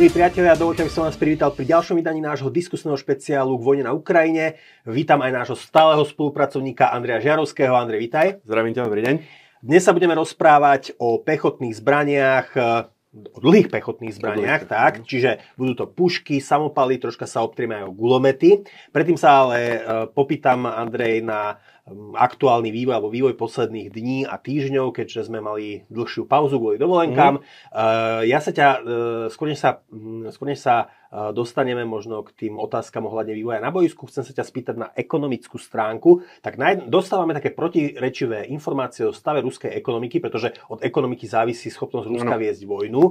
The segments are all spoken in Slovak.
Milí priatelia, dovolte, aby som vás privítal pri ďalšom vydaní nášho diskusného špeciálu k vojne na Ukrajine. Vítam aj nášho stáleho spolupracovníka Andreja Žiarovského. Andrej, vítaj. Zdravím ťa, dobrý deň. Dnes sa budeme rozprávať o pechotných zbraniach, o dlhých pechotných zbraniach, tak, čiže budú to pušky, samopaly, troška sa obtrieme aj o gulomety. Predtým sa ale e, popýtam, Andrej, na aktuálny vývoj alebo vývoj posledných dní a týždňov, keďže sme mali dlhšiu pauzu kvôli dovolenkám. Mm. Ja sa ťa, e, skôr než sa, skôr než sa e, dostaneme možno k tým otázkam ohľadne vývoja na boisku, chcem sa ťa spýtať na ekonomickú stránku. Tak dostávame také protirečivé informácie o stave ruskej ekonomiky, pretože od ekonomiky závisí schopnosť Ruska no. viesť vojnu.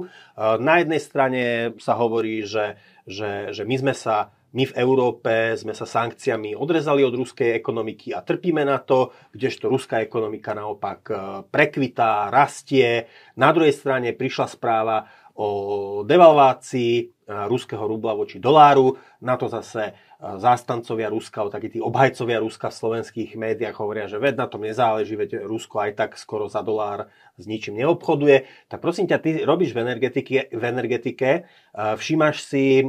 Na jednej strane sa hovorí, že, že, že my sme sa my v Európe sme sa sankciami odrezali od ruskej ekonomiky a trpíme na to, kdežto ruská ekonomika naopak e, prekvitá, rastie. Na druhej strane prišla správa o devalvácii e, ruského rubla voči doláru. Na to zase zástancovia Ruska, takí tí obhajcovia Ruska v slovenských médiách hovoria, že ved na tom nezáleží, veď Rusko aj tak skoro za dolár s ničím neobchoduje. Tak prosím ťa, ty robíš v energetike, v energetike všímaš si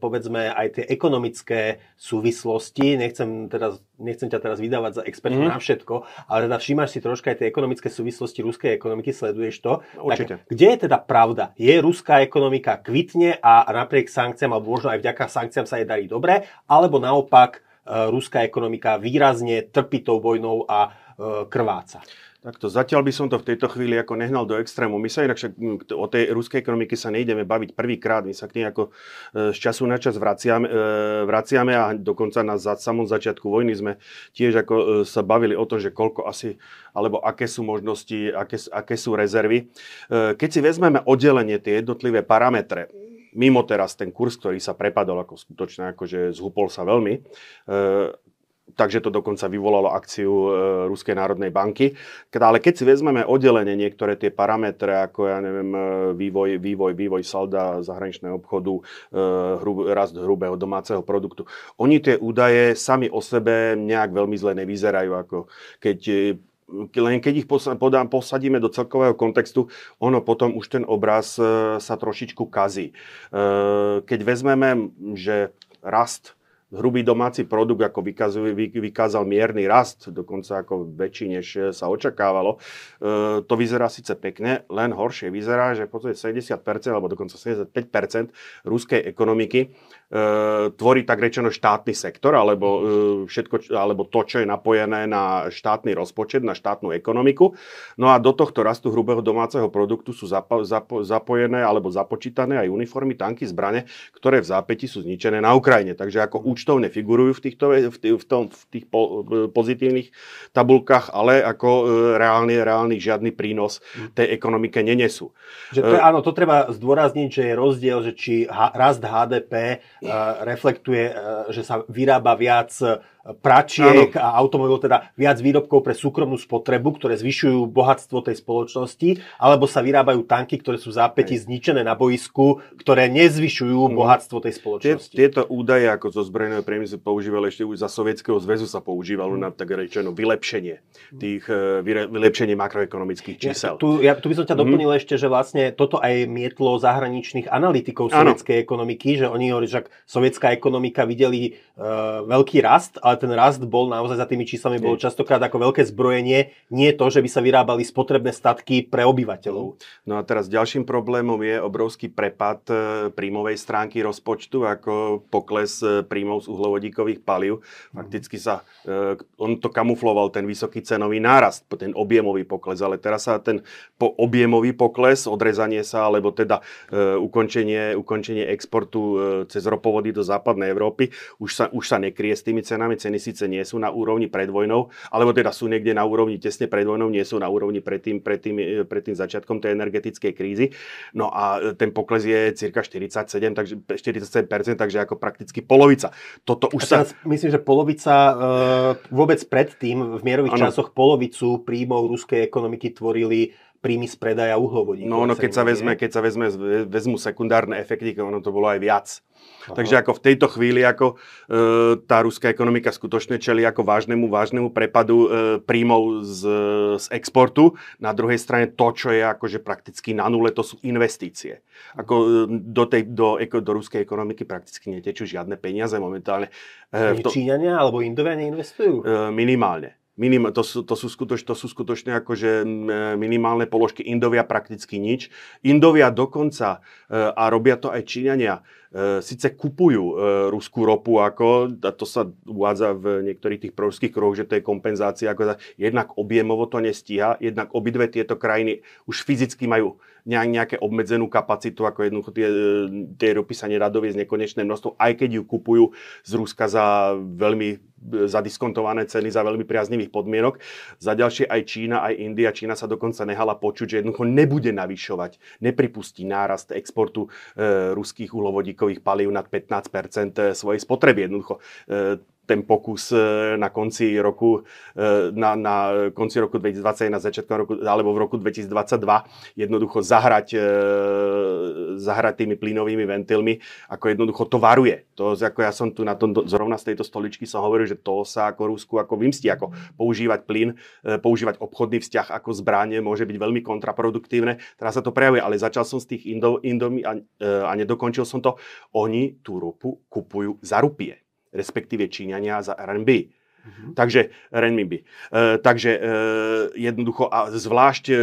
povedzme aj tie ekonomické súvislosti, nechcem, teraz, nechcem ťa teraz vydávať za experta mm. na všetko, ale teda všímaš si troška aj tie ekonomické súvislosti ruskej ekonomiky, sleduješ to. Určite. Tak, kde je teda pravda? Je ruská ekonomika kvitne a napriek sankciám, alebo možno aj vďaka sankciám sa jej dobre, alebo naopak e, ruská ekonomika výrazne trpí tou vojnou a e, krváca. Takto, zatiaľ by som to v tejto chvíli ako nehnal do extrému. My sa inak však o tej ruskej ekonomike sa nejdeme baviť prvýkrát, my sa k nej ako e, z času na čas vraciame, vraciame a dokonca na samom začiatku vojny sme tiež ako sa bavili o tom, že koľko asi, alebo aké sú možnosti, aké, aké sú rezervy. Keď si vezmeme oddelenie tie jednotlivé parametre, mimo teraz ten kurz, ktorý sa prepadol ako skutočne, akože zhupol sa veľmi, e, takže to dokonca vyvolalo akciu e, Ruskej národnej banky. Ale keď si vezmeme oddelenie niektoré tie parametre, ako ja neviem, e, vývoj, vývoj, vývoj salda zahraničného obchodu, e, hrub, rast hrubého domáceho produktu, oni tie údaje sami o sebe nejak veľmi zle nevyzerajú, ako keď len keď ich podám, posadíme do celkového kontextu, ono potom už ten obraz e, sa trošičku kazí. E, keď vezmeme, že rast hrubý domáci produkt, ako vykazuje, vykázal mierny rast, dokonca ako väčší, než sa očakávalo. E, to vyzerá síce pekne, len horšie vyzerá, že v podstate 70% alebo dokonca 75% ruskej ekonomiky E, tvorí tak rečeno štátny sektor, alebo, e, všetko, alebo to, čo je napojené na štátny rozpočet, na štátnu ekonomiku. No a do tohto rastu hrubého domáceho produktu sú zapo, zapo, zapojené alebo započítané aj uniformy, tanky, zbrane, ktoré v zápäti sú zničené na Ukrajine. Takže ako účtovne figurujú v, týchto, v, tých, v, tom, v tých po, pozitívnych tabulkách, ale ako e, reálny, žiadny prínos tej ekonomike nenesú. Že to áno, to treba zdôrazniť, že je rozdiel, že či rast HDP reflektuje, že sa vyrába viac pračiek ano. a automobil, teda viac výrobkov pre súkromnú spotrebu, ktoré zvyšujú bohatstvo tej spoločnosti, alebo sa vyrábajú tanky, ktoré sú zápäti zničené na boisku, ktoré nezvyšujú mm. bohatstvo tej spoločnosti. Tieto údaje ako zo zbrojného priemyslu používali ešte už za Sovietskeho zväzu sa používalo mm. na tak rečeno vylepšenie tých e, vylepšenie makroekonomických čísel. Ja, tu, ja, tu by som ťa mhm. doplnil mm. ešte, že vlastne toto aj mietlo zahraničných analytikov sovietskej ekonomiky, že oni hovorí, že sovietská ekonomika videli uh, veľký rast, ale ten rast bol naozaj za tými číslami bolo častokrát ako veľké zbrojenie, nie to, že by sa vyrábali spotrebné statky pre obyvateľov. No a teraz ďalším problémom je obrovský prepad e, príjmovej stránky rozpočtu, ako pokles e, príjmov z uhlovodíkových palív. Fakticky sa, e, on to kamufloval ten vysoký cenový nárast, ten objemový pokles, ale teraz sa ten po objemový pokles, odrezanie sa, alebo teda ukončenie, ukončenie exportu cez ropovody do západnej Európy, už sa, už sa nekrie s tými cenami ceny síce nie sú na úrovni pred vojnou, alebo teda sú niekde na úrovni tesne pred vojnou, nie sú na úrovni pred tým, pred tým, e, pred tým začiatkom tej energetickej krízy. No a ten pokles je cirka 47, takže 47%, takže ako prakticky polovica. Toto už sa... Myslím, že polovica uh, vôbec predtým v mierových ano. časoch polovicu príjmov ruskej ekonomiky tvorili príjmy z predaja uhlovodíkov. No, no keď, sa vezme, keď sa vezme, vezmu sekundárne efekty, ono to bolo aj viac. Aha. Takže ako v tejto chvíli ako e, tá ruská ekonomika skutočne čeli ako vážnemu, vážnemu prepadu e, príjmov z, z exportu. Na druhej strane to, čo je akože prakticky na nule, to sú investície. Ako e, do, tej, do, do ruskej ekonomiky prakticky netečú žiadne peniaze momentálne. E, to, Číňania alebo Indovia neinvestujú? E, minimálne. Minim, to, sú, to, sú skutoč, to sú skutočne akože minimálne položky. Indovia prakticky nič. Indovia dokonca, e, a robia to aj Číňania, e, síce kupujú e, ruskú ropu, ako, a to sa uvádza v niektorých tých proruských kruhoch, že to je kompenzácia, ako, jednak objemovo to nestíha, jednak obidve tieto krajiny už fyzicky majú nejaké obmedzenú kapacitu, ako jednoducho tie, tie ropy sa nedá doviezť nekonečné množstvo, aj keď ju kupujú z Ruska za veľmi za diskontované ceny, za veľmi priaznivých podmienok. Za ďalšie aj Čína, aj India. Čína sa dokonca nehala počuť, že jednoducho nebude navyšovať, nepripustí nárast exportu e, ruských uhlovodíkových palív nad 15 svojej spotreby. Jednoducho e, ten pokus e, na konci roku, e, na, na konci roku 2020, na začiatku roku, alebo v roku 2022 jednoducho zahrať, e, zahrať tými plynovými ventilmi, ako jednoducho to varuje. To, ako ja som tu na tom, zrovna z tejto stoličky som hovoril, že to sa ako Rusku ako vymstí, ako používať plyn, používať obchodný vzťah ako zbranie môže byť veľmi kontraproduktívne. Teraz sa to prejavuje, ale začal som z tých Indov, Indomi a, a nedokončil som to. Oni tú ropu kupujú za rupie respektíve Číňania za RMB. Mm-hmm. Takže renminbi. E, takže e, jednoducho, a zvlášť e,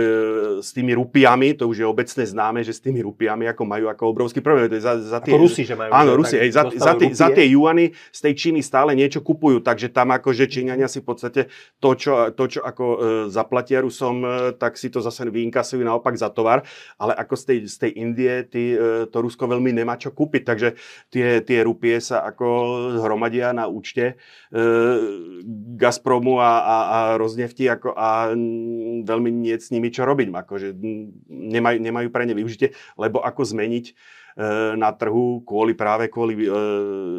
s tými rupiami, to už je obecne známe, že s tými rupiami ako majú ako obrovský problém. To je za, za tie, ako Rusi, že majú. Áno, Rusi, hej, za, za, tie, za tie juany z tej Číny stále niečo kupujú, takže tam akože Číňania si v podstate to, čo, to, čo ako e, zaplatia Rusom, e, tak si to zase vyinkasujú naopak za tovar, ale ako z tej, z tej Indie ty, e, to Rusko veľmi nemá čo kúpiť, takže tie, tie rupie sa ako hromadia na účte e, Gazpromu a, a, a Roznefti ako, a veľmi nie s nimi čo robiť. Akože nemajú, nemajú pre ne využitie, lebo ako zmeniť E, na trhu kvôli práve kvôli e,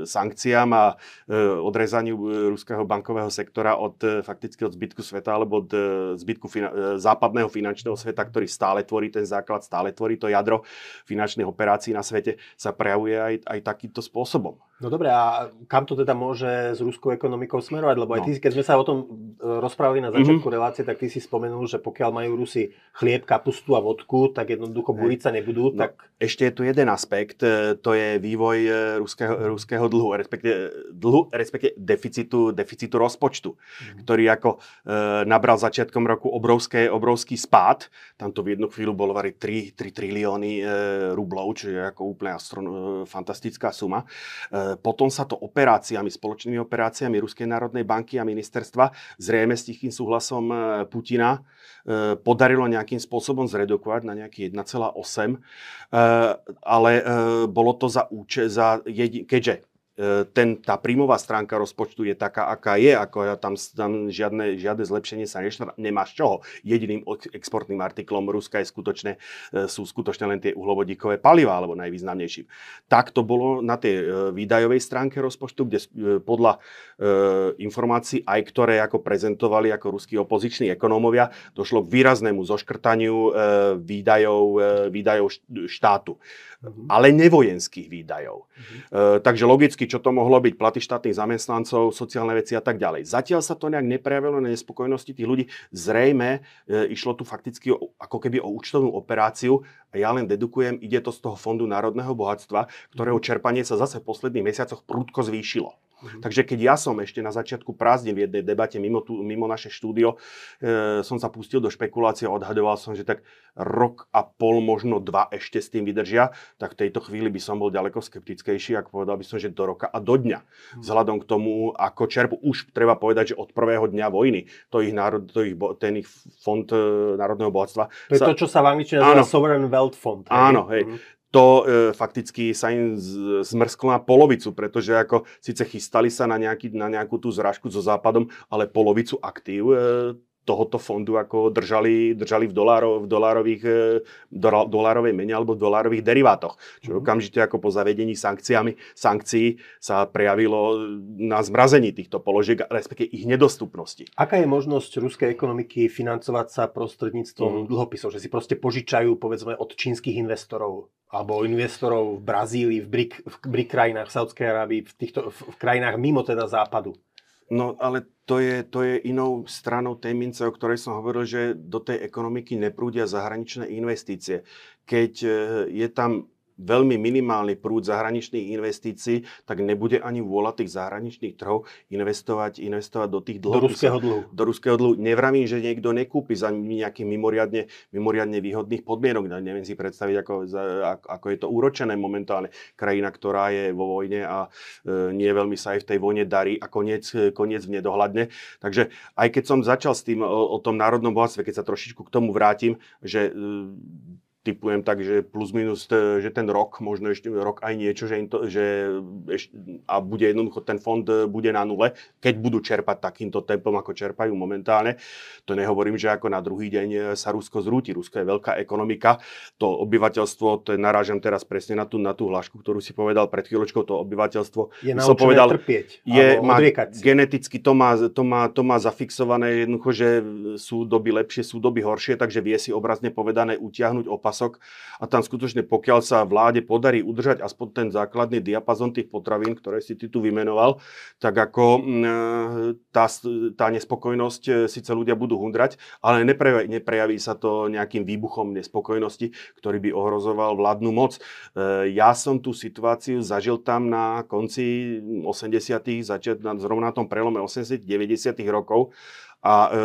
sankciám a e, odrezaniu ruského bankového sektora od fakticky od zbytku sveta alebo od zbytku fina- západného finančného sveta, ktorý stále tvorí ten základ, stále tvorí to jadro finančných operácií na svete, sa prejavuje aj, aj takýmto spôsobom. No dobre, a kam to teda môže s ruskou ekonomikou smerovať? Lebo aj ty, no. keď sme sa o tom rozprávali na začiatku mm-hmm. relácie, tak ty si spomenul, že pokiaľ majú Rusi chlieb, kapustu a vodku, tak jednoducho buriť sa nebudú. No, tak... Ešte je tu jeden aspekt e, to je vývoj e, ruského, ruského dlhu, respektive, dlhu, respektive deficitu, deficitu rozpočtu, mm. ktorý ako e, nabral začiatkom roku obrovské, obrovský spád. Tam to v jednu chvíľu bolo vari 3, 3 trilióny e, rublov, čo je ako úplne astron, e, fantastická suma. E, potom sa to operáciami, spoločnými operáciami Ruskej národnej banky a ministerstva, zrejme s tichým súhlasom e, Putina, e, podarilo nejakým spôsobom zredukovať na nejaký 1,8, e, ale bolo to za úče, za jedi, keďže ten, tá príjmová stránka rozpočtu je taká, aká je, ako tam, tam žiadne, žiadne zlepšenie sa neštra, nemá z čoho. Jediným exportným artiklom Ruska je skutočne, e, sú skutočne len tie uhlovodíkové paliva, alebo najvýznamnejším. Tak to bolo na tej e, výdajovej stránke rozpočtu, kde podľa e, informácií, aj ktoré ako prezentovali ako ruskí opoziční ekonómovia, došlo k výraznému zoškrtaniu e, výdajov, e, výdajov štátu. Mhm. ale nevojenských výdajov. Uh-huh. E, takže logicky, čo to mohlo byť, platy štátnych zamestnancov, sociálne veci a tak ďalej. Zatiaľ sa to nejak neprejavilo na nespokojnosti tých ľudí. Zrejme e, išlo tu fakticky o, ako keby o účtovnú operáciu a ja len dedukujem, ide to z toho Fondu národného bohatstva, ktorého mhm. čerpanie sa zase v posledných mesiacoch prudko zvýšilo. Mm-hmm. Takže keď ja som ešte na začiatku prázdnin v jednej debate mimo, tu, mimo naše štúdio, e, som sa pustil do špekulácie a odhadoval som, že tak rok a pol, možno dva ešte s tým vydržia, tak v tejto chvíli by som bol ďaleko skeptickejší, ako povedal by som, že do roka a do dňa. Mm-hmm. Vzhľadom k tomu, ako čerpu, už treba povedať, že od prvého dňa vojny, to ich, národ, to ich ten ich fond e, národného bohatstva. To je sa, to, čo sa v angličtine nazýva Sovereign Wealth Fund. Hej? Áno, hej. Mm-hmm to e, fakticky sa im z, na polovicu, pretože ako síce chystali sa na, nejaký, na nejakú tú zrážku so západom, ale polovicu aktív e, tohoto fondu ako držali, držali v, doláro, v dolárových, e, do, dolárovej mene alebo v dolárových derivátoch. Čo mm. okamžite ako po zavedení sankciami, sankcií sa prejavilo na zmrazení týchto položiek, respektíve ich nedostupnosti. Aká je možnosť ruskej ekonomiky financovať sa prostredníctvom mm. dlhopisov? Že si proste požičajú povedzme od čínskych investorov alebo investorov v Brazílii, v BRIC, v BRIC krajinách, v Saudskej Arábii, v, týchto, v krajinách mimo teda západu? No ale to je, to je inou stranou tej mince, o ktorej som hovoril, že do tej ekonomiky neprúdia zahraničné investície. Keď e, je tam veľmi minimálny prúd zahraničných investícií, tak nebude ani vôľa tých zahraničných trhov investovať, investovať do tých dlhov. Do ruského dlhu. Do ruského dlhu. Nevramím, že niekto nekúpi za nejakých mimoriadne, mimoriadne výhodných podmienok. Neviem si predstaviť, ako, ako je to úročené momentálne. Krajina, ktorá je vo vojne a e, nie veľmi sa aj v tej vojne darí a koniec, koniec v nedohľadne. Takže aj keď som začal s tým o, o tom národnom bohatstve, keď sa trošičku k tomu vrátim, že e, typujem tak, že plus minus, že ten rok, možno ešte rok aj niečo, že, to, že a bude jednoducho ten fond e, bude na nule, keď budú čerpať takýmto tempom, ako čerpajú momentálne. To nehovorím, že ako na druhý deň e, sa Rusko zrúti. Rusko je veľká ekonomika. To obyvateľstvo, to narážam teraz presne na tú, na tú hlášku, ktorú si povedal pred chvíľočkou, to obyvateľstvo je som povedal, trpieť, je, má, geneticky to má, to, má, to má zafixované jednoducho, že sú doby lepšie, sú doby horšie, takže vie si obrazne povedané utiahnuť opas opasok a tam skutočne pokiaľ sa vláde podarí udržať aspoň ten základný diapazon tých potravín, ktoré si ty tu vymenoval, tak ako mm, tá, tá nespokojnosť e, síce ľudia budú hundrať, ale neprejaví, neprejaví sa to nejakým výbuchom nespokojnosti, ktorý by ohrozoval vládnu moc. E, ja som tú situáciu zažil tam na konci 80 začiat, zrovna na tom prelome 80 90 rokov a e,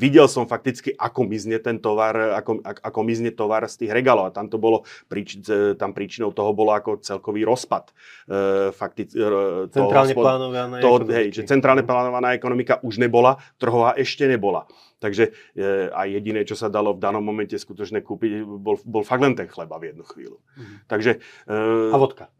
videl som fakticky, ako mizne ten tovar, ako, ako mizne tovar z tých regalov. A tam to bolo, príč, e, tam príčinou toho bolo ako celkový rozpad. E, fakticky, e, centrálne toho, plánovaná to, hej, že centrálne plánovaná ekonomika už nebola, trhová ešte nebola. Takže e, a jediné, čo sa dalo v danom momente skutočne kúpiť, bol, bol fakt len ten chleba v jednu chvíľu. Mm. Takže, e, a vodka?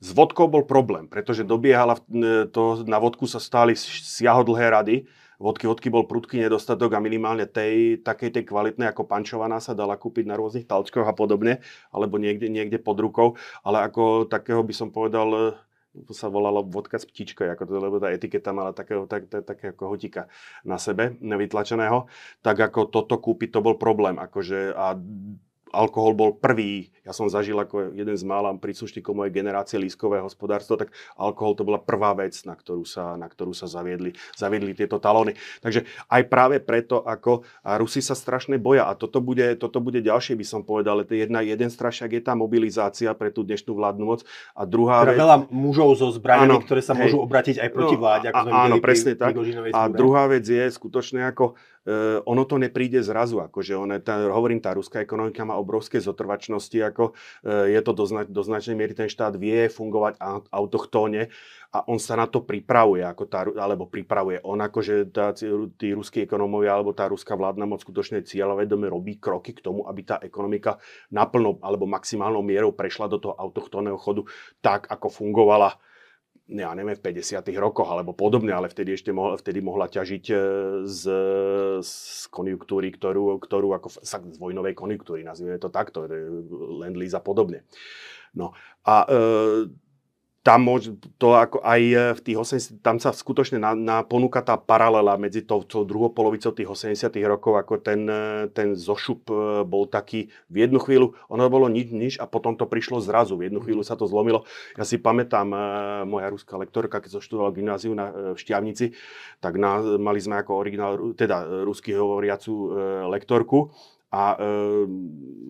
S vodkou bol problém, pretože dobiehala, e, to, na vodku sa stáli siahodlhé rady, vodky, vodky bol prudký nedostatok a minimálne tej, takej tej kvalitnej ako pančovaná sa dala kúpiť na rôznych talčkoch a podobne, alebo niekde, niekde pod rukou, ale ako takého by som povedal, to sa volalo vodka s ptičkou, ako to, lebo tá etiketa mala takého, tak, tak, také ako hotika na sebe, nevytlačeného, tak ako toto kúpiť, to bol problém. Akože, a alkohol bol prvý, ja som zažil ako jeden z mála príslušníkov mojej generácie lískové hospodárstvo, tak alkohol to bola prvá vec, na ktorú sa, na ktorú sa zaviedli, zaviedli tieto talóny. Takže aj práve preto, ako Rusi sa strašne boja a toto bude, toto bude ďalšie, by som povedal, ale jedna, jeden strašiak je tá mobilizácia pre tú dnešnú vládnu moc a druhá teda vec... veľa mužov so zbraniami, ktoré sa hej, môžu obratiť aj proti no, vláde, ako sme áno, presne pri, tak. A druhá vec je skutočne ako Uh, ono to nepríde zrazu, akože on, tá, hovorím, tá ruská ekonomika má obrovské zotrvačnosti, ako uh, je to do, zna, do značnej miery ten štát vie fungovať autochtóne a on sa na to pripravuje, ako tá, alebo pripravuje. On akože tá, tí ruskí ekonómovia alebo tá ruská vládna moc skutočne cieľavedome robí kroky k tomu, aby tá ekonomika naplno alebo maximálnou mierou prešla do toho autochtónneho chodu tak, ako fungovala ja neviem, v 50. rokoch alebo podobne, ale vtedy ešte mohla, vtedy mohla ťažiť e, z, z konjunktúry, ktorú, ktorú ako z vojnovej konjunktúry, nazvime to takto, land a podobne. No a e, tam môž, to ako aj e, v tých 80, tam sa skutočne na, na ponúka tá paralela medzi tou, tou druhou polovicou tých 80 rokov, ako ten, e, ten zošup e, bol taký v jednu chvíľu, ono bolo nič, nič a potom to prišlo zrazu, v jednu chvíľu sa to zlomilo. Ja si pamätám, moja ruská lektorka, keď som študoval gymnáziu na, v Šťavnici, tak na, mali sme ako originál, teda rusky hovoriacu lektorku a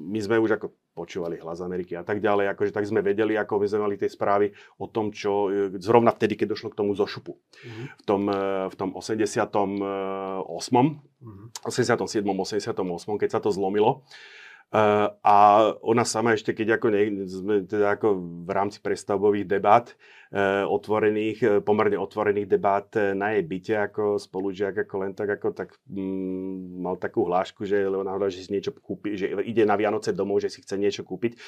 my sme už ako počúvali hlas Ameriky a tak ďalej, akože tak sme vedeli, ako my sme mali tie správy o tom, čo e, zrovna vtedy, keď došlo k tomu zošupu. Mm-hmm. V, tom, e, v tom 88. Mm-hmm. 87. 88. keď sa to zlomilo, a ona sama ešte, keď ako, ne, sme teda ako v rámci prestavbových debát, uh, otvorených, uh, pomerne otvorených debát na jej byte ako spolužiak, ako len tak, ako tak mm, mal takú hlášku, že ona hovorila, že si niečo kúpi, že ide na Vianoce domov, že si chce niečo kúpiť.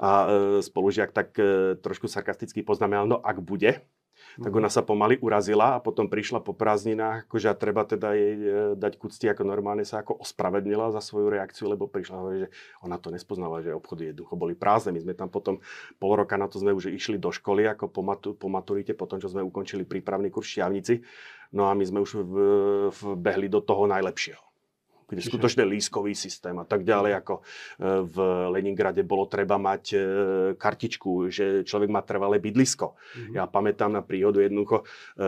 A uh, spolužiak tak trošku sarkasticky poznamenal, no ak bude, tak ona sa pomaly urazila a potom prišla po prázdninách, akože a treba teda jej e, dať kucti, ako normálne sa ako ospravedlnila za svoju reakciu, lebo prišla hovorí, že ona to nespoznala, že obchody jednoducho boli prázdne. My sme tam potom pol roka na to sme už išli do školy, ako po, matu, po maturite, potom čo sme ukončili prípravný kurz šťavnici. No a my sme už v, v, behli do toho najlepšieho kde skutočne lískový systém a tak ďalej, ako e, v Leningrade bolo treba mať e, kartičku, že človek má trvalé bydlisko. Mm-hmm. Ja pamätám na príhodu jednoducho, e,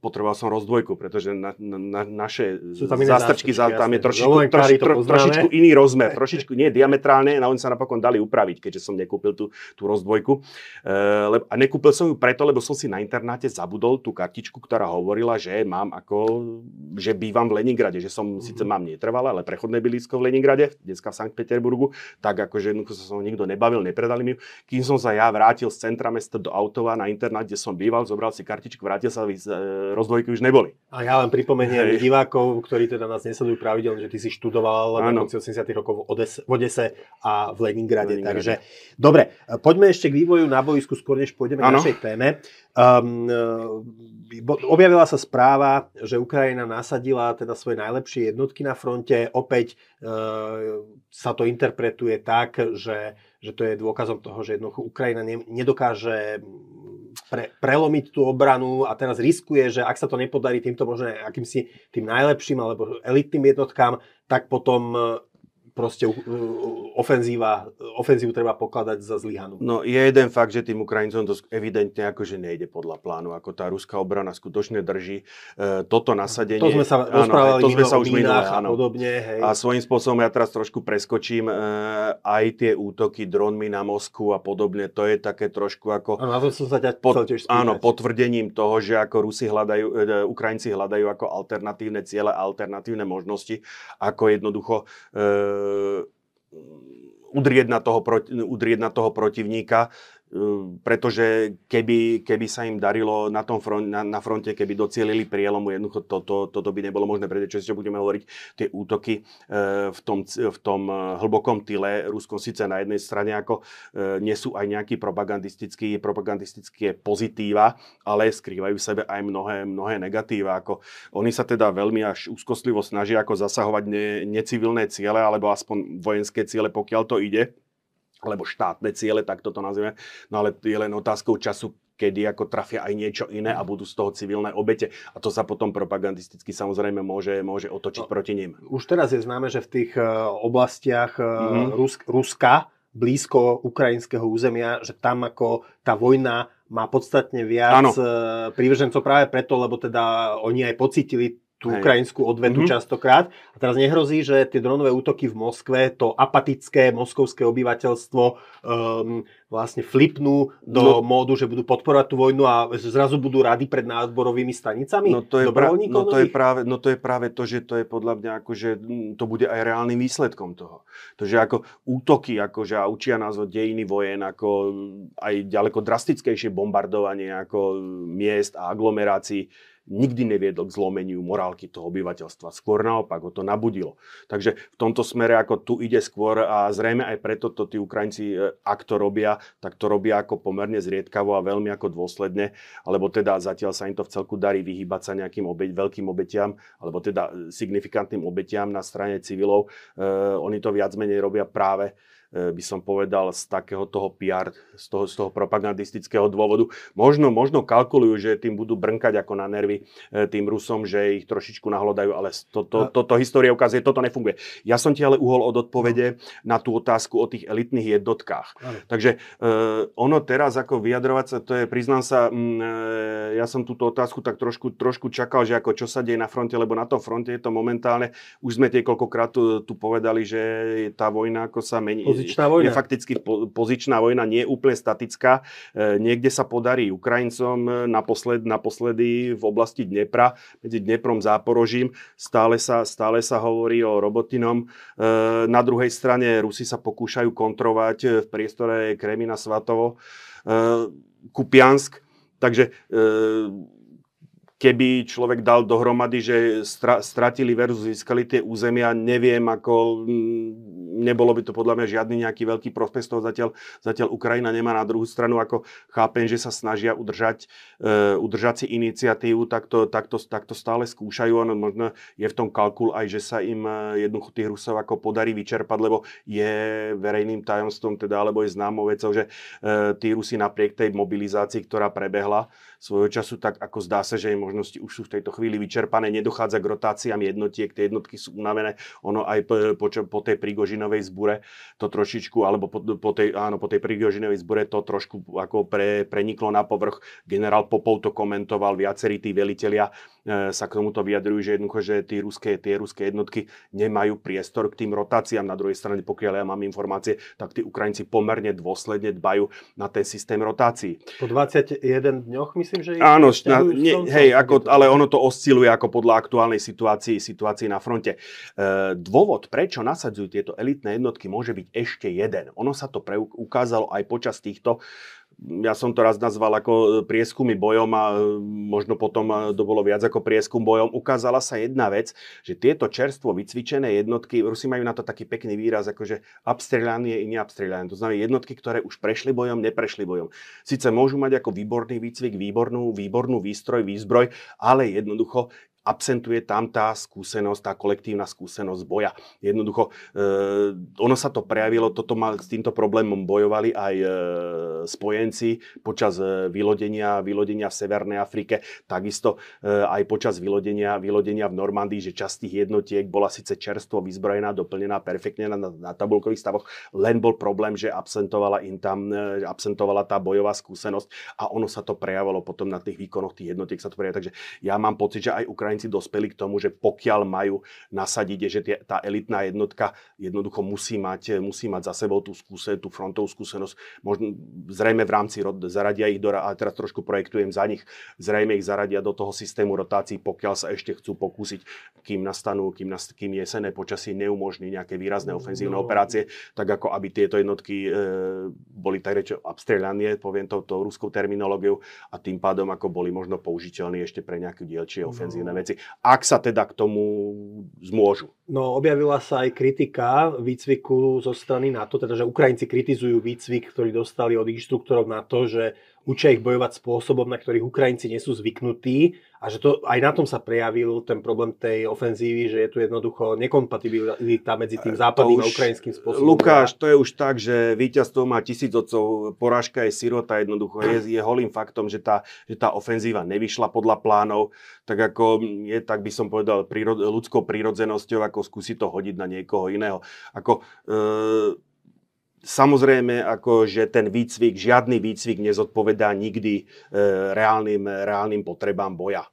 potreboval som rozdvojku, pretože na, na, naše zástrčky, za, tam je trošičku, troši, tro, trošičku iný rozmer, trošičku nie diametrálne, a oni sa napokon dali upraviť, keďže som nekúpil tú, tú rozdvojku. A nekúpil som ju preto, lebo som si na internáte zabudol tú kartičku, ktorá hovorila, že mám ako, že bývam v Leningrade, že som mm-hmm. síce mám netrvalé predával, ale prechodné bydlisko v Leningrade, dneska v Sankt Peterburgu, tak akože jednoducho sa som nikto nebavil, nepredali mi Kým som sa ja vrátil z centra mesta do Autova na internát, kde som býval, zobral si kartičku, vrátil sa, e, rozdvojky už neboli. A ja len pripomeniem Hej. divákov, ktorí teda nás nesledujú pravidelne, že ty si študoval v 80. rokoch v Odese, v Odese a v Leningrade. Leningrade. Takže dobre, poďme ešte k vývoju na boisku, skôr než pôjdeme ano. k našej téme. Um, objavila sa správa, že Ukrajina nasadila teda svoje najlepšie jednotky na fronte. Opäť uh, sa to interpretuje tak, že, že to je dôkazom toho, že jednoducho Ukrajina ne, nedokáže pre, prelomiť tú obranu a teraz riskuje, že ak sa to nepodarí týmto možno akýmsi tým najlepším alebo elitným jednotkám, tak potom proste ofenzíva, ofenzívu treba pokladať za zlyhanú. No je jeden fakt, že tým Ukrajincom to evidentne akože nejde podľa plánu, ako tá ruská obrana skutočne drží. E, toto nasadenie... To sme sa áno, rozprávali to sme sa už minulé, a podobne. Hej. A svojím spôsobom ja teraz trošku preskočím e, aj tie útoky dronmi na Moskvu a podobne. To je také trošku ako... Áno, na to som sa ťa pod, tiež Áno, potvrdením toho, že ako Rusi hľadajú, e, Ukrajinci hľadajú ako alternatívne ciele, alternatívne možnosti, ako jednoducho e, udrieť na toho, udrieť na toho protivníka pretože keby, keby sa im darilo na, tom front, na, na fronte, keby docielili prielomu, jednoducho toto, toto by nebolo možné, pretože čo budeme hovoriť, tie útoky e, v tom, v tom e, hlbokom tyle, Rusko síce na jednej strane ako e, nie sú aj nejaký propagandistický, propagandistické pozitíva, ale skrývajú v sebe aj mnohé, mnohé negatíva. Ako oni sa teda veľmi až úzkostlivo snažia ako zasahovať ne, necivilné ciele, alebo aspoň vojenské ciele, pokiaľ to ide alebo štátne ciele, tak toto nazveme. No ale je len otázkou času, kedy ako trafia aj niečo iné a budú z toho civilné obete. A to sa potom propagandisticky samozrejme môže, môže otočiť no, proti nim. Už teraz je známe, že v tých uh, oblastiach mm-hmm. Rusk, Ruska, blízko ukrajinského územia, že tam ako tá vojna má podstatne viac ano. Uh, prívržencov práve preto, lebo teda oni aj pocítili tú Hej. ukrajinskú odvetu mm-hmm. častokrát. A teraz nehrozí, že tie dronové útoky v Moskve, to apatické moskovské obyvateľstvo um, vlastne flipnú do no, módu, že budú podporovať tú vojnu a zrazu budú rady pred náborovými stanicami? No to je, pra- no to je, práve, no to je práve to, že to je podľa mňa ako, že mm, to bude aj reálnym výsledkom toho. To, že ako útoky, akože a učia nás o dejiny vojen, ako aj ďaleko drastickejšie bombardovanie ako miest a aglomerácií, nikdy neviedol k zlomeniu morálky toho obyvateľstva. Skôr naopak ho to nabudilo. Takže v tomto smere ako tu ide skôr a zrejme aj preto to tí Ukrajinci, e, ak to robia, tak to robia ako pomerne zriedkavo a veľmi ako dôsledne, alebo teda zatiaľ sa im to v celku darí vyhýbať sa nejakým obeť, veľkým obetiam, alebo teda signifikantným obetiam na strane civilov. E, oni to viac menej robia práve E, by som povedal, z takého toho PR, z toho, z toho propagandistického dôvodu. Možno, možno kalkulujú, že tým budú brnkať ako na nervy e, tým Rusom, že ich trošičku nahlodajú, ale toto to, to, to história ukazuje, toto nefunguje. Ja som ti ale uhol od odpovede na tú otázku o tých elitných jednotkách. Takže uh, ono teraz ako vyjadrovať sa, to je, priznám sa, uh, ja som túto otázku tak trošku, trošku čakal, že ako čo sa deje na fronte, lebo na tom fronte je to momentálne, už sme niekoľkokrát tu, tu povedali, že tá vojna ako sa mení, Pozičná vojna. Je fakticky po, pozičná vojna, nie je úplne statická. E, niekde sa podarí Ukrajincom naposled, naposledy v oblasti Dnepra, medzi Dneprom Záporožím. Stále sa, stále sa hovorí o Robotinom. E, na druhej strane Rusi sa pokúšajú kontrovať v priestore Kremina Svatovo. E, Kupiansk. Takže e, keby človek dal dohromady, že stra, stratili versus získali tie územia, neviem ako, mm, nebolo by to podľa mňa žiadny nejaký veľký prospech z toho. Zatiaľ, zatiaľ Ukrajina nemá na druhú stranu, ako chápem, že sa snažia udržať, uh, udržať si iniciatívu, tak to, tak, to, tak to stále skúšajú, ono možno je v tom kalkul aj, že sa im e, jednoducho tých Rusov ako podarí vyčerpať, lebo je verejným tajomstvom, teda, alebo je známou vecou, že uh, tí Rusi napriek tej mobilizácii, ktorá prebehla svojho času, tak ako zdá sa, že im možnosti už sú v tejto chvíli vyčerpané, nedochádza k rotáciám jednotiek, tie jednotky sú unavené, ono aj po, po, po tej Prigožinovej zbure to trošičku, alebo po, po tej, áno, po tej Prigožinovej zbure to trošku ako pre, preniklo na povrch. Generál Popov to komentoval, viacerí tí velitelia sa k tomuto vyjadrujú, že jednoducho, že tie ruské, tie ruské jednotky nemajú priestor k tým rotáciám. Na druhej strane, pokiaľ ja mám informácie, tak tí Ukrajinci pomerne dôsledne dbajú na ten systém rotácií. Po 21 dňoch myslím, že... Áno, na, nie, hej, ako, ale ono to osciluje ako podľa aktuálnej situácii, situácii na fronte. E, dôvod, prečo nasadzujú tieto elitné jednotky, môže byť ešte jeden. Ono sa to ukázalo aj počas týchto ja som to raz nazval ako e, prieskumy bojom a e, možno potom e, to bolo viac ako prieskum bojom. Ukázala sa jedna vec, že tieto čerstvo vycvičené jednotky, Rusi majú na to taký pekný výraz, akože abstrelanie i neabstrelanie. To znamená jednotky, ktoré už prešli bojom, neprešli bojom. Sice môžu mať ako výborný výcvik, výbornú, výbornú výstroj, výzbroj, ale jednoducho absentuje tam tá skúsenosť, tá kolektívna skúsenosť boja. Jednoducho, e, ono sa to prejavilo, toto mal, s týmto problémom bojovali aj e, spojenci počas e, vylodenia, vylodenia v Severnej Afrike, takisto e, aj počas vylodenia, vylodenia v Normandii, že časť tých jednotiek bola síce čerstvo vyzbrojená, doplnená perfektne na, na tabulkových stavoch, len bol problém, že absentovala im tam, e, absentovala tá bojová skúsenosť a ono sa to prejavilo potom na tých výkonoch tých jednotiek sa to prejavilo. Takže ja mám pocit, že aj Ukrajinci Ukrajinci dospeli k tomu, že pokiaľ majú nasadiť, že tie, tá elitná jednotka jednoducho musí mať, musí mať za sebou tú, skúse, tú frontovú skúsenosť. Možno, zrejme v rámci rod, zaradia ich do, a teraz trošku projektujem za nich, zrejme ich zaradia do toho systému rotácií, pokiaľ sa ešte chcú pokúsiť, kým nastanú, kým, nast, kým jesené počasie neumožní nejaké výrazné ofenzívne no. operácie, tak ako aby tieto jednotky e, boli tak reči abstrelanie, poviem to tou ruskou terminológiou, a tým pádom ako boli možno použiteľní ešte pre nejaké dielčie ofenzívne no. veci veci, ak sa teda k tomu zmôžu. No, objavila sa aj kritika výcviku zo strany NATO, teda že Ukrajinci kritizujú výcvik, ktorý dostali od inštruktorov na to, že učia ich bojovať spôsobom, na ktorých Ukrajinci nie sú zvyknutí a že to aj na tom sa prejavil ten problém tej ofenzívy, že je tu jednoducho nekompatibilita medzi tým západným už, a ukrajinským spôsobom. Lukáš, to je už tak, že víťazstvo má tisíc otcov, porážka je sirota jednoducho. Je, je holým faktom, že tá, že tá ofenzíva nevyšla podľa plánov, tak ako je, tak by som povedal, prírod, ľudskou prírodzenosťou, ako skúsiť to hodiť na niekoho iného. Ako, e, Samozrejme, ako, že ten výcvik, žiadny výcvik nezodpovedá nikdy e, reálnym, reálnym potrebám boja.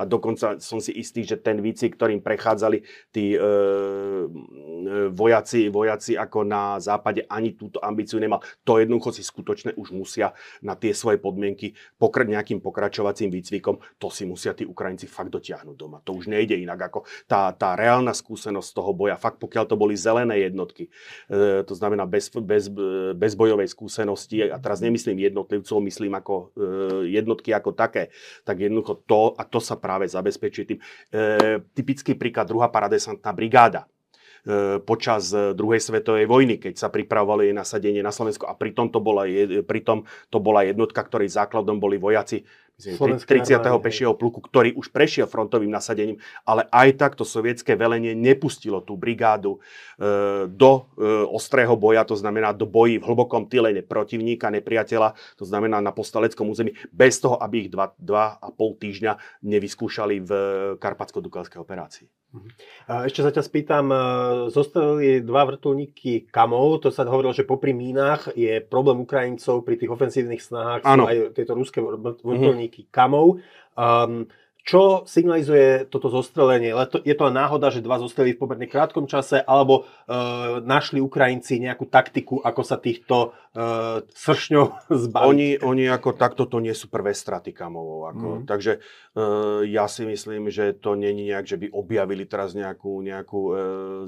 A dokonca som si istý, že ten výcvik, ktorým prechádzali tí e, e, vojaci, vojaci ako na západe, ani túto ambíciu nemal. To jednoducho si skutočne už musia na tie svoje podmienky pokr- nejakým pokračovacím výcvikom, to si musia tí Ukrajinci fakt dotiahnuť doma. To už nejde inak ako tá, tá reálna skúsenosť toho boja. Fakt pokiaľ to boli zelené jednotky, e, to znamená bez, bez, bez bojovej skúsenosti, a teraz nemyslím jednotlivcov, myslím ako e, jednotky ako také, tak jednoducho to, a to sa práve zabezpečí tým. E, typický príklad, druhá paradesantná brigáda e, počas druhej svetovej vojny, keď sa pripravovalo jej nasadenie na Slovensko a pritom to bola, pritom to bola jednotka, ktorej základom boli vojaci myslím, 30. pešieho pluku, ktorý už prešiel frontovým nasadením, ale aj tak to sovietské velenie nepustilo tú brigádu e, do e, ostrého boja, to znamená do bojí v hlbokom tyle protivníka, nepriateľa, to znamená na postaleckom území, bez toho, aby ich dva, dva a pol týždňa nevyskúšali v karpatsko-dukalskej operácii. Mhm. Ešte sa ťa spýtam, e, zostali dva vrtulníky kamov, to sa hovorilo, že popri mínach je problém Ukrajincov pri tých ofensívnych snahách, sú aj tieto ruské vrtulníky mm-hmm. kamov. Um, čo signalizuje toto zostrelenie? Je to náhoda, že dva zostrelili v pomerne krátkom čase, alebo e, našli Ukrajinci nejakú taktiku, ako sa týchto e, sršňov zbaviť? Oni, oni ako takto to nie sú prvé straty kamovou. Ako. Mm. Takže e, ja si myslím, že to není nejak, že by objavili teraz nejakú, nejakú e,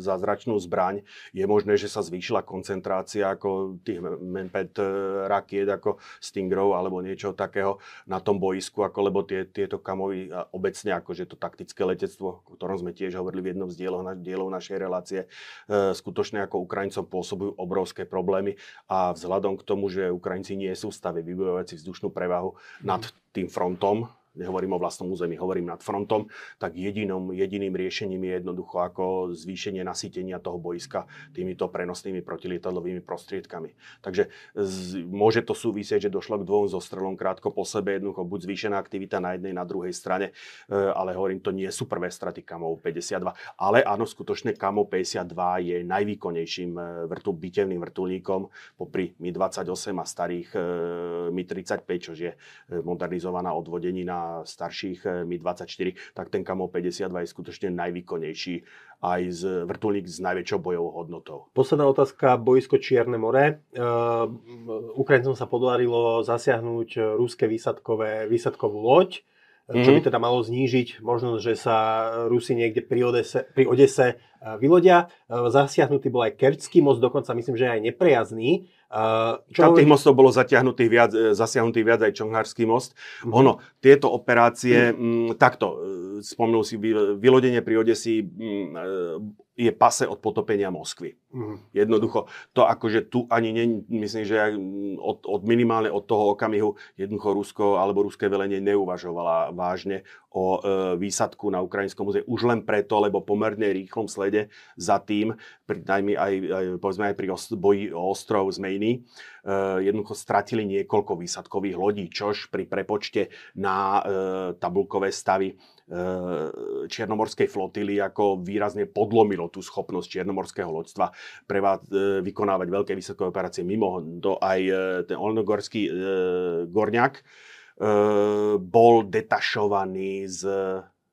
zázračnú zbraň. Je možné, že sa zvýšila koncentrácia ako tých Menpet e, rakiet, ako Stingrov alebo niečo takého na tom boisku, ako, lebo tie, tieto kamovy obecne akože to taktické letectvo, o ktorom sme tiež hovorili v jednom z dielov, na, dielov našej relácie, e, skutočne ako Ukrajincom pôsobujú obrovské problémy a vzhľadom k tomu, že Ukrajinci nie sú v stave vybojovať si vzdušnú prevahu nad tým frontom, nehovorím o vlastnom území, hovorím nad frontom, tak jedinom, jediným riešením je jednoducho ako zvýšenie nasýtenia toho boiska týmito prenosnými protilietadlovými prostriedkami. Takže z, môže to súvisieť, že došlo k dvom zostrelom krátko po sebe, jednoducho buď zvýšená aktivita na jednej, na druhej strane, e, ale hovorím, to nie sú prvé straty Kamov 52. Ale áno, skutočne Kamov 52 je najvýkonnejším e, vrtu, bitevným vrtulníkom popri Mi-28 a starých e, Mi-35, čo je modernizovaná odvodenina starších eh, Mi-24, tak ten Kamo 52 je skutočne najvýkonnejší aj z vrtulník s najväčšou bojovou hodnotou. Posledná otázka, boisko Čierne more. Uh, Ukrajincom sa podarilo zasiahnuť ruské výsadkové, výsadkovú loď, mm-hmm. čo by teda malo znížiť možnosť, že sa Rusi niekde pri Odese, pri Odese vylodia. Zasiahnutý bol aj Kerčský most, dokonca myslím, že aj neprejazný. Uh, čo tých mostov bolo zatiahnutých viac, e, zasiahnutý viac aj Čonghársky most. Mm-hmm. Ono, tieto operácie, mm. m, takto, e, spomnul si vylodenie pri Odesi, m, e, je pase od potopenia Moskvy. Mm. Jednoducho, to akože tu ani nie, myslím, že od, od minimálne od toho okamihu jednoducho Rusko alebo ruské velenie neuvažovala vážne o e, výsadku na ukrajinskom území. Už len preto, lebo pomerne rýchlom slede za tým, pri, najmä aj, aj, povedzme aj pri os, boji o ostrov Zmejny, e, jednoducho stratili niekoľko výsadkových lodí, čož pri prepočte na e, tabulkové stavy čiernomorskej flotily ako výrazne podlomilo tú schopnosť čiernomorského loďstva prevá, eh, vykonávať veľké vysokové operácie. Mimo to aj eh, ten olnogorský e, Gorňák e, bol detašovaný z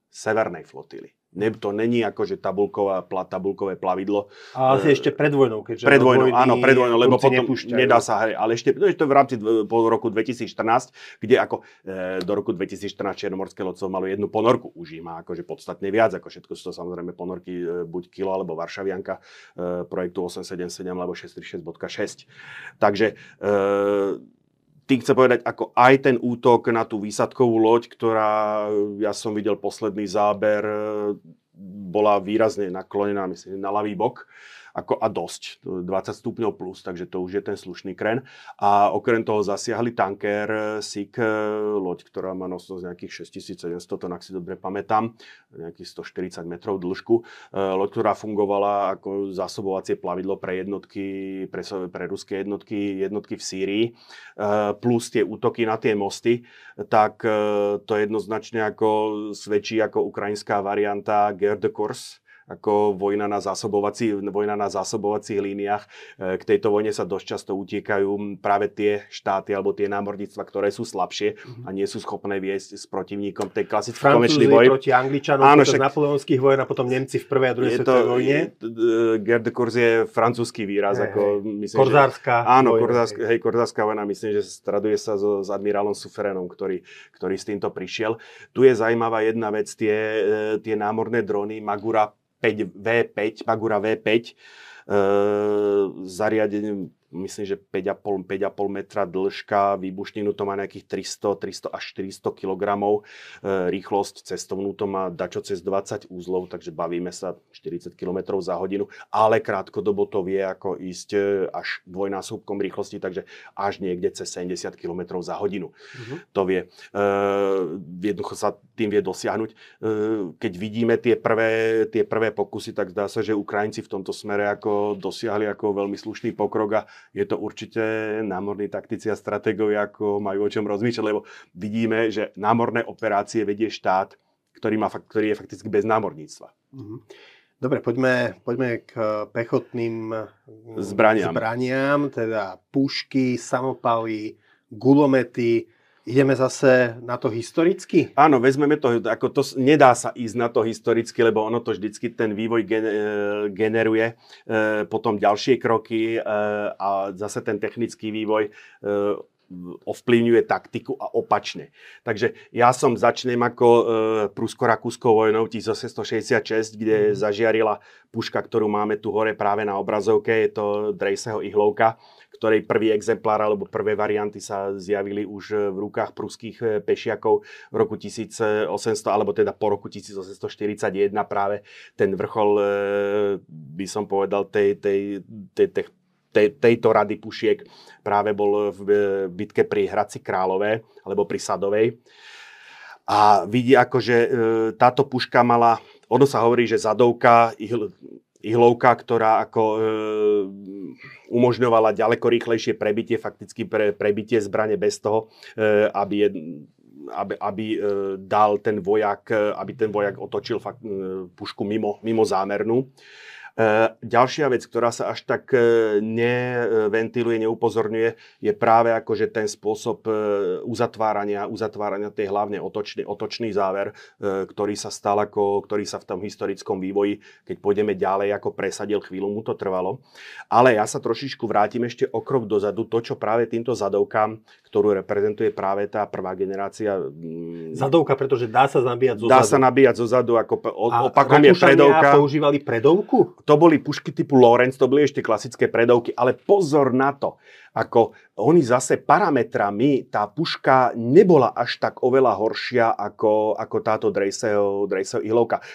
severnej flotily. Ne, to není ako, že tabulková, pla, tabulkové plavidlo. A asi e, ešte pred vojnou, keďže pred vojnou, áno, pred vojnou, lebo potom nepúšťajú. nedá sa, hej, ale ešte to je to v rámci po roku 2014, kde ako e, do roku 2014 Černomorské lodcov malo jednu ponorku, už má akože podstatne viac, ako všetko sú to samozrejme ponorky e, buď Kilo alebo Varšavianka e, projektu 877 alebo 636.6. Takže e, tým chcem povedať, ako aj ten útok na tú výsadkovú loď, ktorá, ja som videl posledný záber, bola výrazne naklonená, myslím, na ľavý bok ako a dosť, 20 stupňov plus, takže to už je ten slušný kren. A okrem toho zasiahli tanker eh, SIK, eh, loď, ktorá má nosnosť nejakých 6700 tón, ak si dobre pamätám, nejakých 140 metrov dĺžku. Eh, loď, ktorá fungovala ako zásobovacie plavidlo pre jednotky, pre, pre ruské jednotky, jednotky v Sýrii, plus tie útoky na tie mosty, tak to jednoznačne ako svedčí ako ukrajinská varianta Gerde Kurs, ako vojna na, zásobovací, vojna na zásobovacích líniách. E, k tejto vojne sa dosť často utiekajú práve tie štáty alebo tie námorníctva, ktoré sú slabšie a nie sú schopné viesť s protivníkom tej klasický konečný boj. proti Angličanom Áno, však, napoleonských vojen a potom Nemci v prvej a druhej svetovej vojne. Gerde Kurs je francúzsky výraz. Hey, ako, myslím, korzárska že, Áno, korzárska, hej, korzárska vojna. Myslím, že straduje sa so, s admirálom Suferenom, ktorý, ktorý s týmto prišiel. Tu je zaujímavá jedna vec, tie, e, tie námorné drony Magura 5 V5, Magura V5, e, zariadením myslím, že 5,5, 5,5 metra dĺžka, výbušninu to má nejakých 300, 300 až 400 kg, e, rýchlosť cestovnú to má dačo cez 20 úzlov, takže bavíme sa 40 km za hodinu, ale krátkodobo to vie ako ísť e, až dvojnásobkom rýchlosti, takže až niekde cez 70 km za hodinu. Mm-hmm. To vie. E, jednoducho sa tým vie dosiahnuť. E, keď vidíme tie prvé, tie prvé pokusy, tak zdá sa, že Ukrajinci v tomto smere ako dosiahli ako veľmi slušný pokrok a je to určite námorní taktici a stratégovia, ako majú o čom rozmýšľať, lebo vidíme, že námorné operácie vedie štát, ktorý, má, ktorý je fakticky bez námorníctva. Mhm. Dobre, poďme, poďme k pechotným zbraniam. zbraniam, teda pušky, samopaly, gulomety. Ideme zase na to historicky? Áno, vezmeme to, ako to nedá sa ísť na to historicky, lebo ono to vždycky ten vývoj e, generuje, e, potom ďalšie kroky e, a zase ten technický vývoj ovplyvňuje taktiku a opačne. Takže ja som začnem ako e, Prusko-Rakúskou vojnou 1866, kde mm. zažiarila puška, ktorú máme tu hore práve na obrazovke, je to Drejseho ihlovka, ktorej prvý exemplár alebo prvé varianty sa zjavili už v rukách pruských e, pešiakov v roku 1800, alebo teda po roku 1841 práve ten vrchol, e, by som povedal, tej, tej, tej, tej tej, tejto rady pušiek práve bol v bitke pri Hradci Králové alebo pri Sadovej. A vidí ako, že táto puška mala, ono sa hovorí, že zadovka, ihlovka, ktorá ako e, umožňovala ďaleko rýchlejšie prebitie, fakticky pre, prebitie zbrane bez toho, e, aby, je, aby, aby e, dal ten vojak, e, aby ten vojak otočil fakt, e, pušku mimo, mimo zámernú. E, ďalšia vec, ktorá sa až tak e, neventiluje, neupozorňuje, je práve akože ten spôsob e, uzatvárania, uzatvárania tej hlavne otočný, otočný záver, ktorý sa stal ako, ktorý sa v tom historickom vývoji, keď pôjdeme ďalej, ako presadil, chvíľu mu to trvalo. Ale ja sa trošičku vrátim ešte o krok dozadu, to, čo práve týmto zadovkám, ktorú reprezentuje práve tá prvá generácia. Mm, Zadovka, pretože dá sa nabíjať zo Dá sa nabíjať zo zadu, ako opakom je predovka. používali predovku? To boli pušky typu Lorenz, to boli ešte klasické predovky, ale pozor na to, ako oni zase parametrami, tá puška nebola až tak oveľa horšia ako, ako táto Drejseho, Drejseho.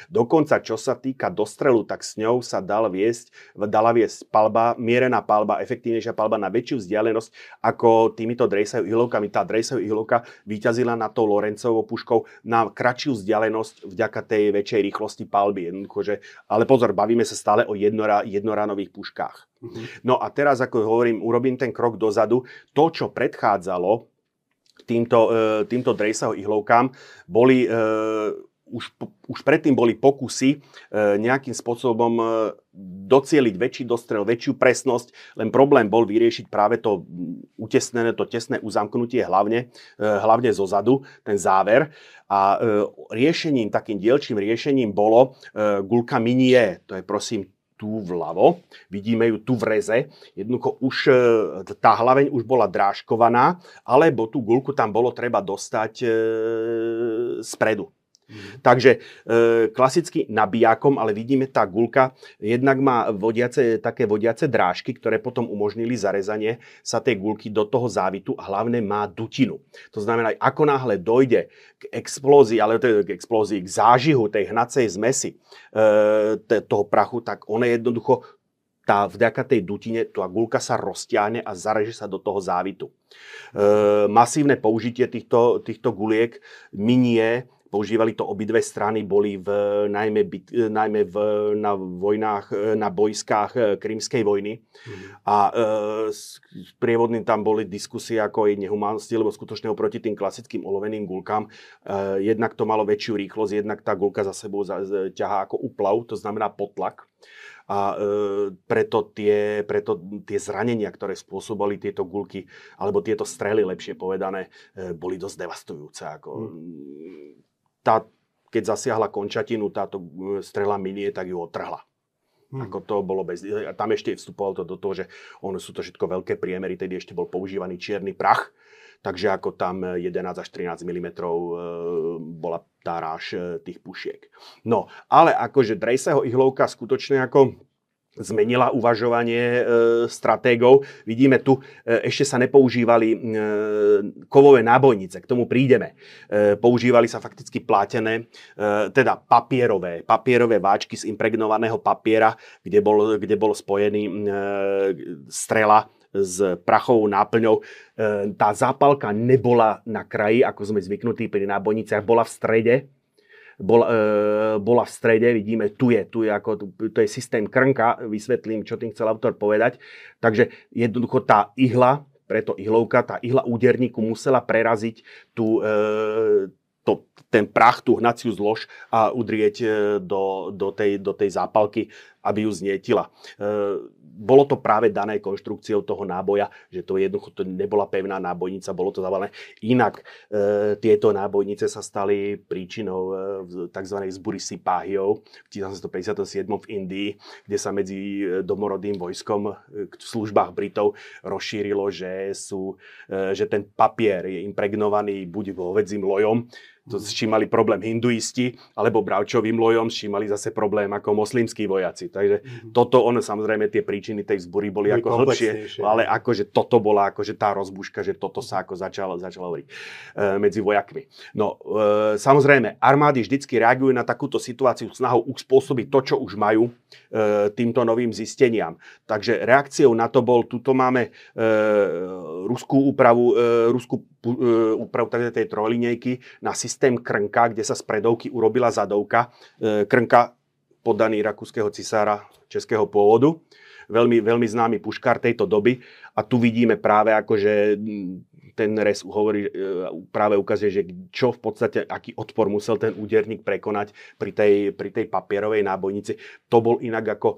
Dokonca, čo sa týka dostrelu, tak s ňou sa dal viesť, dala viesť palba, mierená palba, efektívnejšia palba na väčšiu vzdialenosť ako týmito Drejseho ihlovkami. Tá Drejseho ihlovka vyťazila na tou Lorencovou puškou na kratšiu vzdialenosť vďaka tej väčšej rýchlosti palby. Že, ale pozor, bavíme sa stále o jednora, jednoranových puškách. Mm-hmm. No a teraz, ako hovorím, urobím ten krok dozadu. To, čo predchádzalo týmto, e, týmto Drejsaho ihlovkám, boli e, už, už predtým boli pokusy e, nejakým spôsobom docieliť väčší dostrel, väčšiu presnosť, len problém bol vyriešiť práve to utesnené, to tesné uzamknutie hlavne, hlavne zo zadu, ten záver. A riešením, takým dielčím riešením bolo gulka Minie, to je prosím tu vľavo, vidíme ju tu v reze, jednoducho už e, tá hlaveň už bola drážkovaná, alebo tú gulku tam bolo treba dostať e, spredu. Mm. Takže e, klasicky nabíjakom, ale vidíme tá gulka jednak má vodiace, také vodiace drážky, ktoré potom umožnili zarezanie sa tej gulky do toho závitu a hlavne má dutinu. To znamená, ako náhle dojde k explózii, ale k explózii, k zážihu tej hnacej zmesi e, toho prachu, tak ona jednoducho tá, vďaka tej dutine tá gulka sa roztiahne a zareže sa do toho závitu. E, masívne použitie týchto, týchto guliek minie Používali to obidve strany, boli v, najmä, byt, najmä v, na vojnách, na bojskách eh, Krymskej vojny. Mm. A e, prievodným tam boli diskusie ako jej nehumánnosti, lebo skutočne oproti tým klasickým oloveným gulkám, e, jednak to malo väčšiu rýchlosť, jednak tá gulka za sebou za, ťahá ako uplav, to znamená potlak. A e, preto, tie, preto tie zranenia, ktoré spôsobili tieto gulky, alebo tieto strely, lepšie povedané, e, boli dosť devastujúce. Ako, mm tá, keď zasiahla končatinu, táto e, strela minie, tak ju otrhla. Hmm. Ako to bolo bez... A tam ešte vstupovalo to do toho, že ono sú to všetko veľké priemery, tedy ešte bol používaný čierny prach, takže ako tam 11 až 13 mm e, bola tá ráž e, tých pušiek. No, ale akože Drejseho ihlovka skutočne ako zmenila uvažovanie e, stratégov. Vidíme tu, e, ešte sa nepoužívali e, kovové nábojnice, k tomu prídeme. E, používali sa fakticky plátené, e, teda papierové, papierové váčky z impregnovaného papiera, kde bol, kde bol spojený e, strela s prachovou náplňou. E, tá zápalka nebola na kraji, ako sme zvyknutí pri nábojniciach, bola v strede bol, e, bola v strede, vidíme, tu je, tu je, ako, to je systém krnka, vysvetlím, čo tým chcel autor povedať. Takže jednoducho tá ihla, preto ihlovka, tá ihla úderníku musela preraziť tú, e, to, ten prach, tú hnaciu zlož a udrieť e, do, do, tej, do tej zápalky, aby ju znietila. E, bolo to práve dané konštrukciou toho náboja, že to jednoducho to nebola pevná nábojnica, bolo to zavalené. Inak e, tieto nábojnice sa stali príčinou tzv. zbury Sipáhiov v 1957 v Indii, kde sa medzi domorodým vojskom v službách Britov rozšírilo, že, sú, že ten papier je impregnovaný buď hovedzím lojom, to, s čím mali problém hinduisti, alebo bravčovým lojom, s čím mali zase problém ako moslimskí vojaci. Takže mm-hmm. toto, ono samozrejme tie príčiny tej vzbury boli ako hlbšie, ale akože toto bola akože tá rozbuška, že toto sa ako začalo, začalo hovoriť e, medzi vojakmi. No, e, samozrejme, armády vždycky reagujú na takúto situáciu snahou uspôsobiť to, čo už majú e, týmto novým zisteniam. Takže reakciou na to bol, tuto máme e, ruskú úpravu, e, ruskú e, úpravu tej trojlinejky na systém systém krnka, kde sa z predovky urobila zadovka. E, krnka podaný rakúskeho cisára českého pôvodu. Veľmi, veľmi známy puškár tejto doby. A tu vidíme práve akože ten res hovorí, e, práve ukazuje, že čo v podstate, aký odpor musel ten úderník prekonať pri tej, pri tej papierovej nábojnici. To bol inak ako e,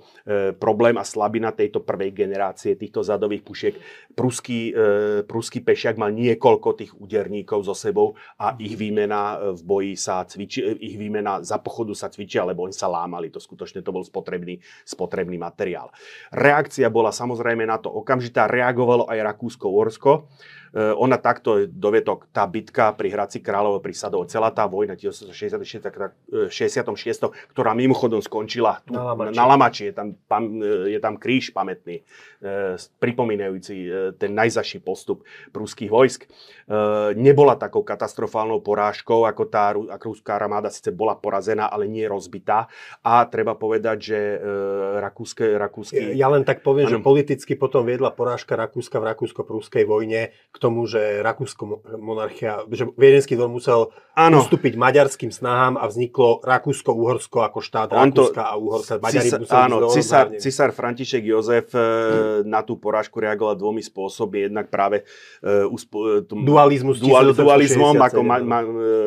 problém a slabina tejto prvej generácie týchto zadových pušiek. Pruský, e, pruský pešiak mal niekoľko tých úderníkov so sebou a ich výmena v boji sa cviči, ich výmena za pochodu sa cvičia, lebo oni sa lámali. To skutočne to bol spotrebný, spotrebný materiál. Reakcia bola samozrejme na to okamžitá, reagovalo aj Rakúsko-Orsko. Eh, ona takto dovietok, tá bitka pri Hradci Kráľovo pri Sadovo, celá tá vojna 1966, 66, ktorá mimochodom skončila tu, na Lamači. Na Lamači je, tam, je tam kríž pamätný, eh, pripomínajúci eh, ten najzaší postup prúských vojsk. Nebola takou katastrofálnou porážkou, ako tá ako ruská armáda síce bola porazená, ale nie rozbitá. A treba povedať, že rakúske, rakúsky... Ja len tak poviem, ano. že politicky potom viedla porážka Rakúska v rakúsko-prúskej vojne k tomu, že Rakúsko monarchia, že Viedenský dvor musel ano. ustúpiť maďarským snahám a vzniklo Rakúsko-Uhorsko ako štát On Rakúska a Uhorska. Maďari cisa, áno, cisár, cisár František Jozef hmm. na tú porážku reagoval dvomi spôsoby. Jednak práve uh, uspo, tom, Dualizmus dual, dualizmom, ako ma, ma,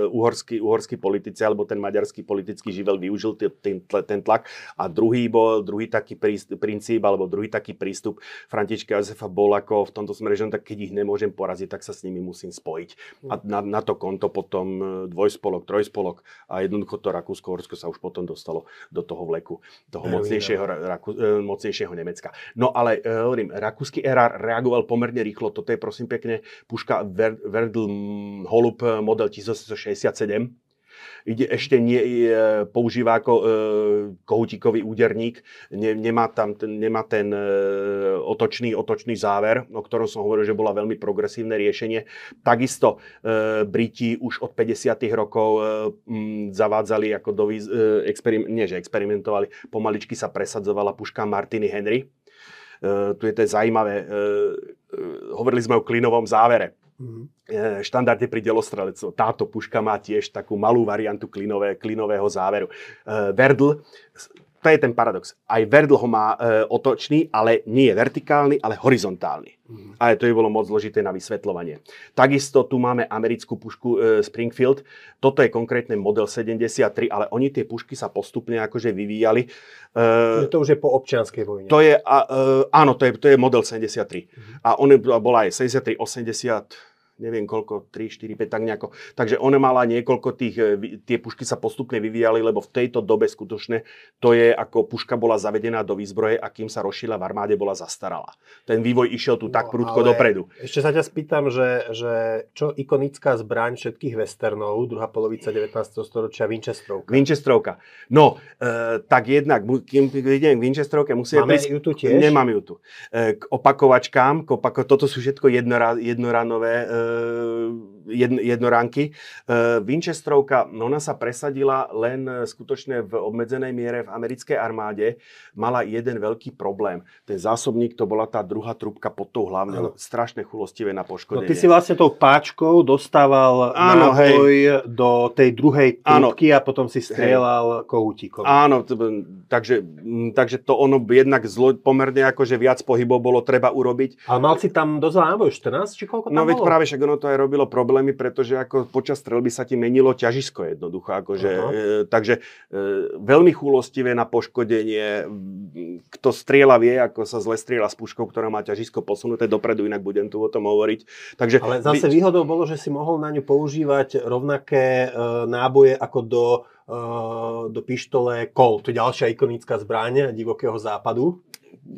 uhorský, uhorský politici alebo ten maďarský politický živel využil ten, ten tlak. A druhý bol, druhý taký princíp alebo druhý taký prístup Františka Jozefa bol ako v tomto smere, že tak keď ich nemôžem poraziť, tak sa s nimi musím spojiť. A mm. na, na to konto potom e, dvojspolok, trojspolok a jednoducho to Rakúsko-Horsko sa už potom dostalo do toho vleku, toho mocnejšieho, Raku, e, mocnejšieho Nemecka. No ale e, hovorím, rakúsky erár reagoval pomerne rýchlo. Toto je prosím pekne puška Verdl Holub model 1867 ide, ešte nie, e, používa ako e, kohutíkový úderník, ne, nemá tam ten, nemá ten e, otočný, otočný záver, o ktorom som hovoril, že bola veľmi progresívne riešenie. Takisto e, Briti už od 50. rokov e, zavádzali ako do, e, experim, nie že experimentovali, pomaličky sa presadzovala puška Martiny Henry. E, tu je to zaujímavé, e, e, hovorili sme o klinovom závere. Mm-hmm. Štandardne pri delostrelectvo. Táto puška má tiež takú malú variantu klinové, klinového záveru. E, Verdl, to je ten paradox. Aj Verdl ho má e, otočný, ale nie je vertikálny, ale horizontálny. Mm-hmm. A to je bolo moc zložité na vysvetľovanie. Takisto tu máme americkú pušku e, Springfield. Toto je konkrétne model 73, ale oni tie pušky sa postupne akože vyvíjali. E, to už je po občianskej vojne. To je, a, e, áno, to je, to je model 73. Mm-hmm. A on bola aj 73, 80, neviem koľko, 3, 4, 5, tak nejako. Takže ona mala niekoľko tých, e, tie pušky sa postupne vyvíjali, lebo v tejto dobe skutočne to je ako puška bola zavedená do výzbroje a kým sa rozšila v armáde, bola zastarala. Ten vývoj išiel tu no, tak prudko dopredu. Ešte sa ťa spýtam, že, že čo ikonická zbraň všetkých westernov, druhá polovica 19. storočia, Winchesterovka. Winchesterovka. No, e, tak jednak, kým idem k Winchesterovke, musíme Máme prísť... ju tu tiež? Nemám ju tu. E, k opakovačkám, k opako... toto sú všetko jednorá, jednoranové e, Uh, jedn, jednoránky. E, Winchesterovka, no ona sa presadila len skutočne v obmedzenej miere v americkej armáde. Mala jeden veľký problém. Ten zásobník, to bola tá druhá trubka pod tou hlavnou. Strašne chulostivé na poškodenie. No ty si vlastne tou páčkou dostával Áno, hej. do tej druhej trubky Áno. a potom si strieľal kohútikom. Áno, takže, takže to ono jednak zlo, pomerne akože viac pohybov bolo treba urobiť. Ale mal si tam dosť náboj, 14 či koľko tam No veď práve však ono to aj robilo problém problémy, pretože ako počas strelby sa ti menilo ťažisko jednoducho. Akože, e, takže e, veľmi chulostivé na poškodenie. Kto strieľa vie, ako sa zle strieľa s puškou, ktorá má ťažisko posunuté dopredu, inak budem tu o tom hovoriť. Takže, Ale zase výhodou bolo, že si mohol na ňu používať rovnaké e, náboje ako do e, do pištole Colt, to je ďalšia ikonická zbraň divokého západu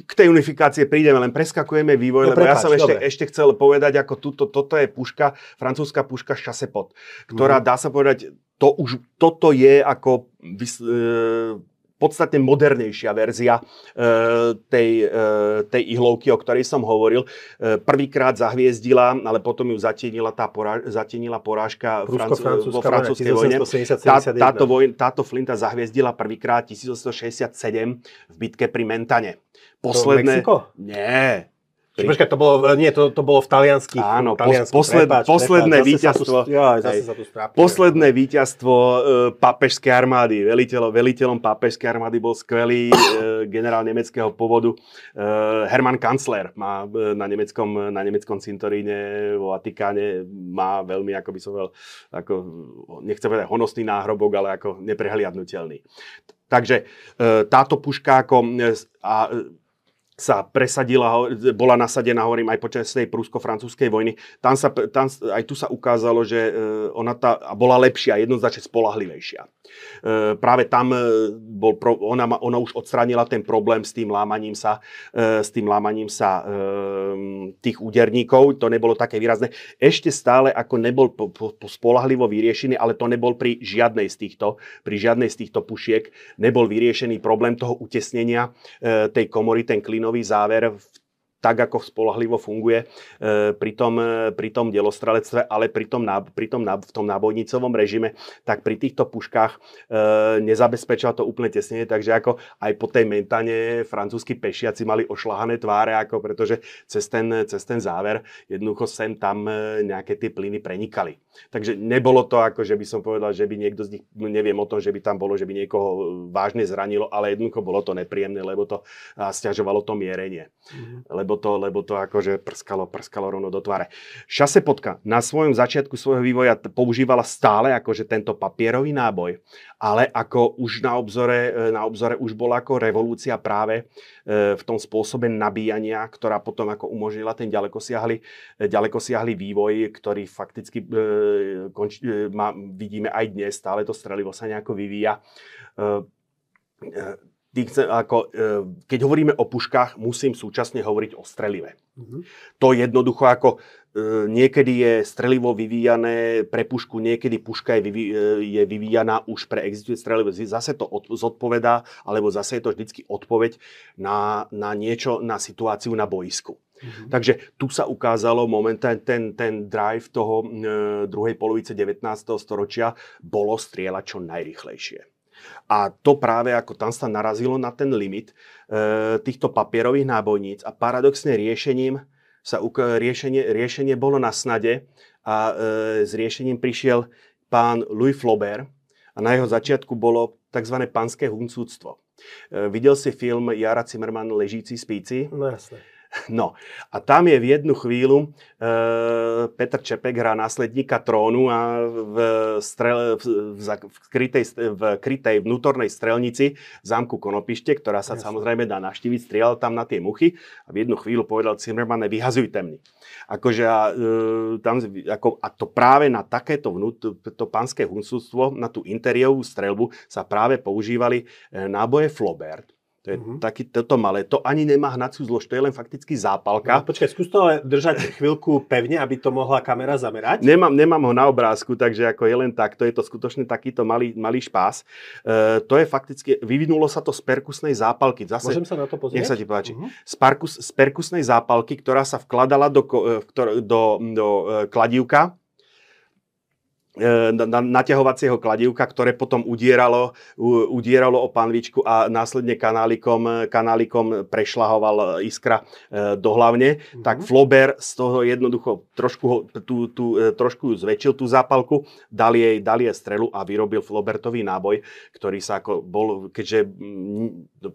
k tej unifikácie prídeme, len preskakujeme vývoj, no, lebo prepáč, ja som ešte, ešte chcel povedať, ako túto, toto je puška, francúzska puška Chassepot, ktorá mm. dá sa povedať, to už, toto je ako vys, e, podstatne modernejšia verzia e, tej, e, tej ihlovky, o ktorej som hovoril. E, prvýkrát zahviezdila, ale potom ju zatienila tá porá, zatienila porážka Franc- vo francúzskej vojne. Tá, táto, vojn, táto flinta zahviezdila prvýkrát 1867 v bitke pri Mentane. Posledné... To Nie, pri... Počkaj, to bolo, nie, to, to bolo v talianských. Áno, talianských, posled, prepáč, posledné prepáč, víťazstvo. Tu, ja, zase sa tu strápil. Posledné víťazstvo e, pápežskej armády. Veliteľom, veliteľom pápežskej armády bol skvelý e, generál nemeckého povodu e, Hermann Kanzler. Má e, na nemeckom, na nemeckom cintoríne vo Vatikáne má veľmi, ako by som veľ, ako, nechcem povedať honosný náhrobok, ale ako neprehliadnutelný. Takže e, táto puška ako, a, sa presadila, bola nasadená, hovorím, aj počas tej prúsko-francúzskej vojny. Tam sa, tam, aj tu sa ukázalo, že e, ona tá, bola lepšia, jednoznačne spolahlivejšia. E, práve tam e, bol, ona, ona už odstránila ten problém s tým lámaním sa, s tým lámaním sa tých úderníkov, to nebolo také výrazné. Ešte stále ako nebol po, po, po spolahlivo vyriešený, ale to nebol pri žiadnej z týchto, pri žiadnej z týchto pušiek, nebol vyriešený problém toho utesnenia tej komory, ten klino nový záver v tak, ako spolahlivo funguje e, pri tom, e, pri tom delostrelectve, ale pri tom, pri tom, v tom nábojnicovom režime, tak pri týchto puškách e, nezabezpečila to úplne tesnenie, takže ako aj po tej mentane francúzski pešiaci mali ošlahané tváre, ako pretože cez ten, cez ten záver jednoducho sem tam nejaké tie plyny prenikali. Takže nebolo to ako, že by som povedal, že by niekto z nich, neviem o tom, že by tam bolo, že by niekoho vážne zranilo, ale jednoducho bolo to nepríjemné, lebo to stiažovalo to mierenie. Mm-hmm lebo to, lebo to akože prskalo, prskalo rovno do tváre. Šasepotka na svojom začiatku svojho vývoja používala stále akože tento papierový náboj, ale ako už na obzore, e, na obzore už bola ako revolúcia práve e, v tom spôsobe nabíjania, ktorá potom ako umožnila ten ďalekosiahly, e, ďalekosiahly vývoj, ktorý fakticky konč, má, vidíme aj dnes, stále to strelivo sa nejako vyvíja chce, ako, e, keď hovoríme o puškách, musím súčasne hovoriť o strelive. Mm-hmm. To jednoducho ako e, niekedy je strelivo vyvíjané pre pušku, niekedy puška je, vyví, e, je vyvíjaná už pre existujúce strelivo. Zase to od, zodpovedá, alebo zase je to vždycky odpoveď na, na niečo, na situáciu na boisku. Mm-hmm. Takže tu sa ukázalo momentálne ten, ten drive toho e, druhej polovice 19. storočia bolo strieľať čo najrychlejšie. A to práve ako tam sa narazilo na ten limit e, týchto papierových nábojníc a paradoxne riešením sa riešenie, riešenie bolo na snade a e, s riešením prišiel pán Louis Flaubert a na jeho začiatku bolo tzv. panské huncúctvo. E, videl si film Jara Zimmerman Ležíci spíci? No jasne. No a tam je v jednu chvíľu e, Petr Čepek hrá následníka trónu a v, strel, v, v, v, krytej, v krytej vnútornej strelnici zámku Konopište, ktorá sa yes. samozrejme dá naštíviť, strieľal tam na tie muchy a v jednu chvíľu povedal Zimmerman, vyhazujte mňa. Akože a, e, tam, ako, a to práve na takéto vnút, to pánske huncústvo, na tú interiovú strelbu sa práve používali e, náboje Flaubert to je uh-huh. taký, toto malé. To ani nemá hnaciu zlož, to je len fakticky zápalka. No, počkaj, skús to ale držať chvíľku pevne, aby to mohla kamera zamerať. Nemám, nemám ho na obrázku, takže ako je len takto, je to skutočne takýto malý, malý špás. E, to je fakticky, vyvinulo sa to z perkusnej zápalky. Zase, Môžem sa na to pozrieť? Nech sa ti páči. Uh-huh. Z, parkus, z perkusnej zápalky, ktorá sa vkladala do, do, do, do e, kladívka E, naťahovacieho kladívka, ktoré potom udieralo, udieralo o panvičku a následne kanálikom, kanálikom prešlahoval iskra e, do hlavne, mm-hmm. tak Flober z toho jednoducho trošku, tú, tú, e, trošku zväčšil tú zápalku, dal jej, dal jej strelu a vyrobil Flobertový náboj, ktorý sa ako bol, keďže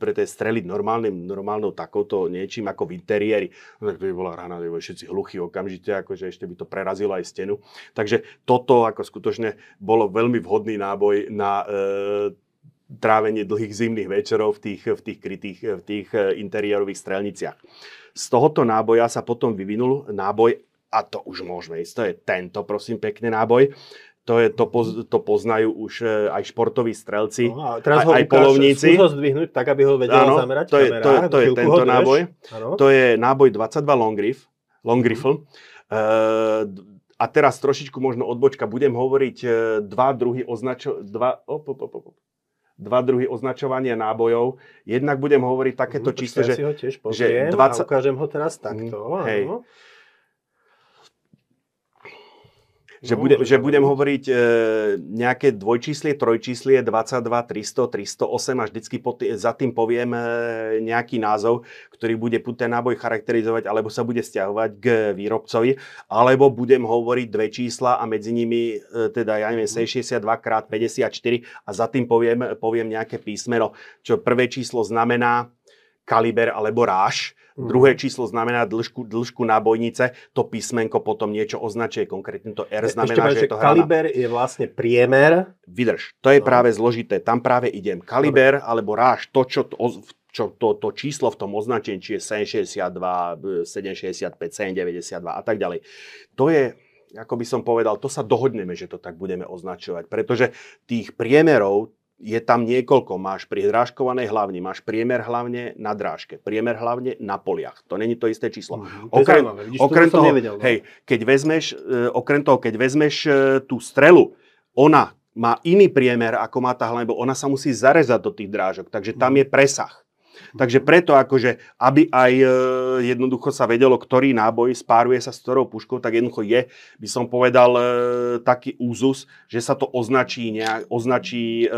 pre tie streliť normálnym, normálnou takouto niečím ako v interiéri, no by bola rána, všetci hluchí okamžite, akože ešte by to prerazilo aj stenu. Takže toto ako skutočne bolo veľmi vhodný náboj na e, trávenie dlhých zimných večerov v tých, v tých krytých, v tých e, interiérových strelniciach. Z tohoto náboja sa potom vyvinul náboj, a to už môžeme ísť, to je tento, prosím, pekne náboj. To, je, to, poz, to poznajú už e, aj športoví strelci, no, a teraz aj, ho aj ukáž, polovníci. ho zdvihnúť tak, aby ho vedel ano, zamerať to je, to, je, to je tento náboj. Ano. To je náboj 22 long, riff, long rifle. Uh, a teraz trošičku možno odbočka, budem hovoriť e, dva druhy, označo- dva, op, op, op, op, dva druhy označovania nábojov. Jednak budem hovoriť takéto mm, číslo, že, ho tiež že 20... a ukážem ho teraz takto. Mm, hej. Že, no, bude, že budem hovoriť e, nejaké dvojčíslie, trojčíslie, 22, 300, 308 a vždycky po tý, za tým poviem e, nejaký názov, ktorý bude ten náboj charakterizovať alebo sa bude stiahovať k výrobcovi, alebo budem hovoriť dve čísla a medzi nimi e, teda ja neviem 62 x 54 a za tým poviem, poviem nejaké písmeno, čo prvé číslo znamená kaliber alebo ráž, Mm. Druhé číslo znamená dĺžku, dĺžku nábojnice, to písmenko potom niečo označuje, konkrétne to R znamená, Ešte že je to kaliber je vlastne priemer. Vydrž, to je no. práve zložité, tam práve idem. Kaliber Dobre. alebo ráž, to, čo to, čo to, to číslo v tom označení, či je 762, 765, 792 a tak ďalej. To je, ako by som povedal, to sa dohodneme, že to tak budeme označovať, pretože tých priemerov je tam niekoľko. Máš pri drážkovanej hlavni, máš priemer hlavne na drážke, priemer hlavne na poliach. To není to isté číslo. Uh-huh. Okrem, Vidíš, okrem toho, nevedel, no? hej, keď vezmeš, uh, okrem toho, keď vezmeš uh, tú strelu, ona má iný priemer, ako má tá hlavne, lebo ona sa musí zarezať do tých drážok, takže tam uh-huh. je presah. Takže preto, akože, aby aj e, jednoducho sa vedelo, ktorý náboj spáruje sa s ktorou puškou, tak jednoducho je, by som povedal, e, taký úzus, že sa to označí, nejak, označí e,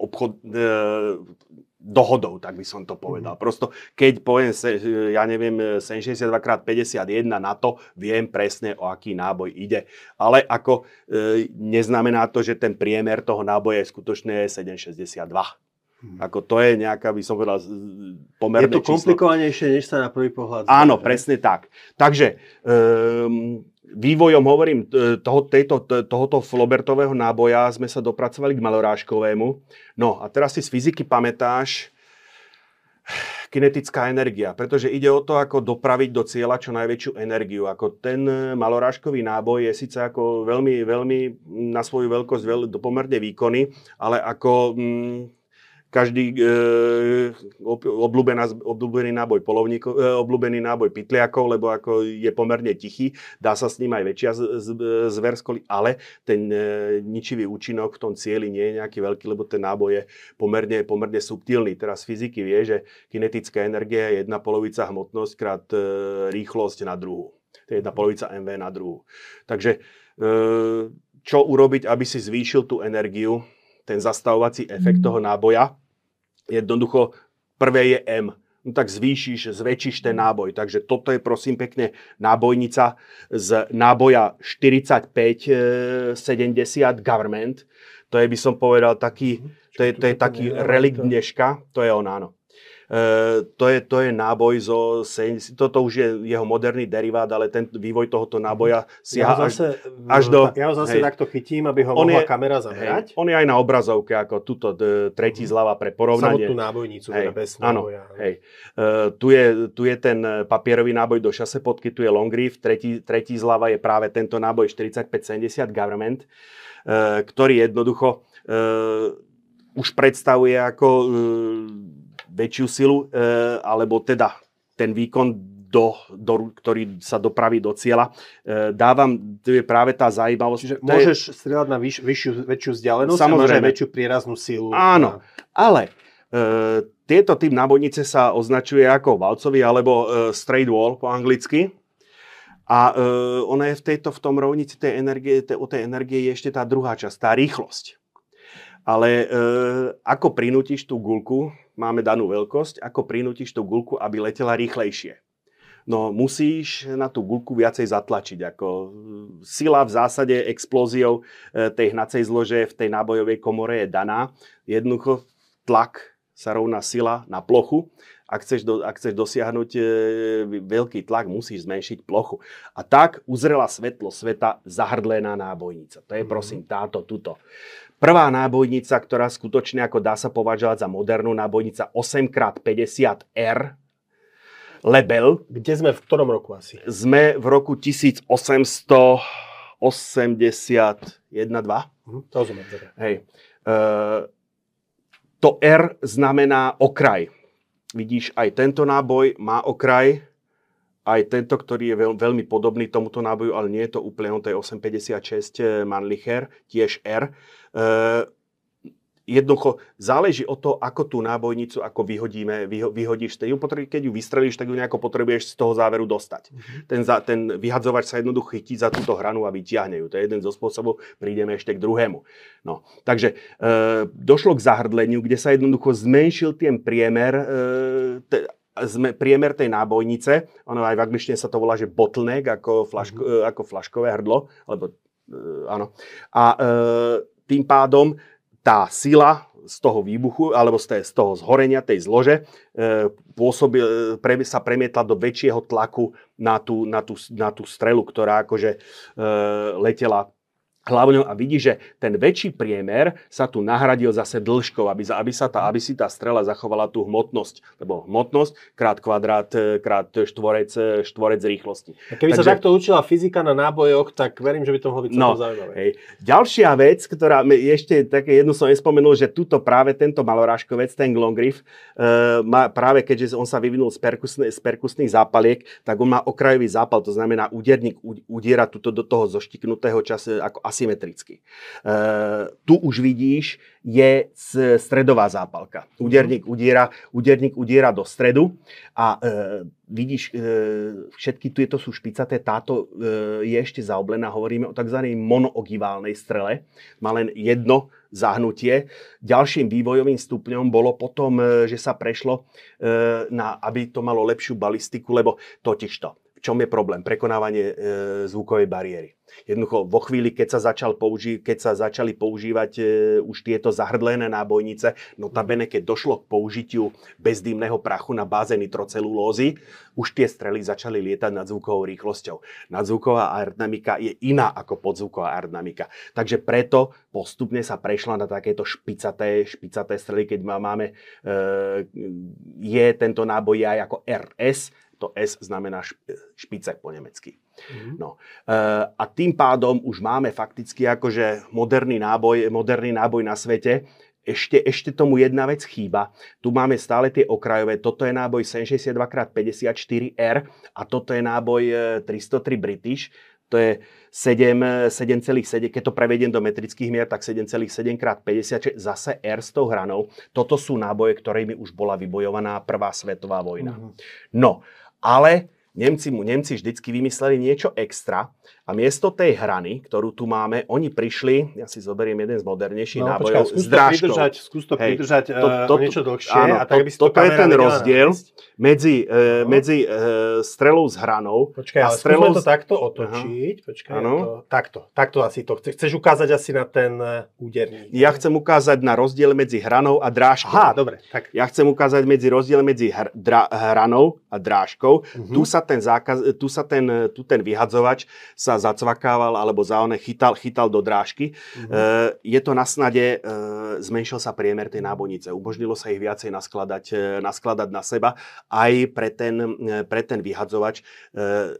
obchod, e, dohodou, tak by som to povedal. Mm. Prosto, keď poviem, ja neviem, 762x51 na to, viem presne, o aký náboj ide. Ale ako e, neznamená to, že ten priemer toho náboja je skutočne 762. Hmm. Ako to je nejaká, by som povedal, pomerné Je to komplikovanejšie, než sa na prvý pohľad. Áno, presne tak. Takže um, vývojom, hovorím, toho, tejto, tohoto flobertového náboja sme sa dopracovali k malorážkovému. No a teraz si z fyziky pamätáš kinetická energia, pretože ide o to, ako dopraviť do cieľa čo najväčšiu energiu. Ako ten malorážkový náboj je síce ako veľmi, veľmi na svoju veľkosť veľ, pomerne výkonný, ale ako... Mm, každý e, obľúbená, obľúbený náboj polovníkov, e, obľúbený náboj pytliakov, lebo ako je pomerne tichý, dá sa s ním aj väčšia z, z, zver skoli, ale ten e, ničivý účinok v tom cieli nie je nejaký veľký, lebo ten náboj je pomerne, pomerne subtilný. Teraz fyziky vie, že kinetická energia je jedna polovica hmotnosť krát e, rýchlosť na druhú. To je jedna polovica MV na druhú. Takže e, čo urobiť, aby si zvýšil tú energiu, ten zastavovací efekt toho náboja, Jednoducho, prvé je M. No tak zvýšiš, zväčšíš ten náboj. Takže toto je prosím pekne nábojnica z náboja 45-70 government. To je by som povedal taký, to je, to je taký relikt dneška. To je on, áno. Uh, to, je, to je náboj zo 70, toto už je jeho moderný derivát, ale ten vývoj tohoto náboja siaha ja zase, až, až do... Ja ho zase hej, takto chytím, aby ho mohla je, kamera zamerať. Hej, on je aj na obrazovke, ako tuto tretí mhm. zľava pre porovnanie. Samotnú nábojnicu, hej, teda bez náboja. Áno, hej. Uh, tu, je, tu je ten papierový náboj do šase podky, tu je long reef, tretí, tretí zľava je práve tento náboj 4570 government, uh, ktorý jednoducho uh, už predstavuje ako uh, väčšiu silu, e, alebo teda ten výkon, do, do, ktorý sa dopraví do cieľa. E, dávam, to je práve tá zaujímavosť. Čiže môžeš je... strieľať na vyš, vyššiu, väčšiu vzdialenosť Samozrejme. a väčšiu prieraznú silu. Áno, ale e, tieto typ nábojnice sa označuje ako valcový alebo e, straight wall po anglicky. A e, ona je v, tejto, v tom rovnici tej energie, tej, o tej energie je ešte tá druhá časť, tá rýchlosť. Ale e, ako prinútiš tú gulku, máme danú veľkosť, ako prinútiš tú gulku, aby letela rýchlejšie. No musíš na tú gulku viacej zatlačiť. Ako sila v zásade explóziou e, tej hnacej zlože v tej nábojovej komore je daná. Jednoducho tlak sa rovná sila na plochu ak chceš, do, ak chceš dosiahnuť e, veľký tlak, musíš zmenšiť plochu. A tak uzrela svetlo sveta zahrdlená nábojnica. To je mhm. prosím táto, tuto. Prvá nábojnica, ktorá skutočne ako dá sa považovať za modernú nábojnica 8x50R Lebel. Kde sme v ktorom roku asi? Sme v roku 1881-2. Mhm, to rozumiem. Hej. E, to R znamená okraj vidíš, aj tento náboj má okraj, aj tento, ktorý je veľ, veľmi podobný tomuto náboju, ale nie je to úplne, on to je 856 Mannlicher, tiež R. E, jednoducho záleží o to, ako tú nábojnicu ako vyhodíme, vyho, vyhodíš. Tej, keď ju vystrelíš, tak ju nejako potrebuješ z toho záveru dostať. Mm-hmm. Ten, za, ten vyhadzovač sa jednoducho chytí za túto hranu a vyťahne ju. To je jeden zo spôsobov, prídeme ešte k druhému. No, takže e, došlo k zahrdleniu, kde sa jednoducho zmenšil ten priemer e, te, sme priemer tej nábojnice, ono aj v angličtine sa to volá, že bottleneck, ako, flaško, mm-hmm. ako flaškové hrdlo, alebo e, áno. A e, tým pádom tá sila z toho výbuchu alebo z, tej, z toho zhorenia tej zlože e, pôsobil, pre, sa premietla do väčšieho tlaku na tú, na tú, na tú strelu, ktorá akože e, letela hlavňou a vidí, že ten väčší priemer sa tu nahradil zase dĺžkou, aby, aby, sa tá, aby si tá strela zachovala tú hmotnosť. Lebo hmotnosť krát kvadrát, e, krát štvorec, e, štvorec rýchlosti. A keby Takže, sa takto učila fyzika na nábojoch, tak verím, že by to mohlo byť no, zaujímavé. Hej. Ďalšia vec, ktorá ešte také jednu som nespomenul, že tuto práve tento malorážkovec, ten Glongriff, e, má, práve keďže on sa vyvinul z, perkusne, z perkusných zápaliek, tak on má okrajový zápal, to znamená úderník udiera tuto do toho zoštiknutého času ako asymetricky. E, tu už vidíš, je stredová zápalka. Úderník udiera, úderník udiera do stredu a e, vidíš, e, všetky tieto sú špicaté, táto e, je ešte zaoblená, hovoríme o tzv. monoogiválnej strele, má len jedno zahnutie. Ďalším vývojovým stupňom bolo potom, e, že sa prešlo, e, na, aby to malo lepšiu balistiku, lebo totižto, v čom je problém? Prekonávanie e, zvukovej bariéry. Jednoducho vo chvíli, keď sa, začal použi- keď sa začali používať e, už tieto zahrdlené nábojnice, notabene keď došlo k použitiu bezdýmneho prachu na báze nitrocelulózy, už tie strely začali lietať nad zvukovou rýchlosťou. Nadzvuková aerodynamika je iná ako podzvuková aerodynamika. Takže preto postupne sa prešla na takéto špicaté, špicaté strely, keď máme, e, je tento náboj aj ako RS, to S znamená špice po nemecky. Mm-hmm. No. E, a tým pádom už máme fakticky akože moderný náboj, moderný náboj na svete. Ešte, ešte tomu jedna vec chýba. Tu máme stále tie okrajové. Toto je náboj 762x54R a toto je náboj 303 e, British. To je 7, 7,7, keď to prevediem do metrických mier, tak 7,7 x 56, zase R s tou hranou. Toto sú náboje, ktorými už bola vybojovaná prvá svetová vojna. Mm-hmm. No, ale Nemci, Nemci vždycky vymysleli niečo extra a miesto tej hrany, ktorú tu máme, oni prišli, ja si zoberiem jeden z modernejších no, nábojov, počkaj, s drážkou. Pridržať, skús to Hej, pridržať to, eh, to, to, niečo dlhšie. Áno, a tak, to, si to, toto je ten rozdiel medzi, uh, medzi uh, strelou s hranou počkaj, a strelou... to takto otočiť. Aha. Počkaj, to, takto, takto asi to. Chceš ukázať asi na ten úderník. Ja chcem ukázať na rozdiel medzi hranou a drážkou. Aha, dobre. Tak. Ja chcem ukázať medzi rozdiel medzi hr, dra, hranou a drážkou. Uh-huh. Tu sa ten zákaz, tu sa ten, tu ten vyhadzovač sa zacvakával alebo za one chytal, chytal do drážky. Mm-hmm. E, je to na snade, e, zmenšil sa priemer tej nábojnice. Umožnilo sa ich viacej naskladať, e, naskladať na seba aj pre ten, e, pre ten vyhadzovač. E,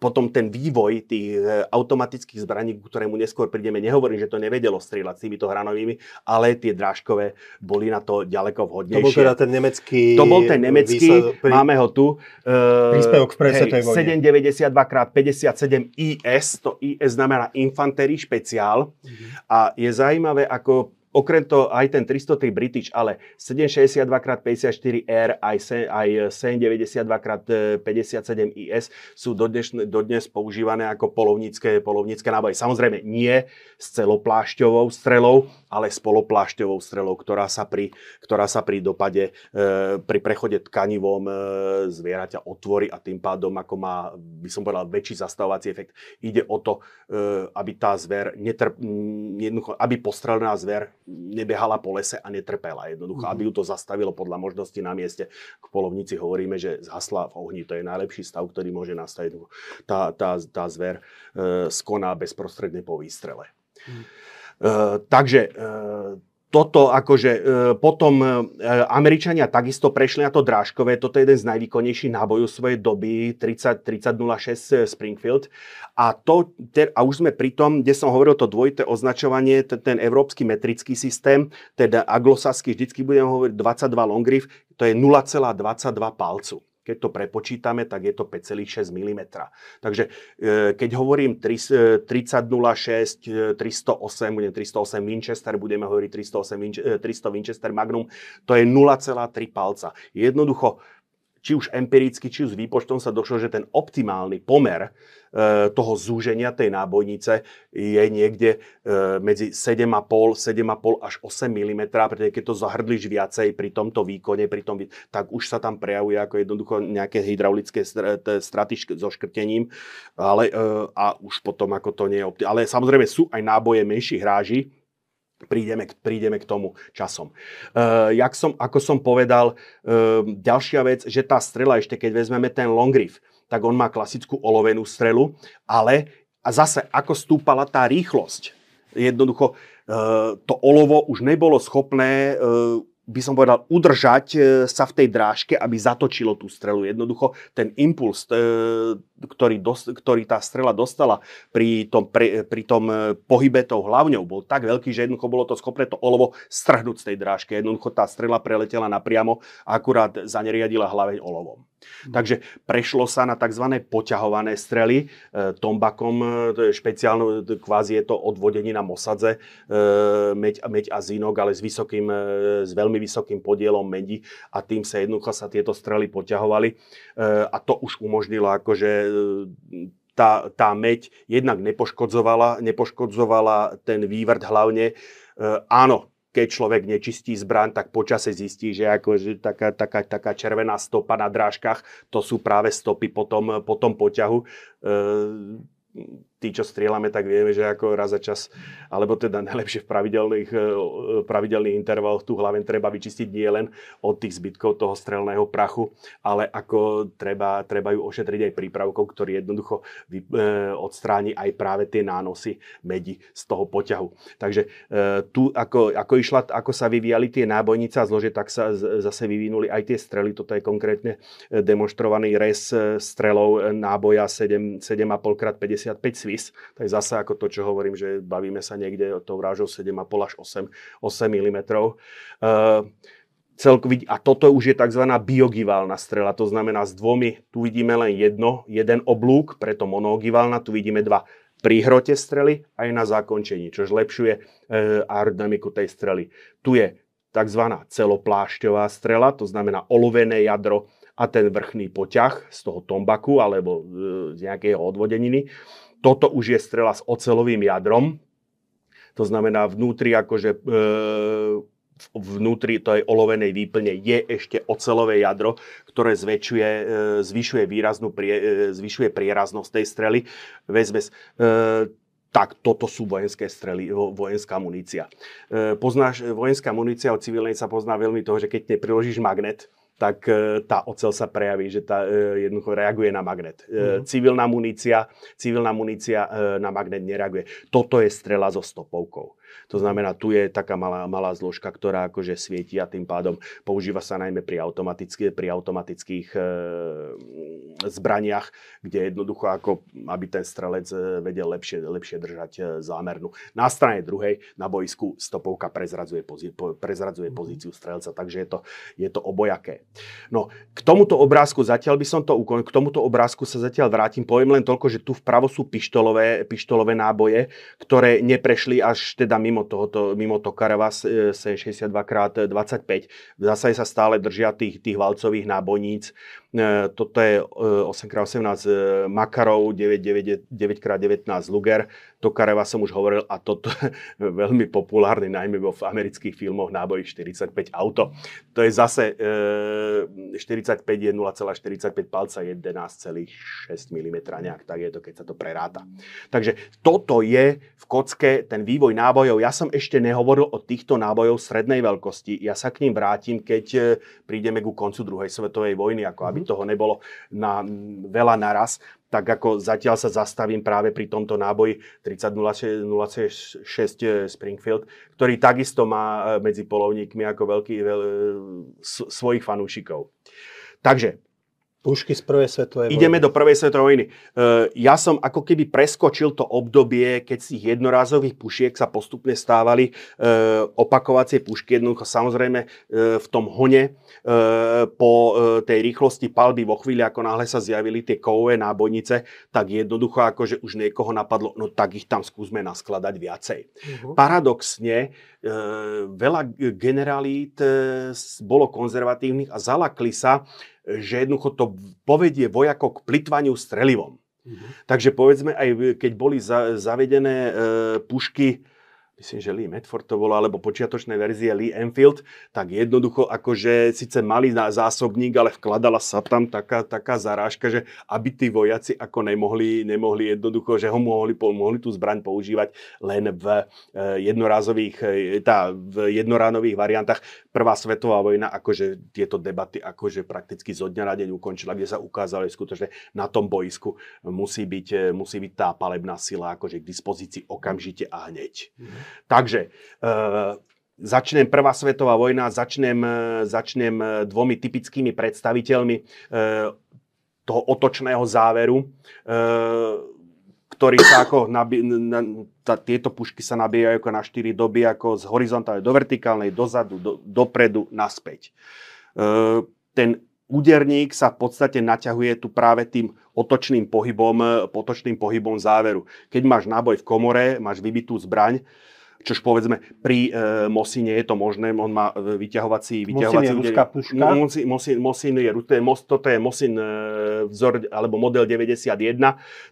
potom ten vývoj tých e, automatických zbraní, k ktorému neskôr prídeme, nehovorím, že to nevedelo strieľať s týmito hranovými, ale tie drážkové boli na to ďaleko vhodnejšie. To bol teda ten nemecký... To bol ten nemecký, pri... máme ho tu. Uh, príspevok v presvetej vojne. 792x57 IS, to IS znamená Infanterie Špeciál. Uh-huh. A je zaujímavé, ako okrem toho aj ten 303 British, ale 762x54R aj, aj 792x57 IS sú dodnes, dodnes používané ako polovnícke, polovnícke náboje. Samozrejme nie s celoplášťovou strelou, ale s poloplášťovou strelou, ktorá sa pri, ktorá sa pri dopade, e, pri prechode tkanivom e, zvieraťa otvorí a tým pádom ako má, by som povedal, väčší zastavovací efekt. Ide o to, e, aby tá zver, netrp, aby postrelená zver nebehala po lese a netrpela jednoducho, mm-hmm. aby ju to zastavilo podľa možnosti na mieste. K polovníci hovoríme, že zhasla v ohni, to je najlepší stav, ktorý môže nastať. Tá, tá, tá zver e, skoná bezprostredne po výstrele. Mm. E, takže e, toto akože e, potom e, Američania takisto prešli na to drážkové, toto je jeden z najvýkonnejších nábojov svojej doby, 30, 3006 Springfield. A, to, a už sme pri tom, kde som hovoril to dvojité označovanie, ten, ten európsky metrický systém, teda aglosaský, vždycky budem hovoriť 22 Longriff, to je 0,22 palcu. Keď to prepočítame, tak je to 5,6 mm. Takže e, keď hovorím 3006, 308, budem 308 Winchester, budeme hovoriť 308, 300 Winchester Magnum, to je 0,3 palca. Jednoducho či už empiricky, či už s výpočtom sa došlo, že ten optimálny pomer e, toho zúženia tej nábojnice je niekde e, medzi 7,5, 7,5 až 8 mm, pretože keď to zahrdliš viacej pri tomto výkone, pri tom, tak už sa tam prejavuje ako jednoducho nejaké hydraulické straty so škrtením, ale, e, a už potom ako to nie je optimálne. Ale samozrejme sú aj náboje menších ráží, Prídeme, prídeme k tomu časom. Uh, jak som, ako som povedal, uh, ďalšia vec, že tá strela, ešte keď vezmeme ten long riff, tak on má klasickú olovenú strelu, ale a zase ako stúpala tá rýchlosť, jednoducho uh, to olovo už nebolo schopné uh, by som povedal, udržať sa v tej drážke, aby zatočilo tú strelu. Jednoducho ten impuls, ktorý, dos, ktorý tá strela dostala pri tom, pri, pri tom e, pohybe tou hlavňou, bol tak veľký, že jednoducho bolo to schopné to olovo strhnúť z tej drážky. Jednoducho tá strela preletela napriamo a akurát zaneriadila hlaveň olovom. Hm. Takže prešlo sa na tzv. poťahované strely e, tombakom, e, to je špeciálne, kvázi je to odvodení na Mosadze, e, meď, meď a zínok, ale s, vysokým, e, s veľmi vysokým podielom medi a tým sa jednoducho sa tieto strely poťahovali e, a to už umožnilo akože tá, tá meď jednak nepoškodzovala, nepoškodzovala ten vývrt hlavne. E, áno, keď človek nečistí zbraň, tak počase zistí, že ako, že taká, taká, taká červená stopa na drážkach, to sú práve stopy po tom, po tom poťahu. E, tí, čo strieľame, tak vieme, že ako raz za čas, alebo teda najlepšie v pravidelných, e, pravidelných intervaloch tú hlaven treba vyčistiť nie len od tých zbytkov toho strelného prachu, ale ako treba, treba ju ošetriť aj prípravkou, ktorý jednoducho vy, e, odstráni aj práve tie nánosy medi z toho poťahu. Takže e, tu, ako, ako, išla, ako sa vyvíjali tie nábojnice a zlože, tak sa z, zase vyvinuli aj tie strely. Toto je konkrétne e, demonstrovaný res strelov náboja 7, 7,5x55 Swiss. To je zase ako to, čo hovorím, že bavíme sa niekde tou rážou 7,5 až 8, 8 mm. Uh, a toto už je tzv. biogiválna strela, to znamená s dvomi, tu vidíme len jedno, jeden oblúk, preto monogiválna, tu vidíme dva pri hrote strely aj na zakončení, čo zlepšuje e, aerodynamiku tej strely. Tu je tzv. celoplášťová strela, to znamená olovené jadro a ten vrchný poťah z toho tombaku alebo e, z nejakého odvodeniny. Toto už je strela s ocelovým jadrom, to znamená vnútri akože e, vnútri tej olovenej výplne je ešte ocelové jadro, ktoré zväčšuje, e, zvyšuje výraznú, prie, e, zvyšuje prieraznosť tej strely. Vezmes, e, tak toto sú vojenské strely, vojenská munícia. Poznáš, vojenská munícia od civilnej sa pozná veľmi toho, že keď nepriložíš magnet, tak e, tá ocel sa prejaví, že tá e, jednoducho reaguje na magnet. Mm. Civilná munícia, civilná munícia na magnet nereaguje. Toto je strela so stopovkou. To znamená, tu je taká malá, malá zložka, ktorá akože svieti a tým pádom používa sa najmä pri, automatických, pri automatických e, zbraniach, kde jednoducho ako, aby ten strelec e, vedel lepšie, lepšie držať e, zámernú. Na strane druhej, na boisku, stopovka prezradzuje, pozí, po, prezradzuje mhm. pozíciu strelca, takže je to, je to obojaké. No, k tomuto obrázku zatiaľ by som to ukončil, k tomuto obrázku sa zatiaľ vrátim, poviem len toľko, že tu vpravo sú pištolové, pištolové náboje, ktoré neprešli až teda mimo, tohoto, mimo Tokareva 62x25. Zase sa stále držia tých, tých valcových nábojníc. E, toto je 8x18 Makarov, 9x19 Luger. Tokareva som už hovoril a toto je veľmi populárny, najmä vo v amerických filmoch náboj 45 auto. To je zase 45 je 0,45 palca, 11,6 mm, nejak tak je to, keď sa to preráta. Takže toto je v kocke ten vývoj nábojov. Ja som ešte nehovoril o týchto nábojov strednej veľkosti. Ja sa k ním vrátim, keď e, prídeme ku koncu druhej svetovej vojny, ako aby mhm. toho nebolo na veľa naraz tak ako zatiaľ sa zastavím práve pri tomto náboji 3006 Springfield, ktorý takisto má e, medzi polovníkmi ako veľký veľ, e, svojich fanúšikov. Takže Pušky z prvej svetovej vojny. Ideme do prvej svetovej vojny. Uh, ja som ako keby preskočil to obdobie, keď z tých jednorázových pušiek sa postupne stávali uh, opakovacie pušky. Jednoducho samozrejme uh, v tom hone po tej rýchlosti palby vo chvíli, ako náhle sa zjavili tie kovové nábojnice, tak jednoducho akože už niekoho napadlo, no tak ich tam skúsme naskladať viacej. Uh-huh. Paradoxne, veľa generalít bolo konzervatívnych a zalakli sa že jednoducho to povedie vojakov k plitvaniu strelivom. Mm-hmm. Takže povedzme, aj keď boli za, zavedené e, pušky myslím, že Lee Medford to bolo, alebo počiatočné verzie Lee Enfield, tak jednoducho akože síce mali zásobník, ale vkladala sa tam taká, taká zarážka, že aby tí vojaci ako nemohli, nemohli jednoducho, že ho mohli, mohli tú zbraň používať len v e, jednorázových, e, tá, v jednoránových variantách. Prvá svetová vojna, akože tieto debaty akože prakticky zo dňa na deň ukončila, kde sa ukázalo skutočne na tom boisku musí byť, e, musí byť tá palebná sila akože k dispozícii okamžite a hneď. Mm-hmm. Takže e, začnem prvá svetová vojna, začnem, e, začnem e, dvomi typickými predstaviteľmi toho otočného záveru, ktorý sa ako nabi- na, tá, tieto pušky sa nabíjajú ako na štyri doby, ako z horizontálnej do vertikálnej, dozadu, do, dopredu, naspäť. Ten úderník sa v podstate naťahuje tu práve tým otočným pohybom, potočným pohybom záveru. Keď máš náboj v komore, máš vybitú zbraň, Čož povedzme, pri e, Mosine je to možné, on má e, vyťahovací... vyťahovací Mosin je ruská puška? Mosin, Mosin, Mosin je, to je, toto je Mosin e, vzor, alebo model 91,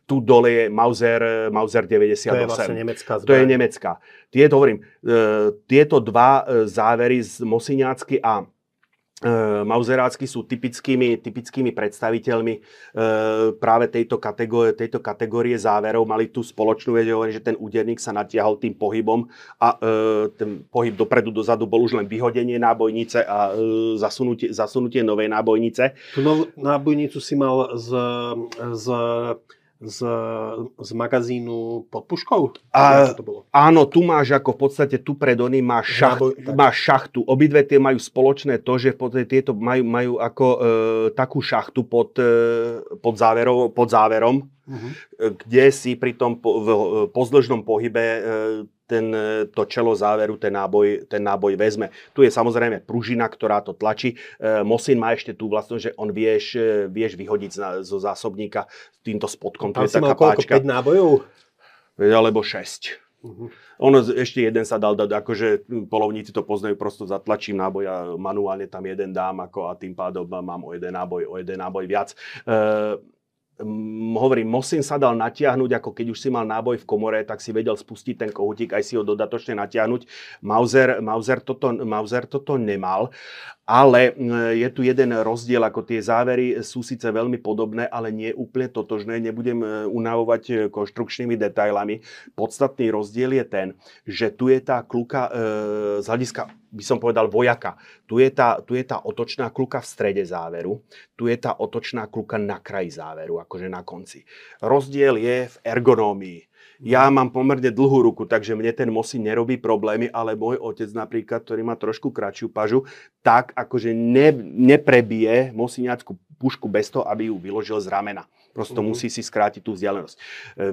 tu dole je Mauser, Mauser 98. To je vlastne nemecká zbraň. To je nemecká. Tieto, hovorím, e, tieto dva e, závery z Mosiniacky a E, Mauserácky sú typickými, typickými predstaviteľmi e, práve tejto kategórie, tejto kategórie záverov. Mali tú spoločnú vec, že ten úderník sa natiahol tým pohybom a e, ten pohyb dopredu, dozadu bol už len vyhodenie nábojnice a zasunutie, zasunutie novej nábojnice. Tú novú nábojnicu si mal z, z z, z magazínu pod puškou? A, to bolo? Áno, tu máš ako v podstate tu pred oný máš, šacht, máš šachtu. Obidve tie majú spoločné to, že tieto majú, majú ako e, takú šachtu pod, e, pod, záverov, pod záverom, uh-huh. kde si pri tom po, v pozdĺžnom pohybe e, ten, e, to čelo záveru, ten náboj, ten náboj vezme. Tu je samozrejme pružina, ktorá to tlačí. E, Mosin má ešte tú vlastnosť, že on vieš, e, vieš vyhodiť zo zásobníka týmto spodkom. Tam si mal koľko, 5 nábojov? Alebo 6. Uh-huh. Ono ešte jeden sa dal dať, akože polovníci to poznajú, prosto zatlačím náboj a manuálne tam jeden dám ako a tým pádom mám o jeden náboj, o jeden náboj viac. E, hovorím, Mosin sa dal natiahnuť, ako keď už si mal náboj v komore, tak si vedel spustiť ten kohutík, aj si ho dodatočne natiahnuť. Mauser, Mauser, toto, Mauser toto nemal, ale je tu jeden rozdiel, ako tie závery sú síce veľmi podobné, ale nie úplne totožné. Nebudem e, unavovať e, konštrukčnými detailami. Podstatný rozdiel je ten, že tu je tá kluka e, z hľadiska by som povedal vojaka. Tu je, tá, tu je tá otočná kluka v strede záveru, tu je tá otočná kluka na kraji záveru, akože na konci. Rozdiel je v ergonómii. Ja mám pomerne dlhú ruku, takže mne ten Mosin nerobí problémy, ale môj otec napríklad, ktorý má trošku kratšiu pažu, tak akože ne, neprebije Mosiniackú pušku bez toho, aby ju vyložil z ramena. Prosto uh-huh. musí si skrátiť tú vzdialenosť. E,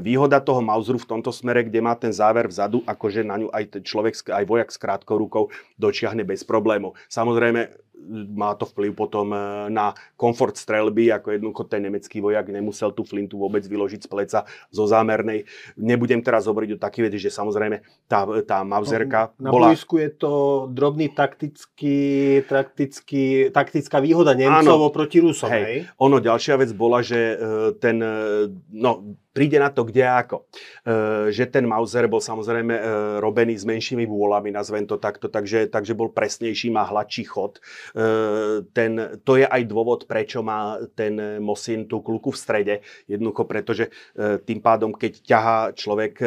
výhoda toho Mauseru v tomto smere, kde má ten záver vzadu, akože na ňu aj človek, aj vojak s krátkou rukou dočiahne bez problémov. Samozrejme, má to vplyv potom e, na komfort strelby, ako jednoducho ten nemecký vojak nemusel tú flintu vôbec vyložiť z pleca zo zámernej. Nebudem teraz hovoriť o takých veci, že samozrejme tá, tá Mauserka Na bola... boisku je to drobný taktický, taktický, taktická výhoda Nemcov oproti Rusom, hej? Hej. Ono, ďalšia vec bola, že e, ten, e, no, príde na to kde ako. E, že ten Mauser bol samozrejme e, robený s menšími vôľami, nazvem to takto, takže, takže bol presnejší, má hladší chod. E, ten, to je aj dôvod, prečo má ten Mosin tú kluku v strede. Jednoducho, pretože tým pádom, keď ťahá človek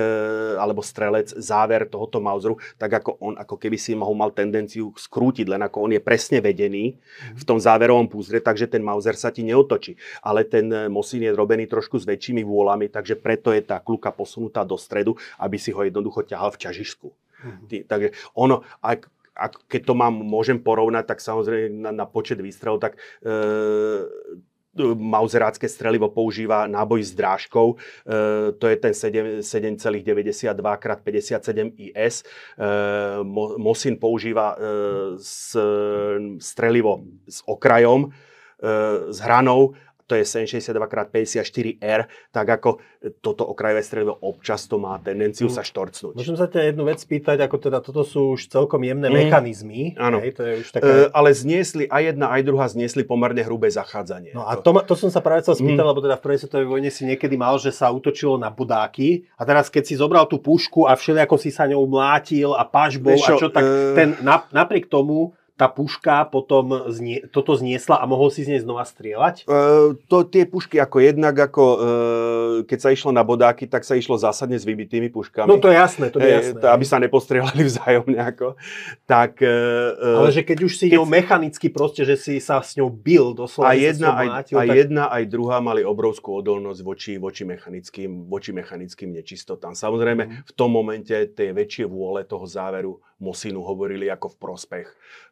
alebo strelec záver tohoto Mauseru, tak ako on, ako keby si mohol mal tendenciu skrútiť, len ako on je presne vedený v tom záverovom púzre, takže ten Mauser sa ti neotočí. Ale ten Mosin je robený trošku s väčšími vôľami, takže preto je tá kluka posunutá do stredu, aby si ho jednoducho ťahal v ťažišku. Ty, takže ono, ak, ak, keď to mám, môžem porovnať, tak samozrejme na, na počet výstrelov, tak e, mauzerácké strelivo používa náboj s drážkou, e, to je ten 7 7,92 x 57 IS. E, Mo- Mosin používa e, s, strelivo s okrajom, e, s hranou, to je 762x54R, tak ako toto okrajové strelivo občas to má tendenciu sa štorcnúť. Môžem sa ťa jednu vec spýtať, ako teda toto sú už celkom jemné Mm. mechanizmy. Áno. Hej, to je už E, taká... ale zniesli, aj jedna, aj druhá zniesli pomerne hrubé zachádzanie. No a to, to som sa práve chcel spýtať, Mm. lebo teda v prvej svetovej vojne si niekedy mal, že sa útočilo na bodáky a teraz keď si zobral tú pušku a všelijako si sa ňou mlátil a pažbou Vieš a čo, čo, tak e- ten, na, napriek tomu tá puška potom znie, toto zniesla a mohol si z nej znova strieľať? E, to tie pušky ako jednak, ako e, keď sa išlo na bodáky, tak sa išlo zásadne s vybitými puškami. No to je jasné, to je Hej, jasné. to, aby sa nepostrieľali vzájomne. Ako. Tak, e, Ale že keď už si keď- ňou mechanicky proste, že si sa s ňou bil doslova, a jedna, aj, mlátil, aj tak... jedna, aj druhá mali obrovskú odolnosť voči, voči, mechanickým, voči mechanickým nečistotám. Samozrejme, Mhm. v tom momente tie väčšie vôle toho záveru Mosinu hovorili ako v prospech,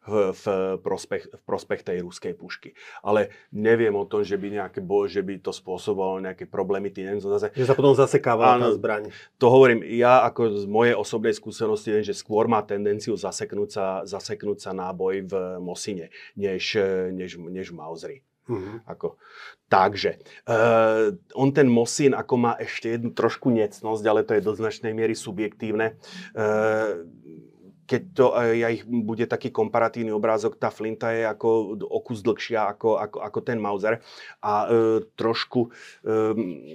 v, v prospech, v prospech tej ruskej pušky. Ale neviem o tom, že by, nejaké, bo, že by to spôsobovalo nejaké problémy. Tým neviem, zase, Že sa potom zasekávala tá zbraň. to hovorím, ja ako z mojej osobnej skúsenosti viem, že skôr má tendenciu zaseknúť sa, zaseknúť sa náboj v Mosine, než, než, než v Mauseri. Mhm. Ako, takže, uh, on ten Mosin ako má ešte jednu trošku necnosť, ale to je do značnej miery subjektívne. Uh, keď to eh, ja ich bude taký komparatívny obrázok, tá flinta je ako o kus dlhšia ako, ako, ako ten Mauser a e, trošku, e,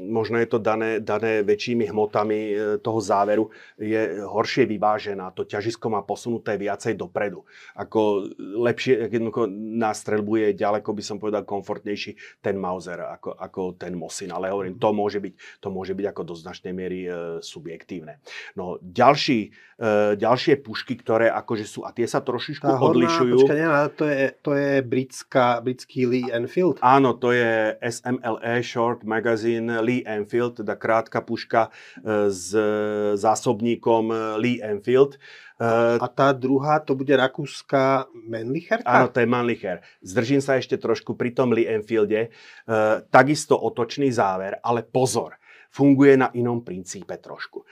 možno je to dané, dané väčšími hmotami e, toho záveru, je horšie vyvážená. To ťažisko má posunuté viacej dopredu. Ako lepšie, jednoducho na streľbu je ďaleko, by som povedal, komfortnejší ten Mauser ako, ako ten Mosin. Ale hovorím, to môže byť, to môže byť ako do značnej miery e, subjektívne. No, ďalší, e, ďalšie pušky, ktoré akože sú, a tie sa trošičku Tá horná, odlišujú. počkaj, ale to je, to je britská, britský Lee Enfield. Áno, to je SMLE Short Magazine Lee Enfield, teda krátka puška e, s zásobníkom e, Lee Enfield. E, A tá druhá, to bude rakúska Menlicherka? Áno, to je Mannlicher. Zdržím sa ešte trošku pri tom Lee Enfielde. E, takisto otočný záver, ale pozor, funguje na inom princípe trošku. E,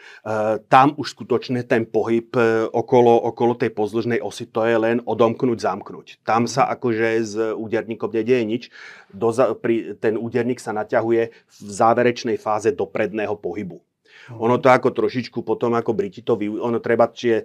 tam už skutočne ten pohyb e, okolo, okolo tej pozdĺžnej osy, to je len odomknúť, zamknúť. Tam sa akože s úderníkom nedieje nič. Do, za- pri, ten úderník sa naťahuje v záverečnej fáze do predného pohybu. Ono to ako trošičku potom ako Briti to využili, ono treba, či e,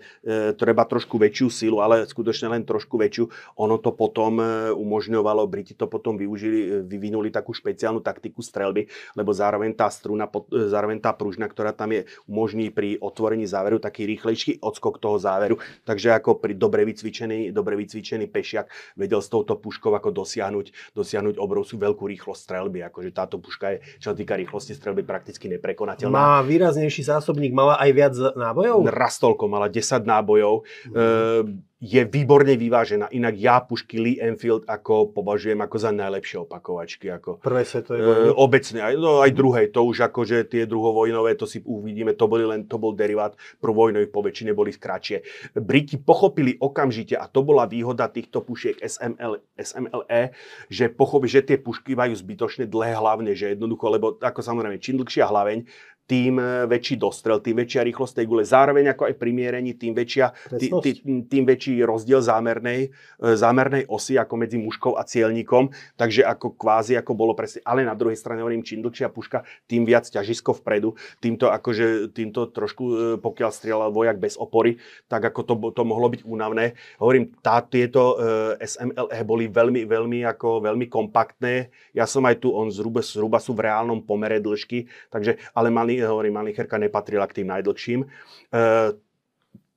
treba trošku väčšiu silu, ale skutočne len trošku väčšiu. Ono to potom e, umožňovalo, Briti to potom využili, e, vyvinuli takú špeciálnu taktiku strelby, lebo zároveň tá struna, e, zároveň tá pružna, ktorá tam je, umožní pri otvorení záveru taký rýchlejší odskok toho záveru. Takže ako pri dobre vycvičený, dobre vycvičený pešiak vedel s touto puškou ako dosiahnuť, dosiahnuť obrovskú veľkú rýchlosť strelby. Akože táto puška je, čo týka rýchlosti strelby, prakticky neprekonateľná. Má výraznejší zásobník, mala aj viac nábojov? Raz toľko, mala 10 nábojov. Mhm. E, je výborne vyvážená. Inak ja pušky Lee Enfield ako považujem ako za najlepšie opakovačky. Ako, Prvej svetovej e, vojny. obecne, aj, no aj druhej, to už akože tie druhovojnové, to si uvidíme, to, boli len, to bol derivát prvovojnových, po väčšine boli kratšie. Briti pochopili okamžite, a to bola výhoda týchto pušiek SML, SMLE, že pochopili, že tie pušky majú zbytočne dlhé hlavne, že jednoducho, lebo ako samozrejme, čím dlhšia hlaveň, tým e, väčší dostrel, tým väčšia rýchlosť tej gule. Zároveň ako aj pri mierení, tým, väčšia, tý, tý, tým väčší rozdiel zámernej, e, zámernej osy ako medzi mužkou a cieľníkom. Takže ako kvázi, ako bolo presne. Ale na druhej strane hovorím, čím dlhšia puška, tým viac ťažisko vpredu. Týmto, akože, týmto trošku, e, pokiaľ strieľal vojak bez opory, tak ako to, to mohlo byť únavné. Hovorím, tá, tieto SMLE boli veľmi, veľmi, ako, veľmi kompaktné. Ja som aj tu, on zhruba, zhruba sú v reálnom pomere dĺžky, takže, ale mali hovorím, Malicherka nepatrila k tým najdlhším. E,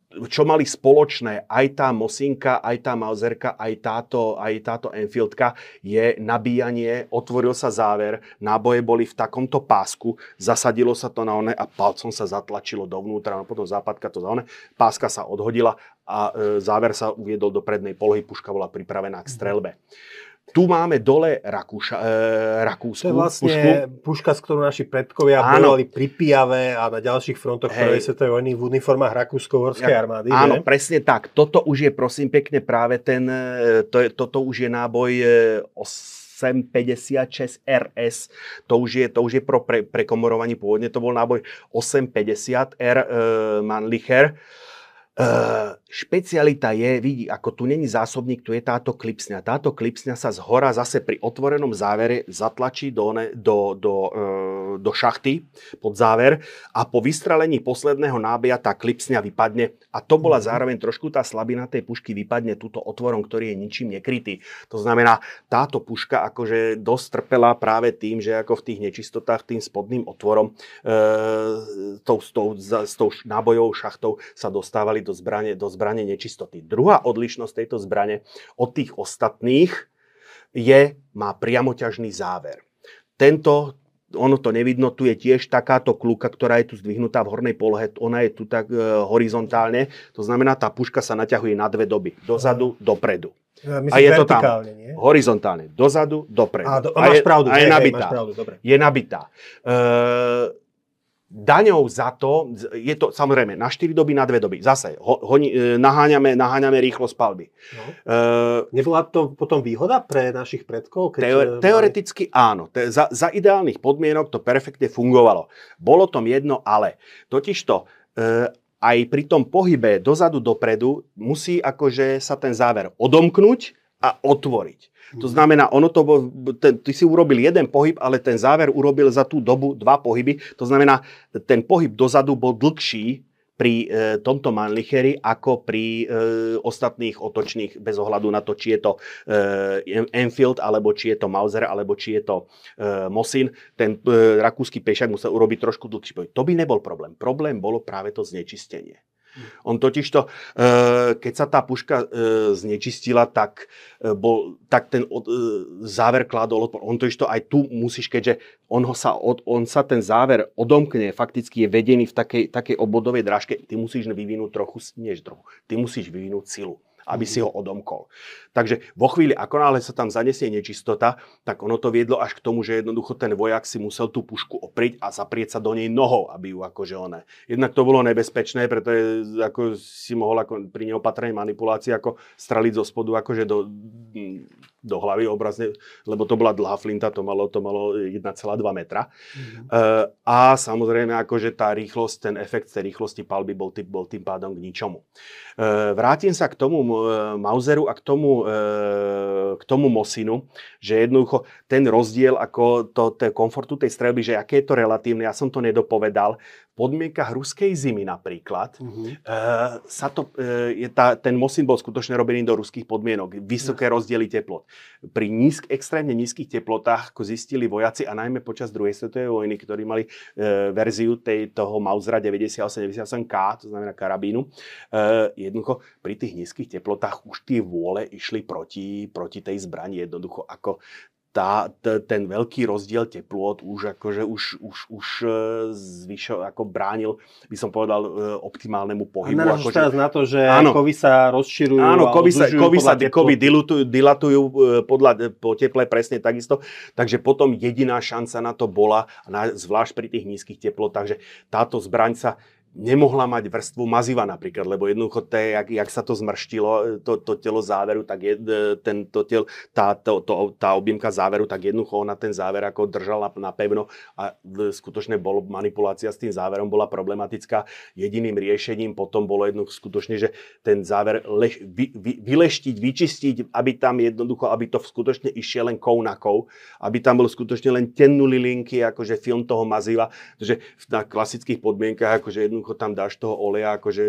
čo mali spoločné aj tá Mosinka, aj tá Mauzerka, aj táto, aj táto Enfieldka, je nabíjanie, otvoril sa záver, náboje boli v takomto pásku, zasadilo sa to na one a palcom sa zatlačilo dovnútra, no potom západka to za one, páska sa odhodila a e, záver sa uviedol do prednej polohy, puška bola pripravená k strelbe. Tu máme dole Rakúša, e, Rakúsku. To je vlastne pušku, puška, s ktorou naši predkovia áno. bojovali pri Pijave a na ďalších frontoch prvej svetovej vojny v uniformách Rakúsko-Horskej ja, armády. Áno, že? presne tak. Toto už je prosím pekne práve ten, e, to toto už je náboj 856 e, RS, to už je, to už je pro pre, prekomorovanie pôvodne, to bol náboj 850 R e, Mannlicher. Uh, špecialita je, vidí, ako tu není zásobník, tu je táto klipsňa. Táto klipsňa sa z hora zase pri otvorenom závere zatlačí do, ne, do, do, uh, do šachty pod záver a po vystrelení posledného nábia tá klipsňa vypadne a to bola mhm. zároveň trošku tá slabina tej pušky, vypadne túto otvorom, ktorý je ničím nekrytý. To znamená, táto puška akože dosť trpela práve tým, že ako v tých nečistotách tým spodným otvorom s, tou, tou, s tou nábojovou šachtou sa dostávali do zbrane, do zbrane nečistoty. Druhá odlišnosť tejto zbrane od tých ostatných je, má priamoťažný záver. Tento, ono to nevidno, tu je tiež takáto kluka, ktorá je tu zdvihnutá v hornej polohe, ona je tu tak e, horizontálne, to znamená, tá puška sa naťahuje na dve doby, dozadu, dopredu. Myslím, a je to tam nie? horizontálne, dozadu, dopredu. A, do, a máš pravdu. A je, je nabitá. Hej, pravdu, dobre. Je nabitá. E, daňou za to, je to samozrejme na 4 doby, na 2 doby. Zase ho, ho, e, naháňame, naháňame rýchlosť palby. No. Uh, Nebola to potom výhoda pre našich predkov? Keď teo, e, teoreticky áno. Te, za, za ideálnych podmienok to perfektne fungovalo. Bolo tom jedno ale. Totižto uh, aj pri tom pohybe dozadu, dopredu musí akože sa ten záver odomknúť a otvoriť. To znamená, ono to ten, ty si urobil jeden pohyb, ale ten záver urobil za tú dobu dva pohyby. To znamená, ten pohyb dozadu bol dlhší pri e, tomto Mannlicheri ako pri e, ostatných otočných, bez ohľadu na to, či je to e, Enfield, alebo či je to Mauser, alebo či je to e, Mosin. Ten e, rakúsky pešak musel urobiť trošku dlhší pohyb. To by nebol problém. Problém bolo práve to znečistenie. On totižto, eh, keď sa tá puška eh, znečistila, tak, eh, bol, tak ten záver kládol odpor. On totižto aj tu musíš, keďže on, ho sa, on sa ten záver odomkne, fakticky je vedený v takej, takej obodovej drážke, ty musíš vyvinúť trochu, než trochu, ty musíš vyvinúť silu aby si ho odomkol. Takže vo chvíli, ako náhle sa tam zanesie nečistota, tak ono to viedlo až k tomu, že jednoducho ten vojak si musel tú pušku opriť a zaprieť sa do nej nohou, aby ju akože one. Jednak to bolo nebezpečné, pretože ako si mohol ako pri neopatrnej manipulácii ako streliť zo spodu akože do, do hlavy obrazne, lebo to bola dlhá flinta, to malo, to malo 1,2 metra. Mm-hmm. Uh, a samozrejme, akože tá rýchlosť, ten efekt tej rýchlosti palby bol, tým, bol tým pádom k ničomu. Uh, vrátim sa k tomu uh, Mauseru a k tomu k tomu Mosinu, že jednoducho ten rozdiel ako to, to komfortu tej strelby, že aké je to relatívne, ja som to nedopovedal, podmienkach ruskej zimy napríklad, uh-huh. uh, sa to, uh, je tá, ten Mosin bol skutočne robený do ruských podmienok. Vysoké uh-huh. rozdiely teplot. Pri nízk, extrémne nízkych teplotách, ako zistili vojaci, a najmä počas druhej svetovej vojny, ktorí mali uh, verziu tej, toho Mausera 98-98K, to znamená karabínu, uh, jednoducho pri tých nízkych teplotách už tie vôle išli proti, proti tej zbrani. Jednoducho ako tá, t- ten veľký rozdiel teplôt už akože už, už, už e, zvyšo, ako bránil, by som povedal, e, optimálnemu pohybu. A akože, teraz na to, že áno, kovy sa rozširujú Áno, kovy sa, kovy sa kovy dilatujú, dilatujú e, podľa, po teple presne takisto. Takže potom jediná šanca na to bola, na, zvlášť pri tých nízkych teplotách, že táto zbraň sa nemohla mať vrstvu maziva napríklad, lebo jednoducho té, jak, jak sa to zmrštilo, to, to telo záveru, tak je, ten, to tel, tá, to, to, tá objemka záveru, tak jednoducho ona ten záver ako držala na pevno a skutočne bol, manipulácia s tým záverom bola problematická. Jediným riešením potom bolo jednoducho skutočne, že ten záver le, vy, vy, vyleštiť, vyčistiť, aby tam jednoducho, aby to skutočne išiel len kou na kou, aby tam bol skutočne len tennuli linky, akože film toho maziva, že na klasických podmienkach, akože jednoducho jednoducho tam dáš toho oleja, akože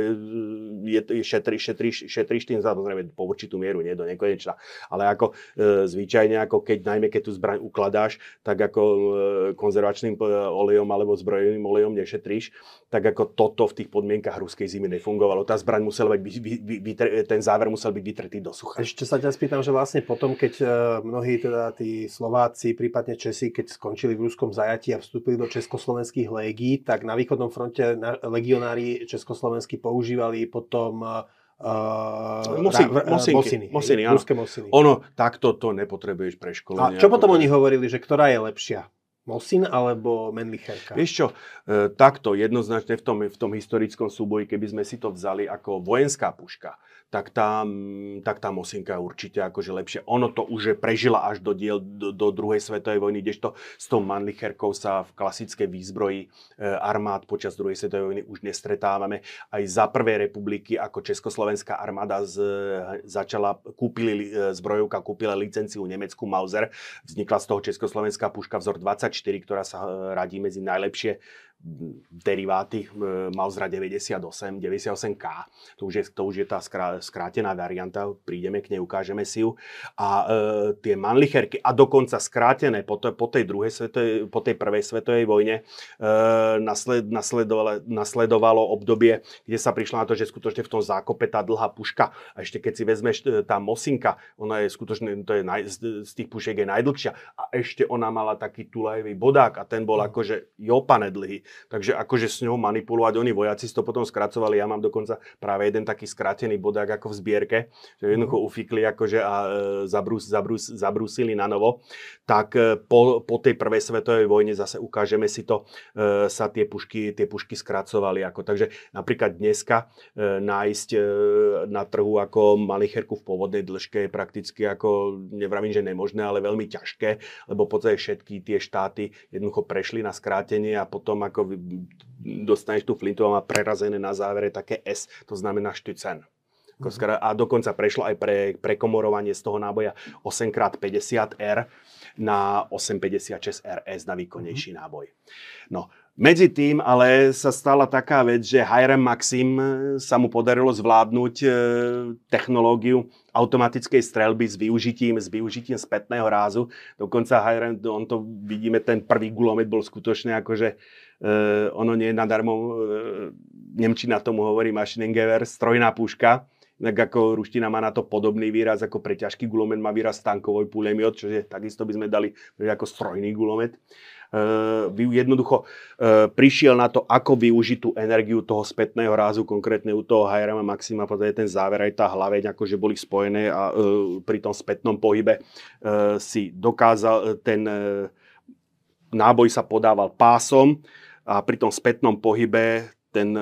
je, je šetri, šetri, šetríš tým samozrejme po určitú mieru, nie do nekonečna. Ale ako e, zvyčajne, ako keď, najmä keď tú zbraň ukladáš, tak ako e, konzervačným e, olejom alebo zbrojovým olejom nešetríš, tak ako toto v tých podmienkach ruskej zimy nefungovalo. Tá zbraň musela byť, vy, vy, vy, ten záver musel byť vytretý do sucha. Ešte sa ťa spýtam, že vlastne potom, keď e, mnohí teda tí Slováci, prípadne Česi, keď skončili v ruskom zajatí a vstúpili do československých légií, tak na východnom fronte legii legionári československí používali potom Uh, Mosin, ra, mosiny, mosiny, mosiny, áno. mosiny. Ono, takto to nepotrebuješ pre školenie. A čo potom oni hovorili, že ktorá je lepšia? Mosin alebo Menlicherka? Vieš čo, e, takto jednoznačne v tom, v tom historickom súboji, keby sme si to vzali ako vojenská puška, tak tá, tak tá Mosinka je určite akože lepšia. Ono to už prežila až do, diel, do, do druhej svetovej vojny, kdežto s tou Manlicherkou sa v klasickej výzbroji e, armád počas druhej svetovej vojny už nestretávame. Aj za prvej republiky, ako Československá armáda z, začala, kúpili, e, zbrojovka kúpila licenciu Nemecku Mauser, vznikla z toho Československá puška vzor 24, ktorá sa radí medzi najlepšie deriváty e, Mausra 98, 98K. To už je, to už je tá skrátená varianta, prídeme k nej, ukážeme si ju. A e, tie manlicherky, a dokonca skrátené po, to, po, tej, druhej svetovej, po tej prvej svetovej vojne, e, nasled, nasledovalo, nasledovalo obdobie, kde sa prišlo na to, že skutočne v tom zákope tá dlhá puška, a ešte keď si vezmeš tá Mosinka, ona je skutočne, to je naj, z tých pušiek je najdlhšia, a ešte ona mala taký tulajový bodák a ten bol mm. akože jopane dlhý. Takže akože s ňou manipulovať, oni vojaci to potom skracovali, ja mám dokonca práve jeden taký skratený bodák ako v zbierke, že jednoducho mhm. ufikli akože a e, zabrus, zabrus, zabrusili na novo. Tak e, po, po tej prvej svetovej vojne zase ukážeme si to, e, sa tie pušky, tie pušky skracovali. Ako, takže napríklad dneska nájsť na trhu ako malicherku v pôvodnej dĺžke je prakticky ako, nevravím, že nemožné, ale veľmi ťažké, lebo v podstate všetky tie štáty jednoducho prešli na skrátenie a potom ako ako dostaneš tú flintu a má prerazené na závere také S, to znamená štycen. Mhm. A dokonca prešlo aj pre prekomorovanie z toho náboja 8x50R na 856 RS na výkonnejší mhm. náboj. No, medzi tým ale sa stala taká vec, že Hiram Maxim sa mu podarilo zvládnuť e, technológiu automatickej strelby s využitím, s využitím spätného rázu. Dokonca Hiram, on to vidíme, ten prvý gulomet bol skutočne akože ono nie je nadarmo, uh, Nemčina tomu hovorí Maschinengewehr, strojná puška, tak ako ruština má na to podobný výraz, ako pre ťažký gulomet má výraz tankovoj pulemiot, čo je takisto by sme dali ako strojný gulomet. Uh, jednoducho uh, prišiel na to, ako využiť tú energiu toho spätného rázu, konkrétne u toho Hajrama Maxima, potom ten záver aj tá hlaveň, akože boli spojené a uh, pri tom spätnom pohybe uh, si dokázal ten uh, náboj sa podával pásom, a pri tom spätnom pohybe ten e,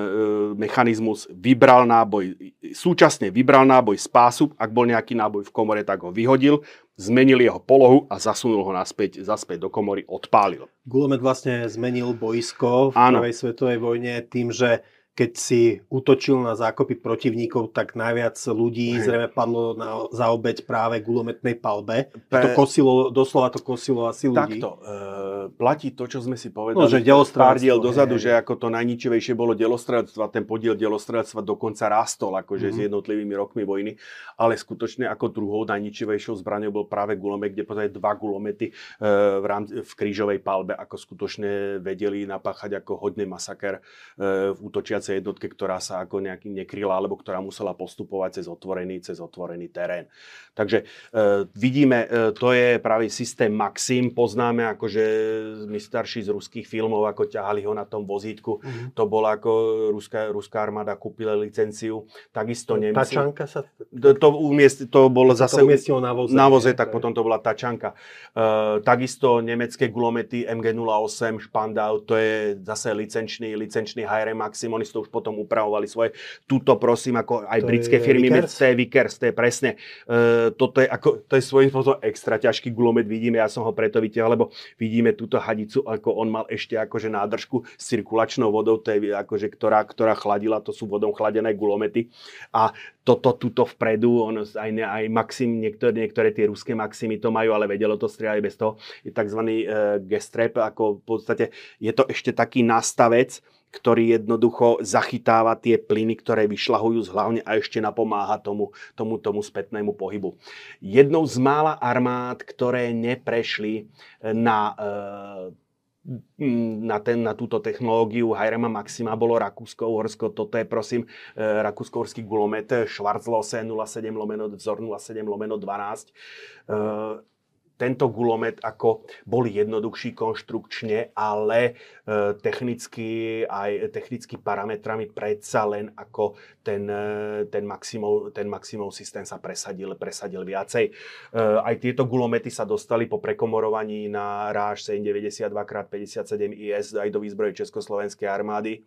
mechanizmus vybral náboj, súčasne vybral náboj z pásu, ak bol nejaký náboj v komore, tak ho vyhodil, zmenil jeho polohu a zasunul ho naspäť, zaspäť do komory, odpálil. Gulomet vlastne zmenil boisko v prvej svetovej vojne tým, že keď si útočil na zákopy protivníkov, tak najviac ľudí zrejme padlo na, za obeď práve gulometnej palbe. Pre... To kosilo, doslova to kosilo asi ľudí. Takto, e, platí to, čo sme si povedali. No, že pár diel dozadu, hej. že ako to najničivejšie bolo delostrelectva, ten podiel delostrelectva dokonca rastol, akože mm-hmm. s jednotlivými rokmi vojny, ale skutočne ako druhou najničivejšou zbraňou bol práve gulomet, kde podstate dva gulomety e, v, rámci, v krížovej palbe, ako skutočne vedeli napáchať ako hodný masaker e, v útočiacej vojacej jednotke, ktorá sa ako nejaký nekryla, alebo ktorá musela postupovať cez otvorený, cez otvorený terén. Takže e, vidíme, e, to je práve systém Maxim, poznáme akože my starší z ruských filmov, ako ťahali ho na tom vozítku, mm-hmm. to bola ako ruská, ruská armáda kúpila licenciu, takisto Nemci. Tačanka sa... To, to, umiest, to bolo zase... To na voze. Na voze, tak potom to bola tačanka. E, takisto nemecké gulomety MG08, Spandau, to je zase licenčný, licenčný HR Maxim, oni si to už potom upravovali svoje. Tuto prosím, ako aj To britské je firmy, Vickers? to je Vickers, to je presne. Uh, toto je, ako, to je svojím spôsobom extra ťažký gulomet, vidíme, ja som ho preto vytiahol, lebo vidíme túto hadicu, ako on mal ešte akože nádržku s cirkulačnou vodou, to je akože, ktorá, ktorá chladila, to sú vodou chladené gulomety. A toto tuto vpredu, on, aj, ne- aj Maxim, niektoré, niektoré tie ruské Maximy to majú, ale vedelo to strieľať bez toho. Je tzv. Uh, gestrap, ako v podstate je to ešte taký nastavec, ktorý jednoducho zachytáva tie plyny, ktoré vyšľahujú z hlavne a ešte napomáha tomu, tomu, tomu spätnému pohybu. Jednou z mála armád, ktoré neprešli na, eh, na, ten, na túto technológiu Hajrema Maxima bolo Rakúsko-Uhorsko. Toto je prosím eh, Rakúsko-Uhorský gulomet Schwarzlose 07 lomeno, vzor 07 lomeno 12. Eh, tento gulomet ako bol jednoduchší konštrukčne, ale e, technicky aj technicky parametrami predsa len ako ten, e, ten, Maximov, ten Maximov systém sa presadil, presadil viacej. E, aj tieto gulomety sa dostali po prekomorovaní na ráž 792 x 57 IS aj do výzbroje Československej armády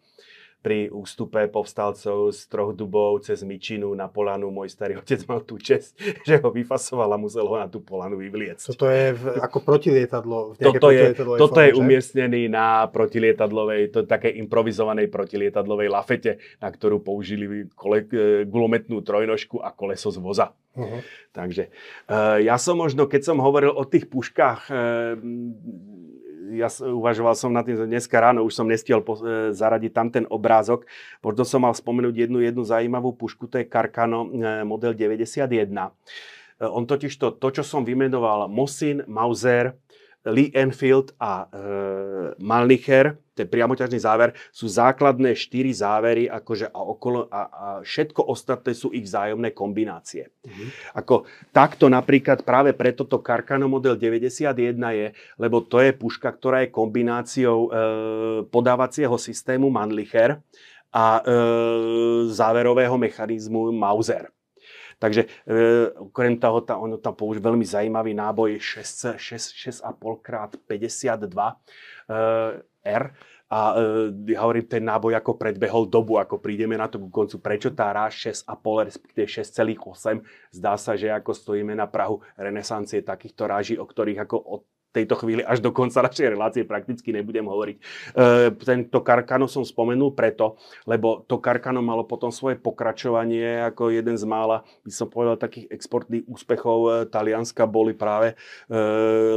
pri ústupe povstalcov z troch dubov cez Myčinu na Polanu. Môj starý otec mal tú čest, že ho vyfasoval a musel ho na tú Polanu vyvliecť. Toto je v, ako protilietadlo. v Toto je, toto je forme, umiestnený na protilietadlovej, to také improvizovanej protilietadlovej lafete, na ktorú použili kole, e, gulometnú trojnožku a koleso z voza. Uh-huh. Takže uh, ja som možno, keď som hovoril o tých puškách, uh, ja uvažoval som nad tým, že dneska ráno už som nestiel po, e, zaradiť tam ten obrázok. Možno som mal spomenúť jednu, jednu zaujímavú pušku, to je Carcano e, model 91. E, On totiž to, to, čo som vymenoval, Mosin, Mauser, Lee Enfield a e, Mannlicher, ten priamoťažný záver, sú základné štyri závery akože a, okolo, a, a všetko ostatné sú ich vzájomné kombinácie. Mhm. Ako takto napríklad práve preto to Carcano model 91 je, lebo to je puška, ktorá je kombináciou e, podávacieho systému Mannlicher a e, záverového mechanizmu Mauser. Takže e, okrem toho, tá, ono tam použil veľmi zaujímavý náboj 6, 6, 6,5 krát 52 e, R. A e, ja hovorím, ten náboj ako predbehol dobu, ako prídeme na to ku koncu. Prečo tá ráž 6,5, respektíve 6,8? Zdá sa, že ako stojíme na Prahu renesancie takýchto ráží, o ktorých ako od tejto chvíli až do konca našej relácie prakticky nebudem hovoriť. E, tento Karkano som spomenul preto, lebo to Karkano malo potom svoje pokračovanie ako jeden z mála, by som povedal, takých exportných úspechov e, Talianska boli práve e,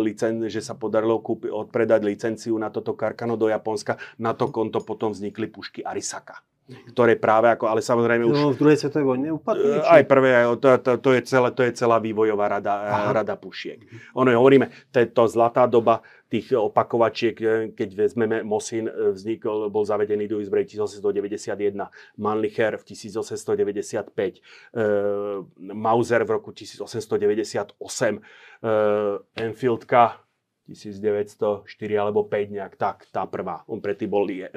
licen, že sa podarilo kúpi, odpredať licenciu na toto Karkano do Japonska. Na to konto potom vznikli pušky Arisaka ktoré práve ako, ale samozrejme už... No, v druhej svetovej vojne E, upadli? Aj prvé, to, to, to, je celé, to je celá vývojová rada, Aha. rada pušiek. Ono je, hovoríme, to je to zlatá doba tých opakovačiek, e, keď vezmeme Mosin, e, vznikol, bol zavedený do výzbroje 1891, Mannlicher v 1895, e, Mauser v roku 1898, e, Enfieldka 1904 alebo 5 nejak tak, tá prvá. On predtým bol Lee, e,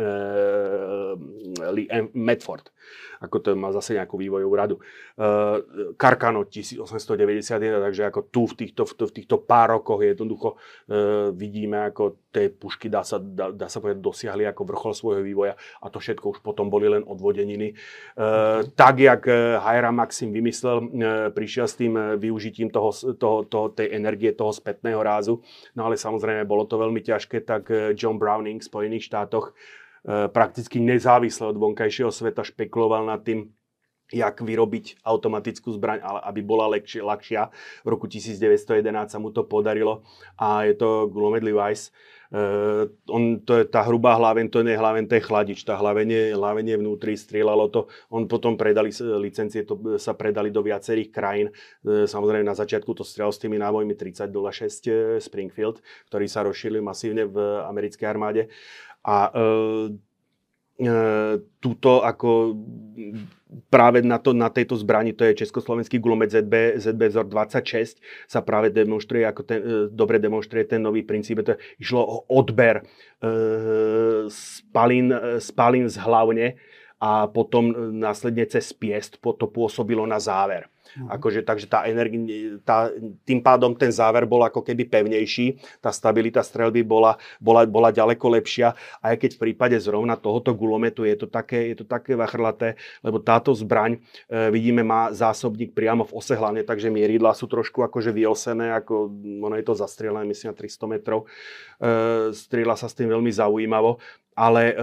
Lee. Medford. Ako to má zase nejakú vývojovú radu. E, Carcano 1891, takže ako tu v týchto, v týchto pár rokoch jednoducho e, vidíme, ako tie pušky dá sa, dá, dá sa povedať, dosiahli ako vrchol svojho vývoja a to všetko už potom boli len odvodeniny. E, tak, jak e, Hiram Maxim vymyslel, e, prišiel s tým e, využitím toho, toho, toho, tej energie, toho spätného rázu, no ale samozrejme bolo to veľmi ťažké, tak e, John Browning v Spojených štátoch e, prakticky nezávisle od vonkajšieho sveta špekuloval nad tým, jak vyrobiť automatickú zbraň, ale aby bola ľahšia, ľahšia. V roku 1911 sa mu to podarilo a je to gulomet Levi's. Uh, on, to je tá hrubá hlaven, to nie je hlaven, to je chladič. Tá hlavenie, hlavenie vnútri, strieľalo to. On potom predali, licencie to sa predali do viacerých krajín. Uh, samozrejme na začiatku to strieľal s tými nábojmi 30 6 Springfield, ktorí sa rozšírili masívne v americkej armáde. A uh, túto ako práve na, to, na tejto zbrani, to je československý gulomet ZB, ZB vzor 26, sa práve demonstruje, ako ten, e, dobre demonstruje ten nový princíp. To išlo o odber e, spalín, e, spalín z hlavne a potom e, následne cez piest to pôsobilo na záver. Mm. Akože, takže tá energia, tá, tým pádom ten záver bol ako keby pevnejší, tá stabilita strelby bola, bola, bola ďaleko lepšia, aj keď v prípade zrovna tohoto gulometu je to také, je to také vachrlaté, lebo táto zbraň, e, vidíme, má zásobník priamo v ose hlavne, takže mieridla sú trošku akože vyosené, ako ono je to zastrieľané, myslím, na 300 metrov. E, strieľa sa s tým veľmi zaujímavo ale e,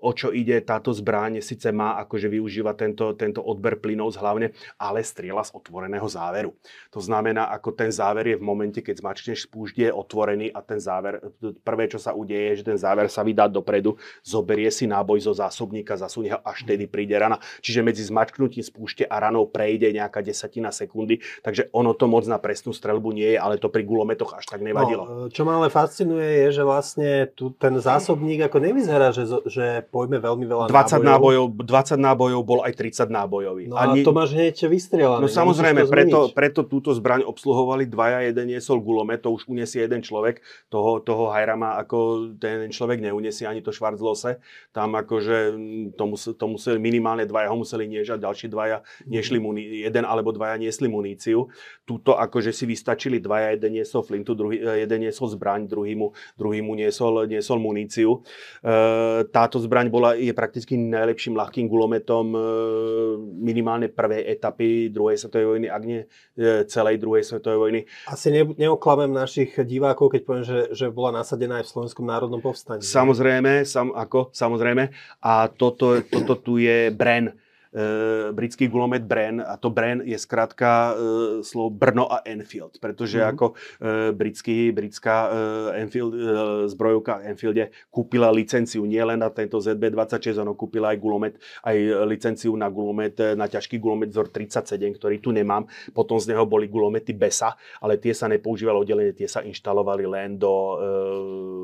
o čo ide, táto zbraň síce má akože využíva tento, tento odber plynov hlavne, ale strieľa z otvoreného záveru. To znamená, ako ten záver je v momente, keď zmačkneš spúšť, je otvorený a ten záver, prvé, čo sa udeje, je, že ten záver sa vydá dopredu, zoberie si náboj zo zásobníka, zasunie ho, až tedy príde rana. Čiže medzi zmačknutím spúšte a ranou prejde nejaká desatina sekundy, takže ono to moc na presnú strelbu nie je, ale to pri gulometoch až tak nevadilo. No, čo ma ale fascinuje je, že vlastne tu ten zásobník ako nevyzerá, že, že pojme veľmi veľa 20 nábojov. 20 nábojov bol aj 30 nábojový. No a, a to máš hneď vystrelané. No samozrejme, preto, preto túto zbraň obsluhovali dvaja, jeden niesol gulomet, to už uniesie jeden človek, toho, toho Hajrama ako ten človek neuniesie ani to Schwarzlose. Tam akože mm, to, musel, to museli minimálne dvaja ho museli niežať, ďalší dvaja niešli muni, jeden alebo dvaja niesli muníciu. Tuto akože si vystačili dvaja, jeden niesol flintu, druhý, jeden niesol zbraň, druhý mu, druhý mu niesol, niesol muníciu. Eh, táto zbraň bola, je prakticky najlepším ľahkým gulometom eh, minimálne prvej etapy druhej svetovej vojny, ak nie eh, celej druhej svetovej vojny. Asi ne, neoklamem našich divákov, keď poviem, že, že bola nasadená aj v Slovenskom národnom povstaní. Samozrejme, sam, ako, samozrejme. A toto, toto tu je Bren e, britský gulomet Bren a to Bren je zkrátka e, slovo Brno a Enfield, pretože mm-hmm. ako e, britský, britská Enfield, zbrojovka Enfielde kúpila licenciu nielen na tento ZB26, ono kúpila aj gulomet, aj licenciu na gulomet, na ťažký gulomet vzor 37, ktorý tu nemám. Potom z neho boli gulomety BESA, ale tie sa nepoužívali oddelenie, tie sa inštalovali len do,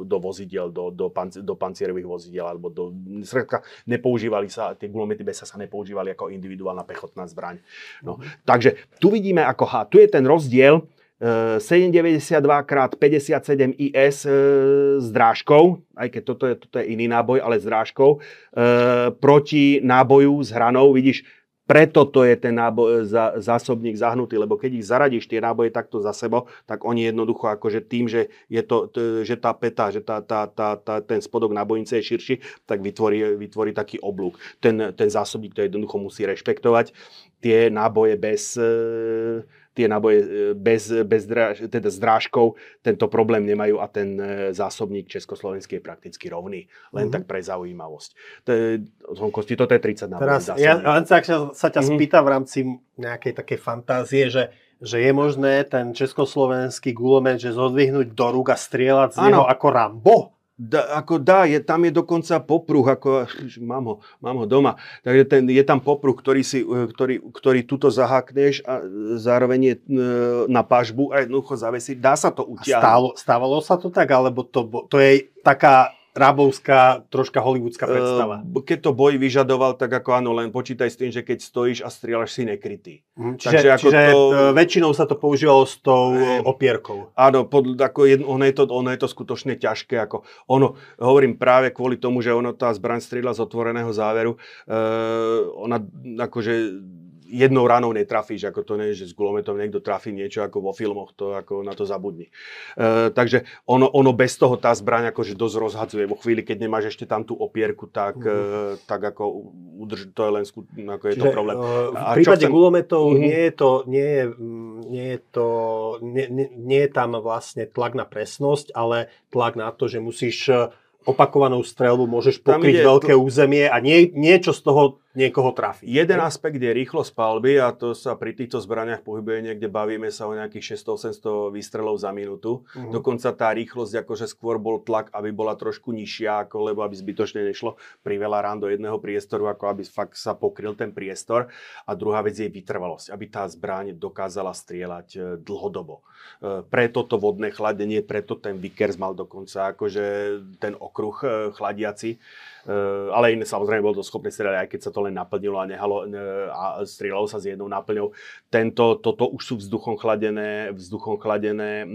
do vozidiel, do, do, panc, do pancierových vozidiel, alebo do, zkrátka nepoužívali sa, tie gulomety BESA sa nepoužívali používali ako individuálna pechotná zbraň. No. Mm-hmm. Takže tu vidíme ako H. Tu je ten rozdiel 792 x 57 IS e, s drážkou, aj keď toto je, toto je iný náboj, ale s drážkou, e, proti náboju s hranou. Vidíš, preto to je ten náboj, za, zásobník zahnutý, lebo keď ich zaradíš tie náboje takto za sebou, tak oni jednoducho akože tým, že, je to, t, že tá peta, že tá, tá, tá, tá, ten spodok nábojnice je širší, tak vytvorí, vytvorí taký oblúk. Ten, ten zásobník to jednoducho musí rešpektovať. Tie náboje bez... E, tie náboje e, bez, bez dráž, teda s drážkou tento problém nemajú a ten e, zásobník československý je prakticky rovný. Len mm-hmm. tak pre zaujímavosť. To je, Kosti, toto je 30 nábojov. Teraz ja len sa, sa ťa mm-hmm. spýtam v rámci nejakej takej fantázie, že že je možné ten československý gulomet, že zodvihnúť do rúk a strieľať z ano. neho ako Rambo? Da, ako dá, je, tam je dokonca popruh, ako, mám ho, mám ho doma, takže ten, je tam popruh, ktorý, si, e, ktorý, ktorý tuto zahakneš a zároveň je e, na pažbu a jednoducho zavesiť. Dá sa to utiahnuť. Stalo, stávalo sa to tak, alebo to, to je taká rábovská, troška hollywoodská ehm, predstava. Keď to boj vyžadoval, tak ako áno, len počítaj s tým, že keď stojíš a strieľaš si nekrytý. Mm, čiže Takže ako čiže to... E, väčšinou sa to používalo s tou e, opierkou. Áno, pod, ako jedno, ono, je to, ono je to skutočne ťažké. Ako, ono, hovorím práve kvôli tomu, že ono tá zbraň strieľa z otvoreného záveru, e, ona akože jednou ranou netrafíš, ako to nie že s gulometom niekto trafí niečo ako vo filmoch, to ako na to zabudni. E, takže ono, ono bez toho tá zbraň akože dosť rozhadzuje. Vo chvíli, keď nemáš ešte tam tú opierku, tak, mm-hmm. e, tak ako udrž, to je len skut, ako je Čiže, to problém. E, v A prípade chcem... gulometov mm-hmm. nie je to, nie je, nie je to, nie, nie, nie je tam vlastne tlak na presnosť, ale tlak na to, že musíš opakovanou strelbu môžeš pokryť veľké to... územie a nie, niečo z toho niekoho trafiť. Jeden aspekt je rýchlosť palby a to sa pri týchto zbraniach pohybuje niekde, bavíme sa o nejakých 600-800 výstrelov za minútu. Uh-huh. Dokonca tá rýchlosť, akože skôr bol tlak, aby bola trošku nižšia, ako, lebo aby zbytočne nešlo pri veľa rán do jedného priestoru, ako aby fakt sa pokryl ten priestor. A druhá vec je vytrvalosť, aby tá zbraň dokázala strieľať e, dlhodobo. E, preto to vodné chladenie, preto ten Vickers mal dokonca akože ten okruh e, chladiaci, ale iné samozrejme bol to schopný strieľať, aj keď sa to len naplnilo a, nehalo, a strieľalo sa s jednou náplňou. Tento, toto už sú vzduchom chladené, vzduchom chladené e,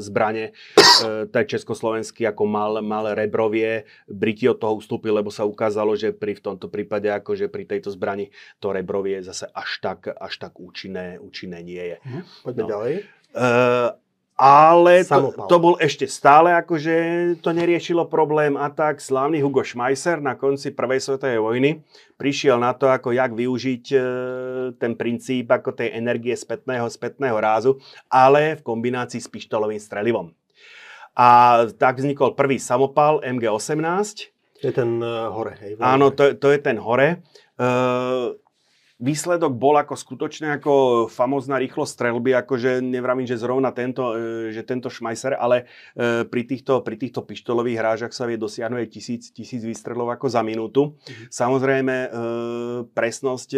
zbranie. E, československý ako mal, mal rebrovie. Briti od toho ustúpili, lebo sa ukázalo, že pri v tomto prípade, akože pri tejto zbrani to rebrovie zase až tak, až tak účinné, účinné nie je. Mhm, poďme no. ďalej. E, ale to, to bol ešte stále, akože to neriešilo problém a tak slávny Hugo Schmeisser na konci prvej svetovej vojny prišiel na to, ako jak využiť e, ten princíp ako tej energie spätného, spätného rázu, ale v kombinácii s pištolovým strelivom. A tak vznikol prvý samopal MG-18. To je ten uh, hore, hej? Áno, to, to je ten hore. Uh, výsledok bol ako skutočne ako famózna rýchlosť strelby, akože nevravím, že zrovna tento, e, že tento Schmeisser, ale e, pri týchto, pri týchto pištolových hrážach sa vie dosiahnuť tisíc, tisíc výstrelov ako za minútu. Mhm. Samozrejme, e, presnosť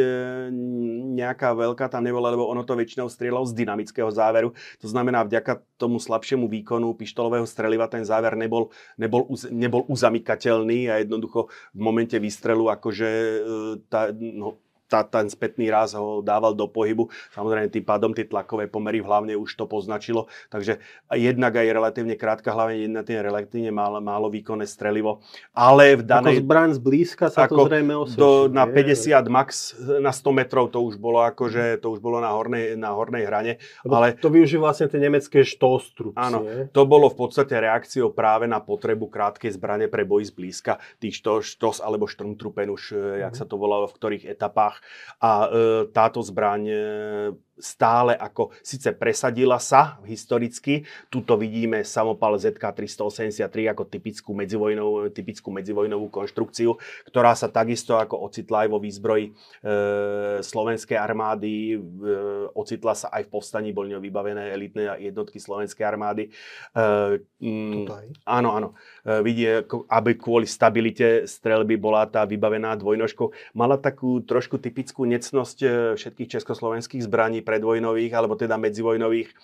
nejaká veľká tam nebola, lebo ono to väčšinou strieľalo z dynamického záveru. To znamená, vďaka tomu slabšiemu výkonu pištolového streliva ten záver nebol, nebol, nebol uzamykateľný a jednoducho v momente výstrelu akože tá, no, tá, ten spätný raz ho dával do pohybu. Samozrejme, tým pádom tie tlakové pomery v hlavne už to poznačilo. Takže jednak aj relatívne krátka, hlavne jedna tým relatívne málo, málo výkonné strelivo. Ale v danej... Ako zbraň zblízka sa to zrejme osvedčí. Do, na 50 max, na 100 metrov to už bolo akože, to už bolo na hornej, na hornej hrane. ale to využíva vlastne tie nemecké štóstrupcie. Áno, to bolo v podstate reakciou práve na potrebu krátkej zbrane pre boj zblízka. Tých štos alebo štrumtrupen už, mm. jak mhm. sa to volalo v ktorých etapách a e, táto zbraň e, stále ako síce presadila sa historicky, tuto vidíme samopal ZK-383 ako typickú medzivojnovú, typickú medzivojnovú konštrukciu, ktorá sa takisto ako ocitla aj vo výzbroji e, slovenskej armády, e, ocitla sa aj v povstaní, boli ňou vybavené elitné jednotky slovenskej armády. E, mm, áno, áno. E, vidie, aby kvôli stabilite strelby bola tá vybavená dvojnožkou. Mala takú trošku typickú necnosť e, všetkých československých zbraní predvojnových, alebo teda medzivojnových, e,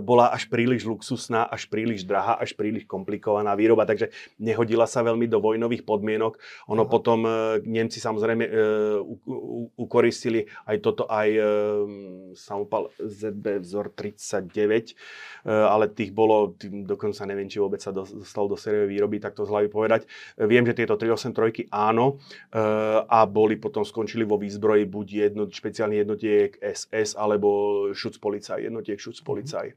bola až príliš luxusná, až príliš drahá, až príliš komplikovaná výroba, takže nehodila sa veľmi do vojnových podmienok. Ono Aha. potom e, Nemci samozrejme e, ukoristili aj toto aj samopal ZB vzor 39, e, ale tých bolo, dokonca neviem, či vôbec sa dostal do sériovej výroby, tak to z hlavy povedať. Viem, že tieto 383 áno a boli potom skončili vo výzbroji buď jedno, špeciálnych jednotiek SS alebo Schutzpolizei, jednotiek Schutzpolizei.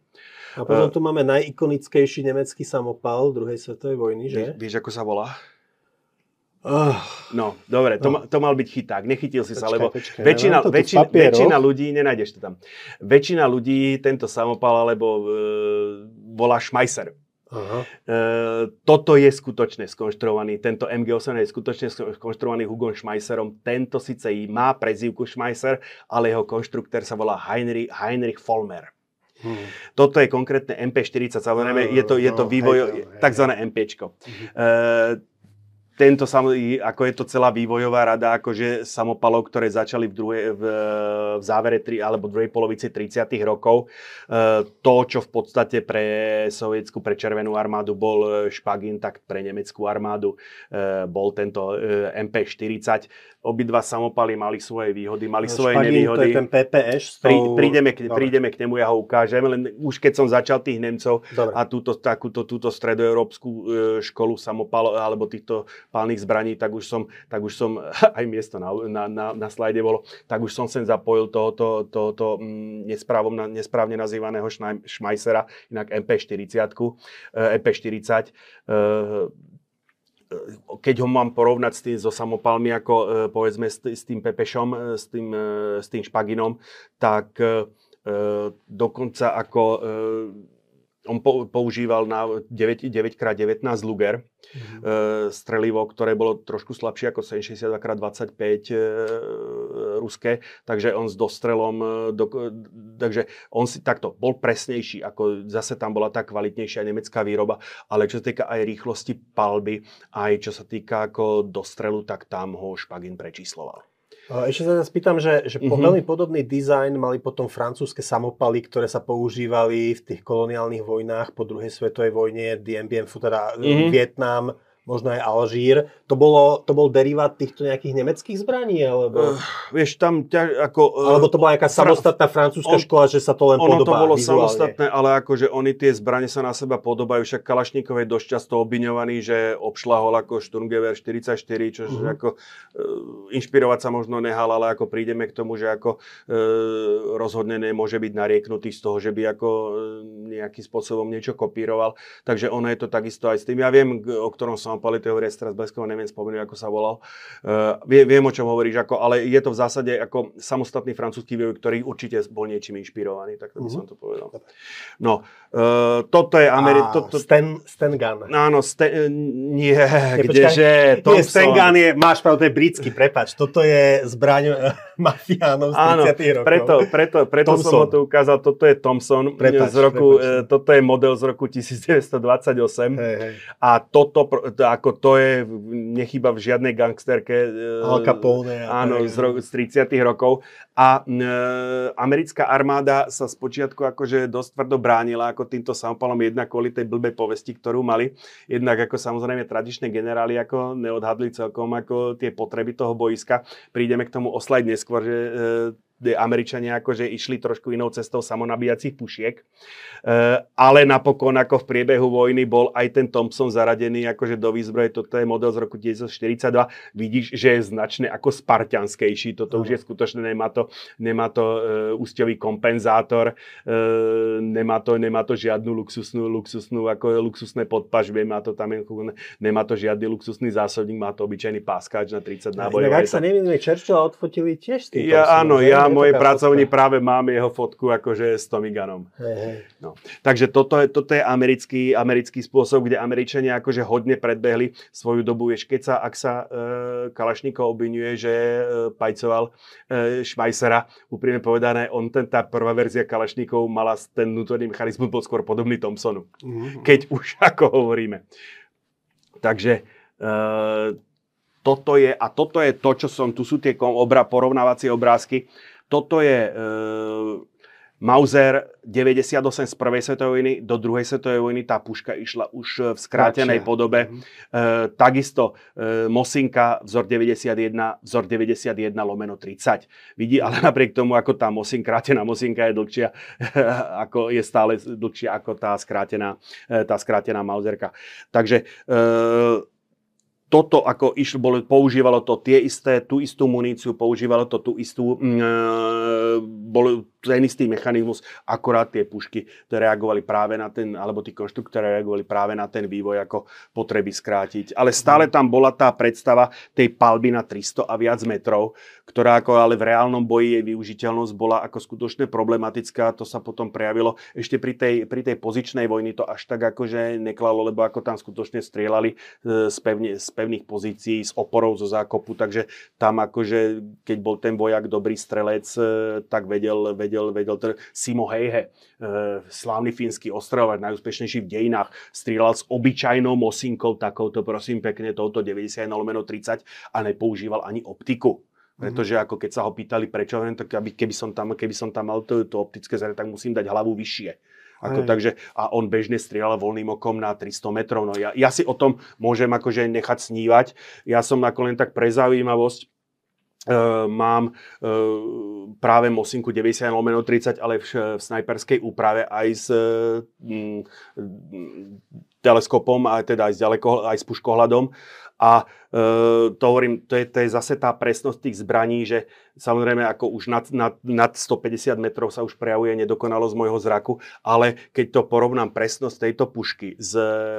A potom uh, tu máme najikonickejší nemecký samopal druhej svetovej vojny, že? Vieš, ako sa volá? No, dobre, to, to mal byť chyták. Nechytil si počkaj, sa, lebo počkaj, väčšina, ja väčšina, väčšina ľudí, nenájdeš to tam, väčšina ľudí tento samopal alebo uh, volá Schmeisser. Aha. E, toto je skutočne skonštruovaný, tento MG8 je skutočne skonštruovaný Hugom Schmeisserom. Tento síce má prezývku Schmeisser, ale jeho konštruktér sa volá Heinrich, Heinrich Vollmer. Hmm. Toto je konkrétne MP40, samozrejme, je to, je to no, vývoj, tzv. MPčko. Hmm. E, tento, ako je to celá vývojová rada, akože samopalov, ktoré začali v, druhej, v, v závere tri, alebo druhej polovici 30. rokov. E, to, čo v podstate pre sovietskú, pre červenú armádu bol špagín, tak pre nemeckú armádu e, bol tento e, MP40 obidva samopaly mali svoje výhody, mali no, svoje Špagín, nevýhody. to je ten PPŠ. Tou... prídeme, k, prídeme k nemu, ja ho ukážem, len už keď som začal tých Nemcov Dobre. a túto, takúto, túto stredoeurópsku e, školu samopal, alebo týchto palných zbraní, tak už som, tak už som aj miesto na, na, na, na slajde bolo, tak už som sem zapojil tohoto, tohoto mm, nesprávne nazývaného Schmeissera, inak MP40, MP40 keď ho mám porovnať s tým, so samopalmi, ako e, povedzme s, s tým Pepešom, e, s tým, e, s tým Špaginom, tak dokonca ako on používal na 9, 9x19 Luger mm-hmm. strelivo, ktoré bolo trošku slabšie ako 762x25 e, ruské, takže on s dostrelom, e, do, takže on si takto bol presnejší, ako zase tam bola tá kvalitnejšia nemecká výroba, ale čo sa týka aj rýchlosti palby, aj čo sa týka ako dostrelu, tak tam ho Špagin prečísloval. Ešte sa spýtam, že, že mm-hmm. veľmi podobný dizajn mali potom francúzske samopaly, ktoré sa používali v tých koloniálnych vojnách po druhej svetovej vojne, Dien Bien Phu, teda mm-hmm. Vietnam, možno aj Alžír. To, bolo, to bol derivát týchto nejakých nemeckých zbraní? Alebo, uh, vieš, tam ťa, ako... Uh, alebo to bola nejaká fra- samostatná francúzska on, škola, že sa to len ono podobá to bolo vizuálne. samostatné, ale akože oni tie zbranie sa na seba podobajú. Však Kalašníkov je dosť často obviňovaný, že obšlahol ako Sturmgewehr 44, čo uh-huh. ako uh, inšpirovať sa možno nehal, ale ako prídeme k tomu, že ako uh, rozhodne nemôže byť narieknutý z toho, že by ako uh, nejakým spôsobom niečo kopíroval. Takže ono je to takisto aj s tým. Ja viem, o ktorom som Pali teórie teraz bleskov, neviem spomenúť, ako sa volal. Uh, viem, viem, o čom hovoríš, ako, ale je to v zásade ako samostatný francúzsky vývoj, ktorý určite bol niečím inšpirovaný, tak to by som to povedal. No, uh, toto je Ameri... To, to... Sten, Stengan. Áno, Sten... nie, nie kdeže, Nie, Stengan je, máš pravdu, to je britský, prepač, toto je zbraň eh, mafiánov z 30 rokov. preto, preto, preto som ho tu ukázal, toto je Thompson prepač, z roku, prepač. toto je model z roku 1928 hey, hey. a toto, ako to je, nechyba v žiadnej gangsterke. E, Al Capone. Áno, z, ro- z 30 rokov. A e, americká armáda sa spočiatku akože dosť tvrdo bránila ako týmto samopalom jednak kvôli tej blbej povesti, ktorú mali. Jednak ako samozrejme tradičné generáli ako neodhadli celkom ako tie potreby toho boiska. Prídeme k tomu oslať neskôr, že e, Američania akože išli trošku inou cestou samonabíjacích pušiek. E, ale napokon ako v priebehu vojny bol aj ten Thompson zaradený akože do výzbroje. Toto je model z roku 1942. Vidíš, že je značne ako spartianskejší. Toto už je skutočné, nemá to, nemá to e, úsťový kompenzátor, e, nemá, to, nemá to žiadnu luxusnú, luxusnú ako luxusné podpažbie, má to tam, nemá to žiadny luxusný zásobník, má to obyčajný páskáč na 30 nábojov. Inak, ak sa neviem, Churchilla odfotili tiež s tým ja, Áno, ja mojej pracovni fotka. práve mám jeho fotku akože s Tommy hey. No. Takže toto je, toto je americký, americký spôsob, kde Američania akože hodne predbehli svoju dobu. Vieš, keď sa, ak sa e, Kalašníkov obvinuje, že e, pajcoval e, Švajsera, úprimne povedané, on ten, tá prvá verzia Kalašníkov mala ten vnútorný mechanizmus, bol skôr podobný Thompsonu. Mm-hmm. Keď už ako hovoríme. Takže e, toto je, a toto je to, čo som, tu sú tie obra, porovnávacie obrázky, toto je e, Mauser 98 z prvej svetovej vojny do druhej svetovej vojny, tá puška išla už v skrátenej Kratšia. podobe. Mm-hmm. E, takisto e, Mosinka vzor 91, vzor 91 lomeno 30. Vidí, ale napriek tomu, ako tá Mosin, krátená Mosinka je dlhšia, ako je stále dlhšia ako tá skrátená, e, tá skrátená Mauserka. Takže e, toto ako išlo, bolo, používalo to tie isté, tú istú muníciu, používalo to tú istú, mm, e, bol ten istý mechanizmus, akorát tie pušky, reagovali práve na ten, alebo tí konštruktory reagovali práve na ten vývoj, ako potreby skrátiť. Ale stále tam bola tá predstava tej palby na 300 a viac metrov, ktorá ako ale v reálnom boji jej využiteľnosť bola ako skutočne problematická. To sa potom prejavilo ešte pri tej, pri tej pozičnej vojny to až tak akože neklalo, lebo ako tam skutočne strieľali e, z, pevne, z pevných pozícií, s oporou zo zákopu, takže tam akože, keď bol ten vojak dobrý strelec, e, tak vedel, vedel, vedel tr- Simo Heihe, e, slávny fínsky ostrovač, najúspešnejší v dejinách, strieľal s obyčajnou mosinkou, takouto prosím pekne, touto 91 lomeno 30 a nepoužíval ani optiku. Pretože ako keď sa ho pýtali prečo, tak aby, keby, som tam, keby som tam mal to, to optické zrenie, tak musím dať hlavu vyššie. Ako, takže, a on bežne strieľal voľným okom na 300 metrov. No ja, ja si o tom môžem akože nechať snívať. Ja som ako len tak pre zaujímavosť Uh, mám uh, práve Mosinku 90 lomeno 30, ale v, v snajperskej úprave aj s uh, teleskopom, aj teda aj s, ďaleko, aj s puškohľadom. A uh, to hovorím, to je, to je zase tá presnosť tých zbraní, že Samozrejme, ako už nad, nad, nad 150 metrov sa už prejavuje nedokonalosť môjho zraku, ale keď to porovnám presnosť tejto pušky s,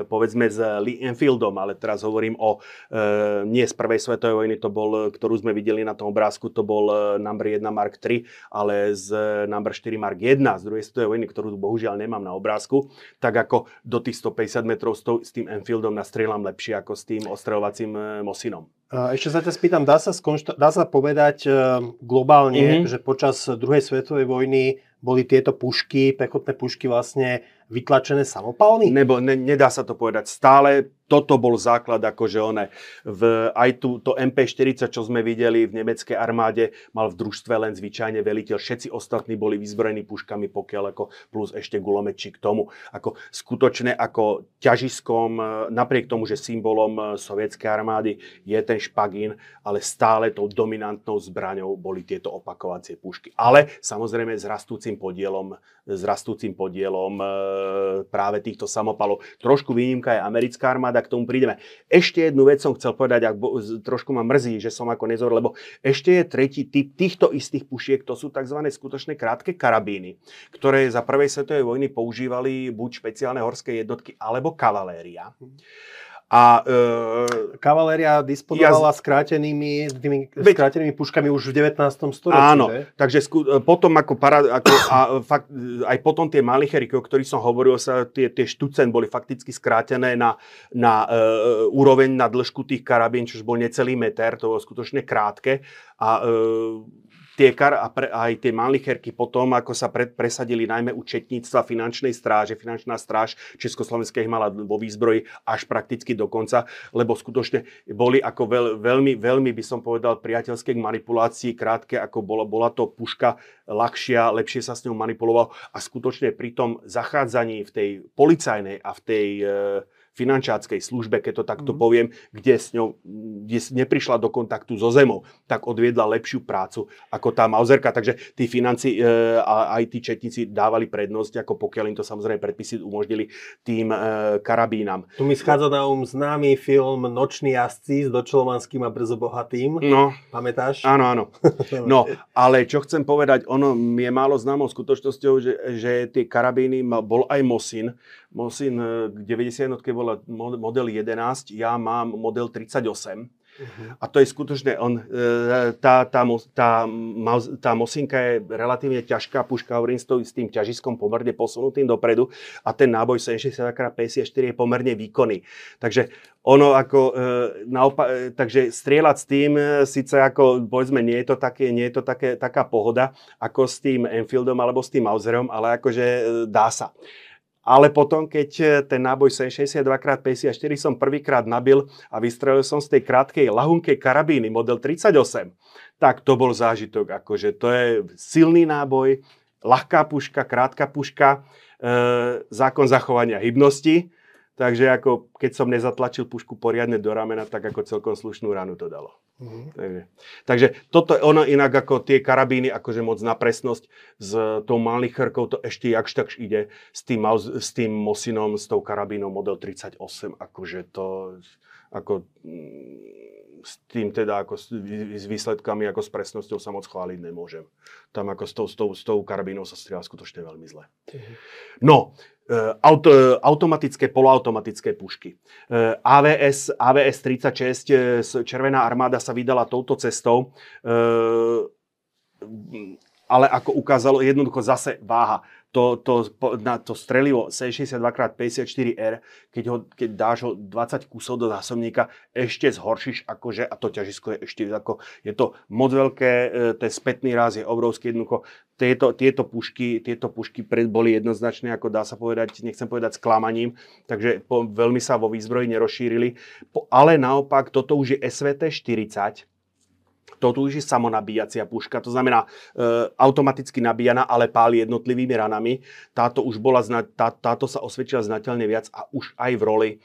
povedzme, s Lee Enfieldom, ale teraz hovorím o, e, nie z prvej svetovej vojny, to bol, ktorú sme videli na tom obrázku, to bol e, number 1 Mark 3, ale z number 4 Mark 1 z druhej svetovej vojny, ktorú bohužiaľ nemám na obrázku, tak ako do tých 150 metrov s, tým Enfieldom nastrieľam lepšie ako s tým ostreľovacím Mosinom. Ešte sa ťa spýtam, dá sa, skonšta- dá sa povedať e, globálne, mm-hmm. že počas druhej svetovej vojny boli tieto pušky, pechotné pušky vlastne vytlačené samopalmi? Nebo ne, nedá sa to povedať. Stále toto bol základ, akože one, v, aj tu, to MP40, čo sme videli v nemeckej armáde, mal v družstve len zvyčajne veliteľ. Všetci ostatní boli vyzbrojení puškami, pokiaľ ako plus ešte gulometči k tomu. Ako skutočne ako ťažiskom, e, napriek tomu, že symbolom e, sovietskej armády je ten špagín, ale stále tou dominantnou zbraňou boli tieto opakovacie pušky. Ale samozrejme s rastúcim podielom, s rastúcim podielom e, práve týchto samopalov. Trošku výnimka je americká armáda, k tomu prídeme. Ešte jednu vec som chcel povedať, ak bo, trošku ma mrzí, že som ako nezor, lebo ešte je tretí typ týchto istých pušiek, to sú tzv. skutočné krátke karabíny, ktoré za prvej svetovej vojny používali buď špeciálne horské jednotky alebo kavaléria. A e, kavaléria disponovala ja, skrátenými, tými veď, skrátenými puškami už v 19. storočí. Áno, že? takže sku, e, potom ako, para, ako a fakt, aj potom tie malichery, o ktorých som hovoril, sa tie, tie štucen boli fakticky skrátené na, na e, úroveň na dĺžku tých karabín, čo bol necelý meter, to bolo skutočne krátke. A e, tie kar a pre, aj tie malicherky potom, ako sa pred, presadili najmä u četníctva finančnej stráže. Finančná stráž Československa mala vo výzbroji až prakticky do konca, lebo skutočne boli ako veľ, veľmi, veľmi by som povedal priateľské k manipulácii, krátke ako bola, bola to puška ľahšia, lepšie sa s ňou manipuloval a skutočne pri tom zachádzaní v tej policajnej a v tej e, finančáckej službe, keď to takto mm. poviem, kde s ňou kde neprišla do kontaktu so zemou, tak odviedla lepšiu prácu ako tá Mauserka. Takže tí financi e, a aj tí četníci dávali prednosť, ako pokiaľ im to samozrejme predpisy umožnili tým e, karabínam. Tu mi schádza na um známy film Noční jazdci s Dočolomanským a Brzo bohatým. No. Pamätáš? Áno, áno. No, ale čo chcem povedať, ono je málo známou skutočnosťou, že, že tie karabíny bol aj Mosin. Mosin 90 e, bola model 11, ja mám model 38. Uh-huh. A to je skutočne, on, e, tá, tá, tá, tá Mosinka je relatívne ťažká puška, hovorím s, tým ťažiskom pomerne posunutým dopredu a ten náboj 760x54 je pomerne výkonný. Takže ono ako, e, naopak, e, takže strieľať s tým, síce ako, povedzme, nie je to, také, nie je to také, taká pohoda, ako s tým Enfieldom alebo s tým Mauserom, ale akože dá sa. Ale potom, keď e, ten náboj 62x54 som prvýkrát nabil a vystrelil som z tej krátkej lahunkej karabíny model 38, tak to bol zážitok. Akože to je silný náboj, ľahká puška, krátka puška, e, zákon zachovania hybnosti. Takže ako keď som nezatlačil pušku poriadne do ramena, tak ako celkom slušnú ranu to dalo. Mm-hmm. Takže, takže toto je ono inak ako tie karabíny, akože moc na presnosť s tou chrkou to ešte jakž takž ide s tým, s tým Mosinom, s tou karabínou model 38, akože to ako mm, s tým teda ako s, s výsledkami, ako s presnosťou sa moc chváliť nemôžem. Tam ako s tou, s tou, s tou karabínou sa strieľa skutočne veľmi zle. Mm-hmm. No, auto, automatické, poloautomatické pušky. E, AVS, AVS 36, Červená armáda sa vydala touto cestou, e, ale ako ukázalo, jednoducho zase váha to, to, na to strelivo C62x54R, keď, ho, keď dáš ho 20 kusov do zásobníka, ešte zhoršíš akože, a to ťažisko je ešte ako, je to moc veľké, e, ten spätný ráz je obrovský jednoducho. Tieto, tieto pušky, tieto pušky pred boli jednoznačne, ako dá sa povedať, nechcem povedať sklamaním, takže po, veľmi sa vo výzbroji nerozšírili. Po, ale naopak, toto už je SVT 40, toto už je samonabíjacia puška, to znamená e, automaticky nabíjana, ale páli jednotlivými ranami. Táto už bola, zna, tá, táto sa osvedčila znateľne viac a už aj v roli e,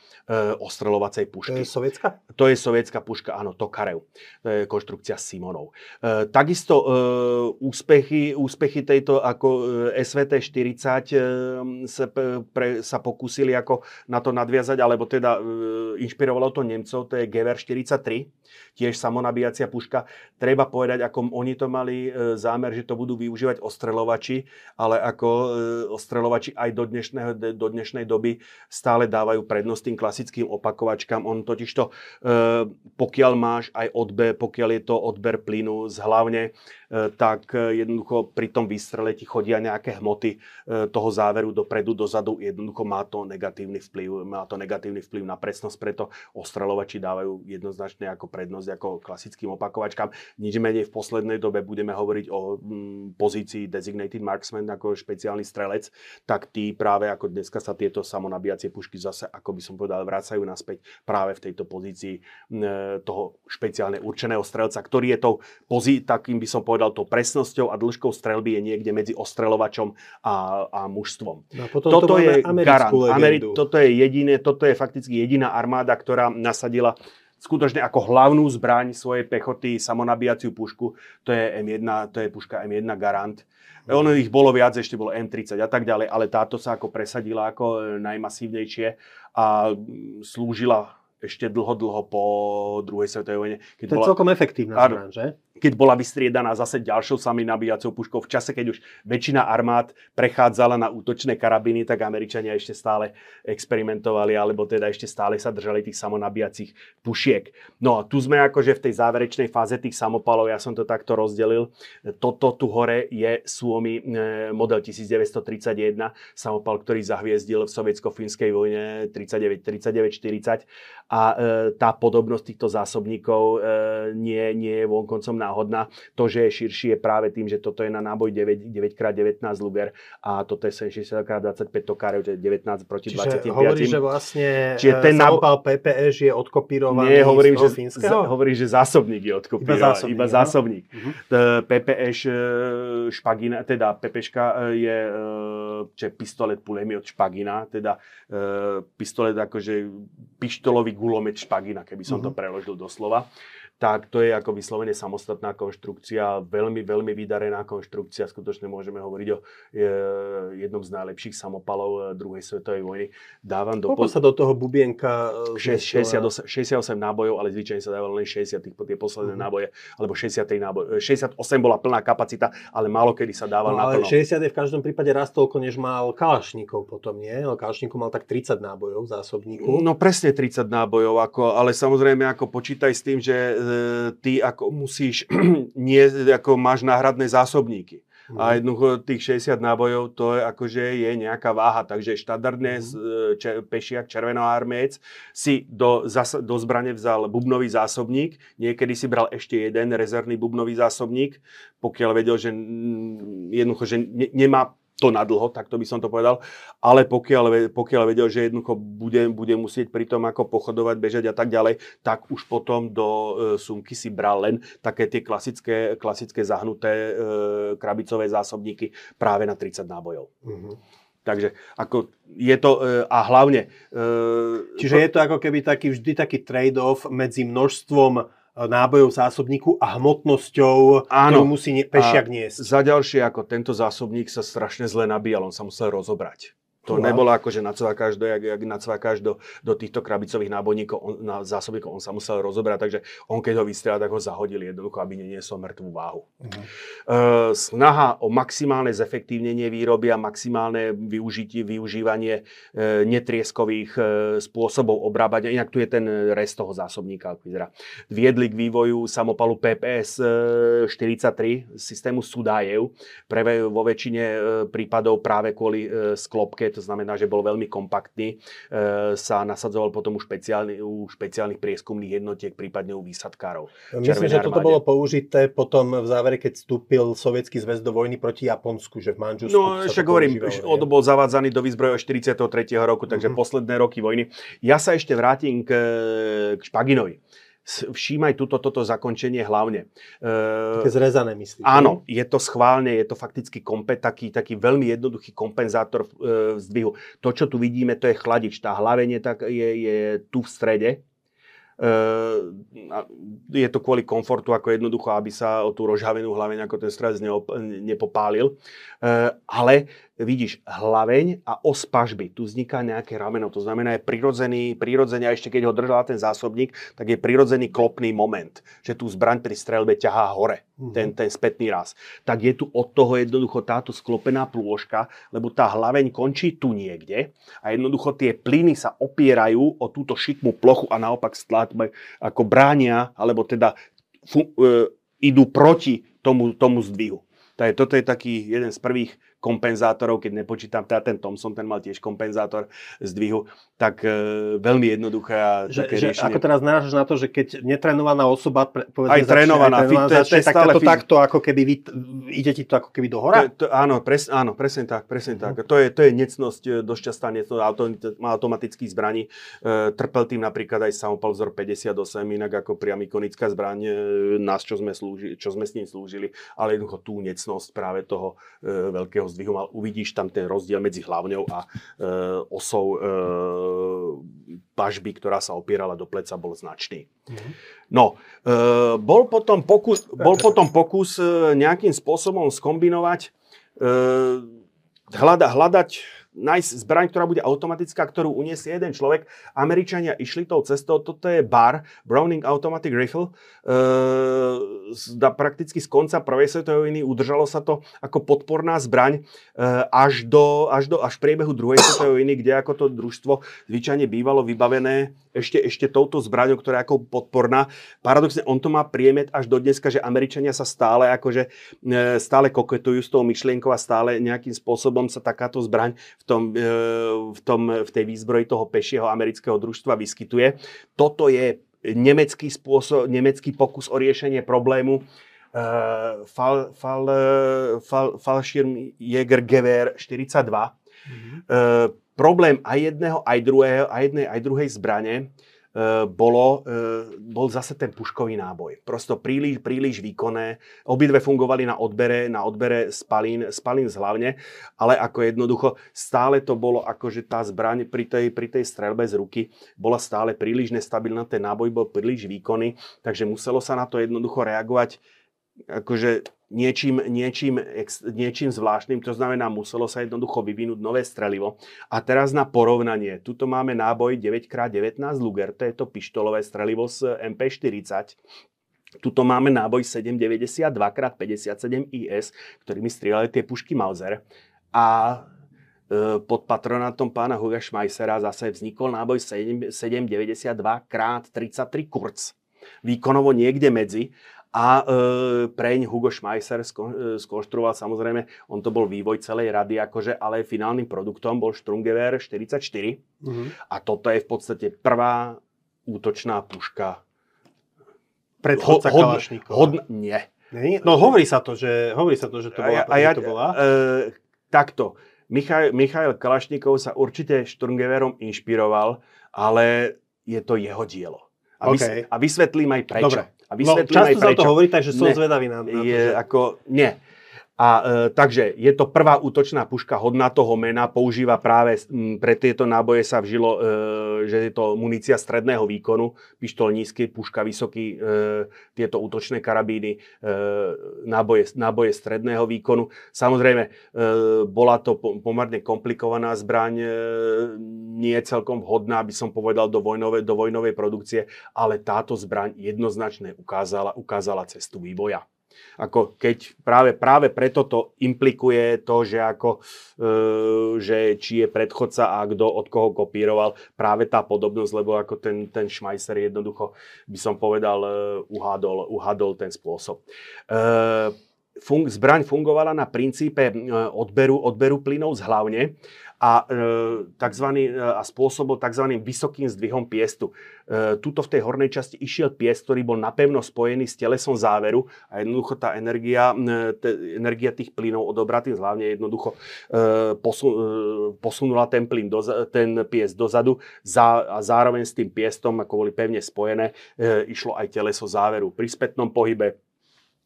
ostrelovacej pušky. To je sovietská? To je sovietská puška, áno, Tokarev. To je konštrukcia Simonov. E, takisto e, úspechy, úspechy tejto ako e, SVT-40 e, sa, pre, sa pokúsili ako na to nadviazať, alebo teda e, inšpirovalo to Nemcov, to je Gewehr 43, tiež samonabíjacia puška treba povedať, ako oni to mali e, zámer, že to budú využívať ostrelovači, ale ako e, ostrelovači aj do, dnešného, do dnešnej doby stále dávajú prednosť tým klasickým opakovačkám. On totiž to, e, pokiaľ máš aj odber, pokiaľ je to odber plynu z hlavne tak e, jednoducho pri tom výstrele ti chodia nejaké hmoty e, toho záveru dopredu, dozadu, jednoducho má to negatívny vplyv, má to negatívny vplyv na presnosť, preto ostrelovači dávajú jednoznačne ako prednosť ako klasickým opakovačkám. Nič menej v poslednej dobe budeme hovoriť o mm, pozícii designated marksman ako špeciálny strelec, tak tí práve ako dneska sa tieto samonabíjacie pušky zase, ako by som povedal, vracajú naspäť práve v tejto pozícii toho špeciálne určeného strelca, ktorý je tou pozí, takým by som povedal, povedal, tou presnosťou a dĺžkou strelby je niekde medzi ostrelovačom a, a mužstvom. No a potom toto to je garant. Ameri- toto je jediné, toto je fakticky jediná armáda, ktorá nasadila skutočne ako hlavnú zbraň svojej pechoty samonabíjaciu pušku. To je M1, to je puška M1 Garant. Ono ich bolo viac, ešte bolo M30 a tak ďalej, ale táto sa ako presadila ako najmasívnejšie a slúžila ešte dlho, dlho po druhej svetovej vojne. Keď to je bola... celkom efektívna zbraň, že? Keď bola vystriedaná zase ďalšou sami nabíjacou puškou. V čase, keď už väčšina armád prechádzala na útočné karabiny, tak Američania ešte stále experimentovali, alebo teda ešte stále sa držali tých samonabíjacích pušiek. No a tu sme akože v tej záverečnej fáze tých samopalov, ja som to takto rozdelil. Toto tu hore je Suomi e, model 1931, samopal, ktorý zahviezdil v sovietsko-fínskej vojne 39-40 a e, tá podobnosť týchto zásobníkov e, nie, nie je vonkoncom na náhodná. To, že je širší, je práve tým, že toto je na náboj 9, 9x19 Luger a toto je 60x25 tokárev, že 19 proti Čiže 25. hovorí, že vlastne Čiže ten samopal PPS je odkopírovaný Nie, hovorím, že, z, hovorí, že zásobník je odkopírovaný. Iba zásobník. Iba no. zásobník. No? Uh-huh. PPS špagina, teda PPŠka je čo je pistolet pulemi od špagina, teda pistolet akože pištolový gulomet špagina, keby som uh-huh. to preložil doslova tak to je ako vyslovene samostatná konštrukcia, veľmi, veľmi vydarená konštrukcia. Skutočne môžeme hovoriť o e, jednom z najlepších samopalov e, druhej svetovej vojny. Dávam do... Koľko po... sa do toho bubienka... 68, e, 68 nábojov, ale zvyčajne sa dávalo len 60 tých, tie posledné uh-huh. náboje, alebo 60 náboj. 68 bola plná kapacita, ale málo kedy sa dával no, ale 60 je v každom prípade raz toľko, než mal Kalašníkov potom, nie? Kalašníkov mal tak 30 nábojov v zásobníku. No presne 30 nábojov, ako, ale samozrejme ako počítaj s tým, že E, ty ako musíš, nie, ako máš náhradné zásobníky. Mm. A mhm. jednoducho tých 60 nábojov to je akože je nejaká váha, takže štandardne mm. če, pešiak, červenoármec si do, zas, do zbrane vzal bubnový zásobník, niekedy si bral ešte jeden rezervný bubnový zásobník, pokiaľ vedel, že jednoducho, že ne, nemá to na dlho, tak to by som to povedal, ale pokiaľ, pokiaľ vedel, že jednoducho bude, bude musieť pri tom ako pochodovať, bežať a tak ďalej, tak už potom do e, sumky si bral len také tie klasické, klasické zahnuté e, krabicové zásobníky práve na 30 nábojov. Mm-hmm. Takže ako je to, e, a hlavne... E, Čiže je to ako keby taký, vždy taký trade-off medzi množstvom nábojov zásobníku a hmotnosťou, Áno, ktorú musí pešiak niesť. Za ďalšie, ako tento zásobník sa strašne zle nabíjal, on sa musel rozobrať. To wow. nebolo ako, že nacvakáš do, jak, jak nacvakáš do, do týchto krabicových nábojníkov, on, na zásobníkov, on sa musel rozobrať, takže on keď ho vystrelal, tak ho zahodili jednoducho, aby neniesol mŕtvú váhu. Uh-huh. Uh, snaha o maximálne zefektívnenie výroby a maximálne využitie, využívanie uh, netrieskových uh, spôsobov obrábania, inak tu je ten rest toho zásobníka, ako vyzerá. Viedli k vývoju samopalu PPS uh, 43 systému Sudajev, pre, vo väčšine uh, prípadov práve kvôli uh, sklopke to znamená, že bol veľmi kompaktný, e, sa nasadzoval potom u, špeciálny, u špeciálnych prieskumných jednotiek, prípadne u výsadkárov. Myslím, že toto bolo použité potom v závere, keď vstúpil Sovietský zväz do vojny proti Japonsku, že v Manžusku No, však hovorím, on bol zavádzaný do výzbroje 43. roku, takže mm-hmm. posledné roky vojny. Ja sa ešte vrátim k, k Špaginovi všímaj túto, toto zakončenie hlavne. Také zrezané myslíš? Áno, je to schválne, je to fakticky kompe, taký, taký veľmi jednoduchý kompenzátor e, zdvihu. To, čo tu vidíme, to je chladič. Tá hlavenie tak je, je tu v strede. E, je to kvôli komfortu, ako jednoducho, aby sa o tú rozhavenú hlaveň ako ten strelec nepopálil. E, ale vidíš hlaveň a os pažby. Tu vzniká nejaké rameno. To znamená, je prirodzený, prirodzene, a ešte keď ho držal ten zásobník, tak je prirodzený klopný moment, že tú zbraň pri strelbe ťahá hore, mm-hmm. ten, ten spätný raz. Tak je tu od toho jednoducho táto sklopená plôžka, lebo tá hlaveň končí tu niekde a jednoducho tie plyny sa opierajú o túto šikmú plochu a naopak stlatbe ako bránia, alebo teda fu, e, idú proti tomu, tomu zdvihu. Toto je taký jeden z prvých kompenzátorov, keď nepočítam, teda ten Thomson, ten mal tiež kompenzátor zdvihu, tak e, veľmi jednoduché a že, také že riešenie. Ako teraz narážaš na to, že keď netrenovaná osoba, pre, povedzme, Aj trénovaná, fit- začne, tak to fit- takto ako keby vy, ide ti to ako keby do hora? To, to, áno, pres, áno, presne tak, presne tak. To je, to je necnosť, e, dosť častá necnosť auto, má automatických zbraní. E, trpel tým napríklad aj samopal vzor 58, inak ako priam ikonická zbraň e, nás, čo sme, slúži, čo sme s ním slúžili, ale jednoducho tú necnosť práve toho e, veľkého zdvihu mal. Uvidíš tam ten rozdiel medzi hlavňou a e, osou e, pažby, ktorá sa opierala do pleca, bol značný. No, e, bol potom pokus, bol potom pokus e, nejakým spôsobom skombinovať, e, hľada, hľadať, nájsť zbraň, ktorá bude automatická, ktorú uniesie jeden človek. Američania išli tou cestou, toto je BAR, Browning Automatic Rifle, e, prakticky z konca prvej svetovej vojny udržalo sa to ako podporná zbraň e, až, do, až, do, až v priebehu druhej svetovej vojny, kde ako to družstvo zvyčajne bývalo vybavené ešte, ešte touto zbraňou, ktorá je ako podporná. Paradoxne, on to má priemet až do dneska, že Američania sa stále akože e, stále koketujú s tou myšlienkou a stále nejakým spôsobom sa takáto zbraň v, tom, e, v, tom, v tej výzbroji toho pešieho amerického družstva vyskytuje. Toto je nemecký spôsob, nemecký pokus o riešenie problému. Uh, Fall, Fall, Fall, Fallschirmjägergewehr 42. Mm-hmm. Uh, problém aj jedného, aj druhého, aj jednej, aj druhej zbrane uh, bolo, uh, bol zase ten puškový náboj. Prosto príliš, príliš výkonné. Obidve fungovali na odbere, na odbere spalín, spalín zhlavne, ale ako jednoducho stále to bolo ako, že tá zbraň pri tej, pri tej strelbe z ruky bola stále príliš nestabilná, ten náboj bol príliš výkonný, takže muselo sa na to jednoducho reagovať akože niečím, niečím, niečím zvláštnym, to znamená, muselo sa jednoducho vyvinúť nové strelivo. A teraz na porovnanie, tuto máme náboj 9x19 Luger, to je to pištolové strelivo z MP40. Tuto máme náboj 792x57 IS, ktorými strieľali tie pušky Mauser. A e, pod patronátom pána Huga Schmeissera zase vznikol náboj 792x33 Kurz. Výkonovo niekde medzi a e, preň Hugo Schmeisser skon, e, skonštruoval samozrejme, on to bol vývoj celej rady, akože, ale finálnym produktom bol Strungewehr 44 Mhm. a toto je v podstate prvá útočná puška. Predchodca Ho- Kalašníkova. hodn, nie. Nie? No hovorí sa to, že, hovorí sa to, že to bola. a ja, to bola. E, takto. Michal, Michail Kalašníkov sa určite Sturmgewerom inšpiroval, ale je to jeho dielo. A, vys- OK. a vysvetlím aj prečo. Dobre. A No, vysvetlím často aj sa prečo. to hovorí, takže som Ne. zvedavý na, na to. je že... ako, nie. A e, takže je to prvá útočná puška hodná toho mena, používa práve, m, pre tieto náboje sa vžilo, e, že je to munícia stredného výkonu, pištol nízky, puška vysoký, e, tieto útočné karabíny, e, náboje, náboje stredného výkonu. Samozrejme, e, bola to po- pomerne komplikovaná zbraň, e, nie je celkom vhodná, by som povedal, do vojnovej, do vojnovej produkcie, ale táto zbraň jednoznačne ukázala, ukázala cestu vývoja ako keď práve, práve preto to implikuje to, že, ako, e, že či je predchodca a kto od koho kopíroval, práve tá podobnosť, lebo ako ten, ten Schmeisser jednoducho, by som povedal, e, uhádol, uhádol ten spôsob. E, fun- zbraň fungovala na princípe e, odberu, odberu plynov z hlavne a, e, takzvaný, e, a spôsobil tzv. vysokým zdvihom piestu. E, tuto v tej hornej časti išiel piest, ktorý bol napevno spojený s telesom záveru a jednoducho tá energia, te, energia tých plynov odobratých hlavne jednoducho posun, posunula ten plyn, do, ten piest dozadu za, a zároveň s tým piestom, ako boli pevne spojené, išlo aj teleso záveru. Pri spätnom pohybe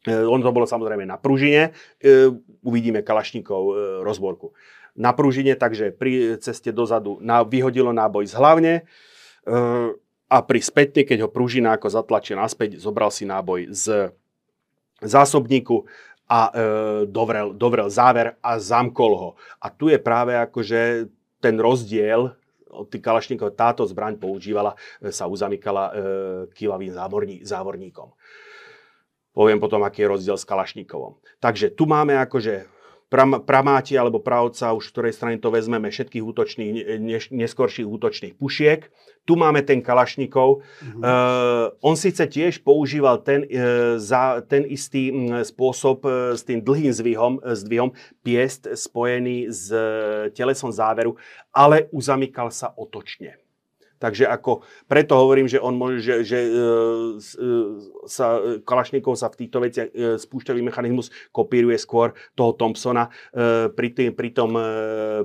ono to bolo samozrejme na pružine. E, uvidíme Kalašníkov e, rozborku. Na pružine, takže pri ceste dozadu vyhodilo náboj z hlavne e, a pri spätne, keď ho pružina ako zatlačil naspäť, zobral si náboj z zásobníku a e, dovrel, dovrel záver a zamkol ho. A tu je práve akože ten rozdiel od tých kalašníkov, táto zbraň používala, e, sa uzamykala e, kilavým závorní, závorníkom. Poviem potom, aký je rozdiel s Kalašníkovom. Takže tu máme akože pram, pramáti alebo pravca, už z ktorej strany to vezmeme, všetkých útočných, ne, neskorších útočných pušiek. Tu máme ten Kalašnikov. Mm-hmm. Uh, on síce tiež používal ten, uh, za, ten istý um, spôsob uh, s tým dlhým zdvihom, zdvihom piest spojený s uh, telesom záveru, ale uzamykal sa otočne. Takže ako, preto hovorím, že on môže, že, že e, e, sa, Kalašnikov sa v týchto veciach e, spúšťavý mechanizmus kopíruje skôr toho Thompsona e, pri, tým, pri, tom, e,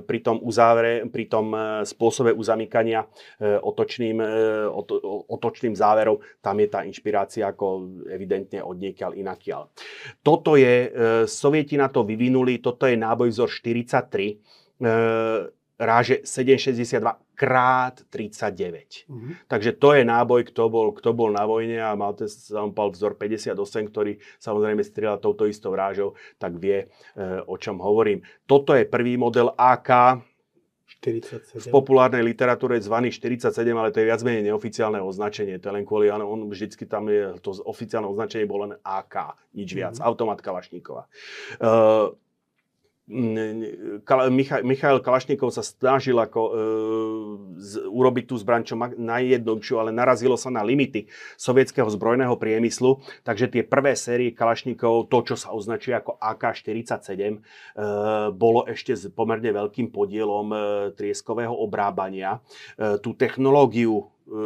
pri tom uzávere, pri tom e, spôsobe uzamykania e, otočným, e, oto, otočným záverom. Tam je tá inšpirácia ako evidentne od niekiaľ inakiaľ. Toto je, e, Sovieti na to vyvinuli, toto je náboj vzor 43. E, ráže 7,62 krát 39. Mm-hmm. Takže to je náboj, kto bol, kto bol na vojne a mal ten samopal vzor 58, ktorý samozrejme strieľa touto istou rážou, tak vie, e, o čom hovorím. Toto je prvý model AK, 47. V populárnej literatúre je zvaný 47, ale to je viac menej neoficiálne označenie. To je len kvôli, áno, on vždycky tam je, to oficiálne označenie bolo len AK, nič viac, mm-hmm. automat Kalašníkova. Michail Kalašníkov sa snažil ako, e, z, urobiť tú zbraň čo najjednoduchšiu, ale narazilo sa na limity sovietského zbrojného priemyslu, takže tie prvé série Kalašníkov, to, čo sa označuje ako AK-47, e, bolo ešte s pomerne veľkým podielom e, trieskového obrábania. E, tú technológiu e,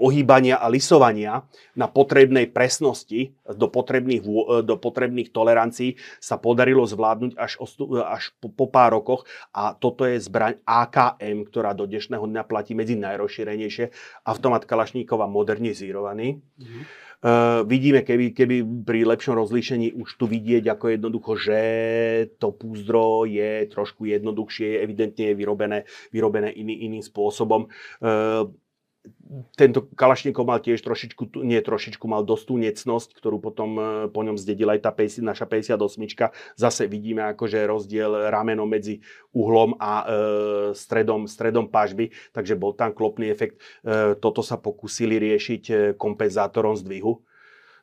ohýbania a lisovania na potrebnej presnosti do potrebných, do potrebných tolerancií sa podarilo zvládnuť až, ostu, až po, po pár rokoch a toto je zbraň AKM, ktorá do dnešného dňa platí medzi najrozšírenejšie. Automat Kalašníkova modernizírovaný. Mm-hmm. Uh, vidíme, keby, keby pri lepšom rozlíšení už tu vidieť ako jednoducho, že to púzdro je trošku jednoduchšie, evidentne je vyrobené, vyrobené iný, iným spôsobom. Uh, tento Kalašníkov mal tiež trošičku, nie trošičku, mal dosť tú necnosť, ktorú potom e, po ňom zdedila aj tá 50, naša 58. Zase vidíme akože rozdiel rameno medzi uhlom a e, stredom, stredom pažby, takže bol tam klopný efekt. E, toto sa pokúsili riešiť e, kompenzátorom zdvihu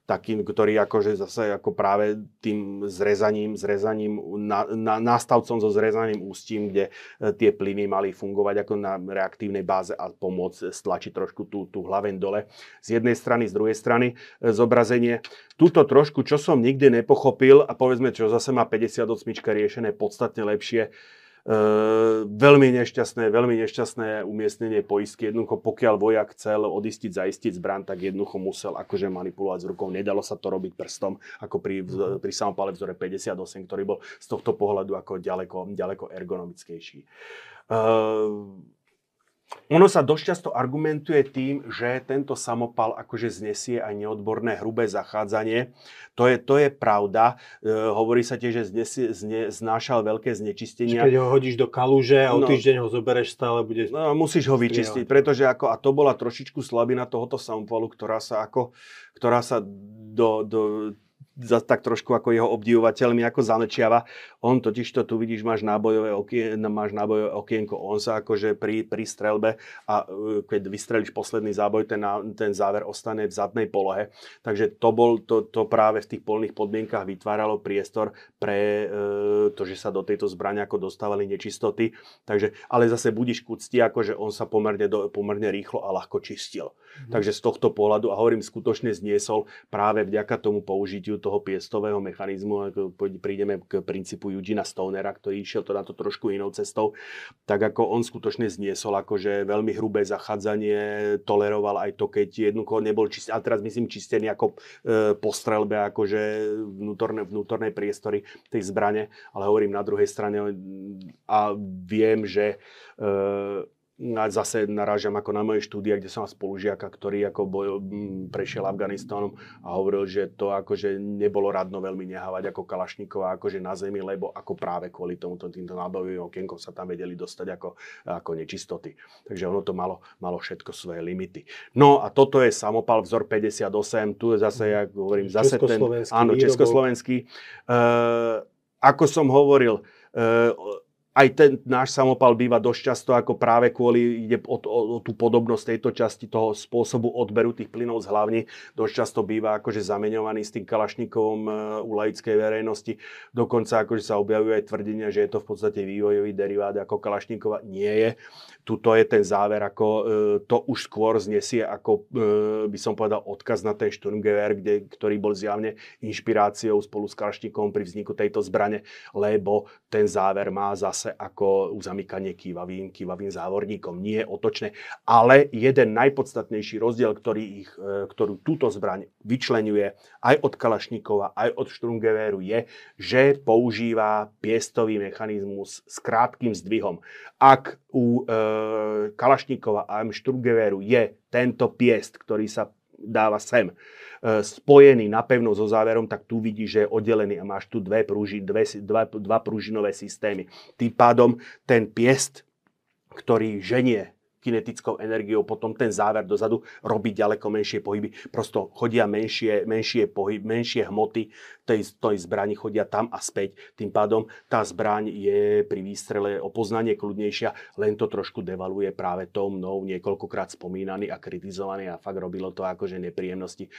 takým, ktorý akože zase ako práve tým zrezaním, zrezaním na, na, so zrezaním ústím, kde e, tie plyny mali fungovať ako na reaktívnej báze a pomôcť stlačiť trošku tú, tú hlaveň dole. Z jednej strany, z druhej strany e, zobrazenie. Tuto trošku, čo som nikdy nepochopil a povedzme, čo zase má 58 riešené podstatne lepšie, veľmi nešťastné, veľmi nešťastné umiestnenie poistky. Jednoducho, pokiaľ vojak chcel odistiť, zaistiť zbran, tak jednoducho musel akože manipulovať s rukou. Nedalo sa to robiť prstom, ako pri, pri samopale vzore 58, ktorý bol z tohto pohľadu ako ďaleko, ďaleko ergonomickejší. Uh, ono sa dosť často argumentuje tým, že tento samopal akože znesie aj neodborné hrubé zachádzanie. To je, to je pravda. E, hovorí sa tiež, že znesie, zne, znášal veľké znečistenia. Keď ho hodíš do kaluže a o no, týždeň ho zobereš, stále bude... No, musíš ho vyčistiť, pretože ako, a to bola trošičku slabina tohoto samopalu, ktorá sa ako, ktorá sa do, do za, tak trošku ako jeho obdivovateľmi ako zamečiava. On totiž to, tu vidíš, máš nábojové, okien, máš nábojové okienko, on sa akože pri, pri strelbe a e, keď vystrelíš posledný záboj, ten, ten záver ostane v zadnej polohe. Takže to, bol, to, to práve v tých polných podmienkach vytváralo priestor pre e, to, že sa do tejto zbrania ako dostávali nečistoty. Takže, ale zase budíš kucti, akože on sa pomerne, do, pomerne rýchlo a ľahko čistil. Mm. Takže z tohto pohľadu, a hovorím, skutočne zniesol práve vďaka tomu použitiu toho piestového mechanizmu, prídeme k princípu Eugena Stonera, ktorý išiel to na to trošku inou cestou, tak ako on skutočne zniesol akože veľmi hrubé zachádzanie, toleroval aj to, keď jednoducho nebol čistený, a teraz myslím čistený ako e, po strelbe, akože vnútorné, vnútorné priestory tej zbrane, ale hovorím na druhej strane a viem, že e, zase narážam ako na moje štúdia, kde som mal spolužiaka, ktorý ako boj, prešiel Afganistanom a hovoril, že to akože nebolo radno veľmi nehávať ako Kalašníkova akože na zemi, lebo ako práve kvôli tomuto týmto nábojovým okienkom sa tam vedeli dostať ako, ako nečistoty. Takže ono to malo, malo všetko svoje limity. No a toto je samopal vzor 58, tu je zase, ja hovorím, zase ten... Áno, československý. Uh, ako som hovoril, uh, aj ten náš samopal býva dosť často ako práve kvôli, ide o, o, o tú podobnosť tejto časti toho spôsobu odberu tých plynov z hlavní, dosť často býva akože zameňovaný s tým kalašnikovom e, u laickej verejnosti. Dokonca akože sa objavujú aj tvrdenia, že je to v podstate vývojový derivát ako kalašníkova. Nie je. Tuto je ten záver, ako e, to už skôr znesie, ako e, by som povedal odkaz na ten Sturmgewehr, kde, ktorý bol zjavne inšpiráciou spolu s kalašníkom pri vzniku tejto zbrane, lebo ten záver má zase zase ako uzamykanie kývavým, kývavým závorníkom. Nie je otočné. Ale jeden najpodstatnejší rozdiel, ktorý ich, e, ktorú túto zbraň vyčlenuje aj od Kalašníkova, aj od Štrungevéru je, že používa piestový mechanizmus s krátkým zdvihom. Ak u e, Kalašníkova a Štrungevéru je tento piest, ktorý sa dáva sem, spojený napevno so záverom, tak tu vidíš, že je oddelený a máš tu dve prúži, dve, dva, dva prúžinové systémy. Tým pádom ten piest, ktorý ženie kinetickou energiou, potom ten záver dozadu robí ďaleko menšie pohyby. Prosto chodia menšie, menšie, pohyb, menšie hmoty tej, tej zbrani, chodia tam a späť. Tým pádom tá zbraň je pri výstrele o poznanie kľudnejšia, len to trošku devaluje práve tou mnou niekoľkokrát spomínaný a kritizovaný a fakt robilo to akože nepríjemnosti. E,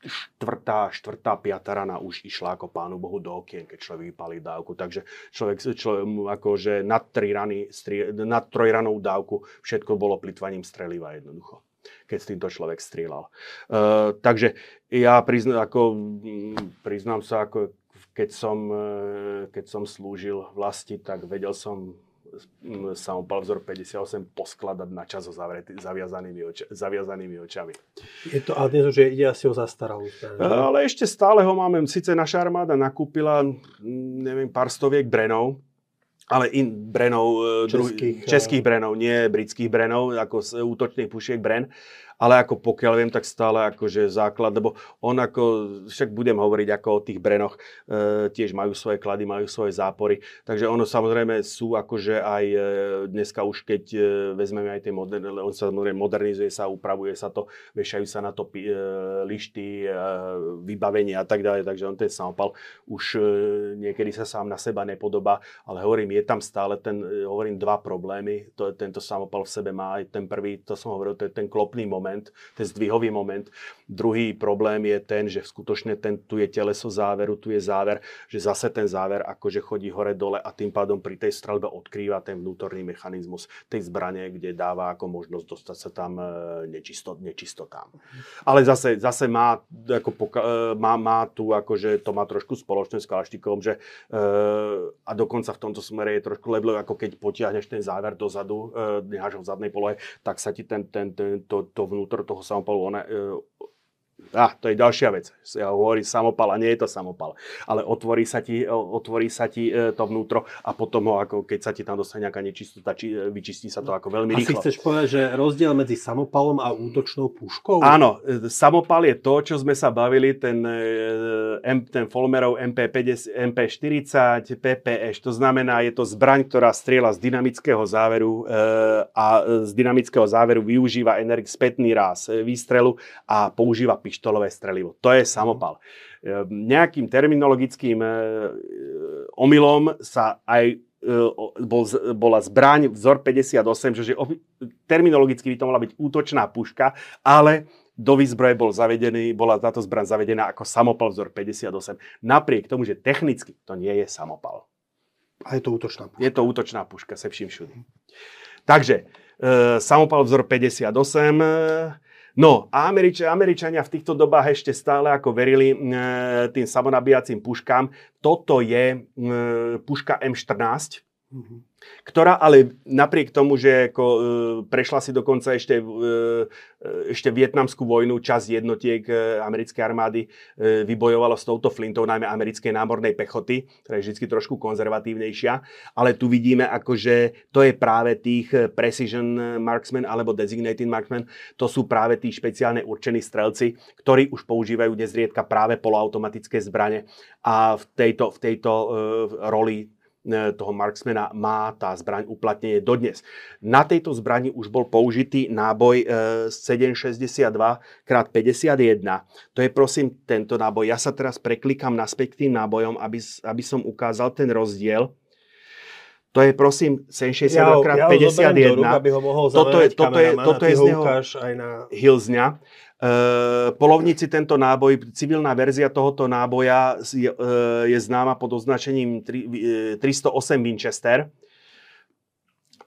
štvrtá, štvrtá, piatá rana už išla ako pánu Bohu do okien, keď človek vypalí dávku. Takže človek, človek akože nad, tri rany, strie, nad trojranou dávku všetko bolo plitvaním streliva jednoducho keď s týmto človek strieľal. Uh, takže ja priznám, ako, priznám sa, ako keď som, e, keď som slúžil vlasti, tak vedel som samopal vzor 58 poskladať na čas so zaviazanými, oča, zaviazanými očami. Je to, ale nie to, že ide asi o zastaralú. Ale ešte stále ho máme. Sice naša armáda nakúpila, neviem, pár stoviek brenov, ale in brenov, e, českých, druh, českých brenov, nie britských brenov, ako z útočných pušiek bren ale ako pokiaľ viem, tak stále akože základ, lebo on ako, však budem hovoriť ako o tých brenoch, e, tiež majú svoje klady, majú svoje zápory, takže ono samozrejme sú akože aj e, dneska už keď e, vezmeme aj tie moderne, on sa samozrejme modernizuje sa, upravuje sa to, vešajú sa na to e, lišty, e, vybavenie a tak ďalej, takže on ten samopal už e, niekedy sa sám na seba nepodobá, ale hovorím, je tam stále ten, e, hovorím, dva problémy, to, tento samopal v sebe má, aj ten prvý, to som hovoril, to je ten klopný moment, moment, ten zdvihový moment. Druhý problém je ten, že skutočne ten, tu je teleso záveru, tu je záver, že zase ten záver akože chodí hore-dole a tým pádom pri tej strelbe odkrýva ten vnútorný mechanizmus tej zbrane, kde dáva ako možnosť dostať sa tam e, nečisto, nečistotám. Ale zase, zase má, ako poka- e, má, má tu akože to má trošku spoločné s Kalaštikovom, že e, a dokonca v tomto smere je trošku leblo, ako keď potiahneš ten záver dozadu, necháš ho v zadnej polohe, tak sa ti ten, ten, ten, to, to vnútro toho samopalu, ona, e, a, to je ďalšia vec. Ja hovorím samopal a nie je to samopal. Ale otvorí sa ti, otvorí sa ti e, to vnútro a potom ho, ako keď sa ti tam dostane nejaká nečistota, či, e, vyčistí sa to ako veľmi rýchlo. Asi chceš povedať, že rozdiel medzi samopalom a útočnou puškou? Áno, e, samopal je to, čo sme sa bavili, ten, ten Folmerov MP50, MP40, PPŠ. To znamená, je to zbraň, ktorá strieľa z dynamického záveru a z dynamického záveru využíva energi- spätný ráz výstrelu a používa piš pištolové strelivo. To je samopal. Ehm, nejakým terminologickým e, omylom sa aj e, bol, bola zbraň vzor 58, že terminologicky by to mohla byť útočná puška, ale do výzbroje bol zavedený, bola táto zbraň zavedená ako samopal vzor 58. Napriek tomu, že technicky to nie je samopal. A je to útočná puška. Je to útočná puška, se vším všudy. Takže, e, samopal vzor 58, e, No a Američ- Američania v týchto dobách ešte stále ako verili e, tým samonabíjacím puškám. Toto je e, puška M14, mm-hmm ktorá ale napriek tomu, že ako, e, prešla si dokonca ešte, e, ešte vietnamskú vojnu, čas jednotiek e, americkej armády e, vybojovalo s touto flintou, najmä americkej námornej pechoty, ktorá je vždy trošku konzervatívnejšia, ale tu vidíme, akože to je práve tých precision marksmen alebo designated marksmen, to sú práve tí špeciálne určení strelci, ktorí už používajú nezriedka práve poloautomatické zbrane. A v tejto, v tejto uh, roli E, toho marksmana má tá zbraň uplatnenie dodnes. Na tejto zbrani už bol použitý náboj 762 x 51. To je prosím tento náboj. Ja sa teraz preklikám naspäť k tým nábojom, aby, aby som ukázal ten rozdiel. To je prosím 762 ja, ja 51. Rúk, aby ho mohol toto je, toto je, toto je z neho aj na... Hilzňa. Uh, polovníci tento náboj, civilná verzia tohoto náboja je, uh, je známa pod označením 3, 308 Winchester.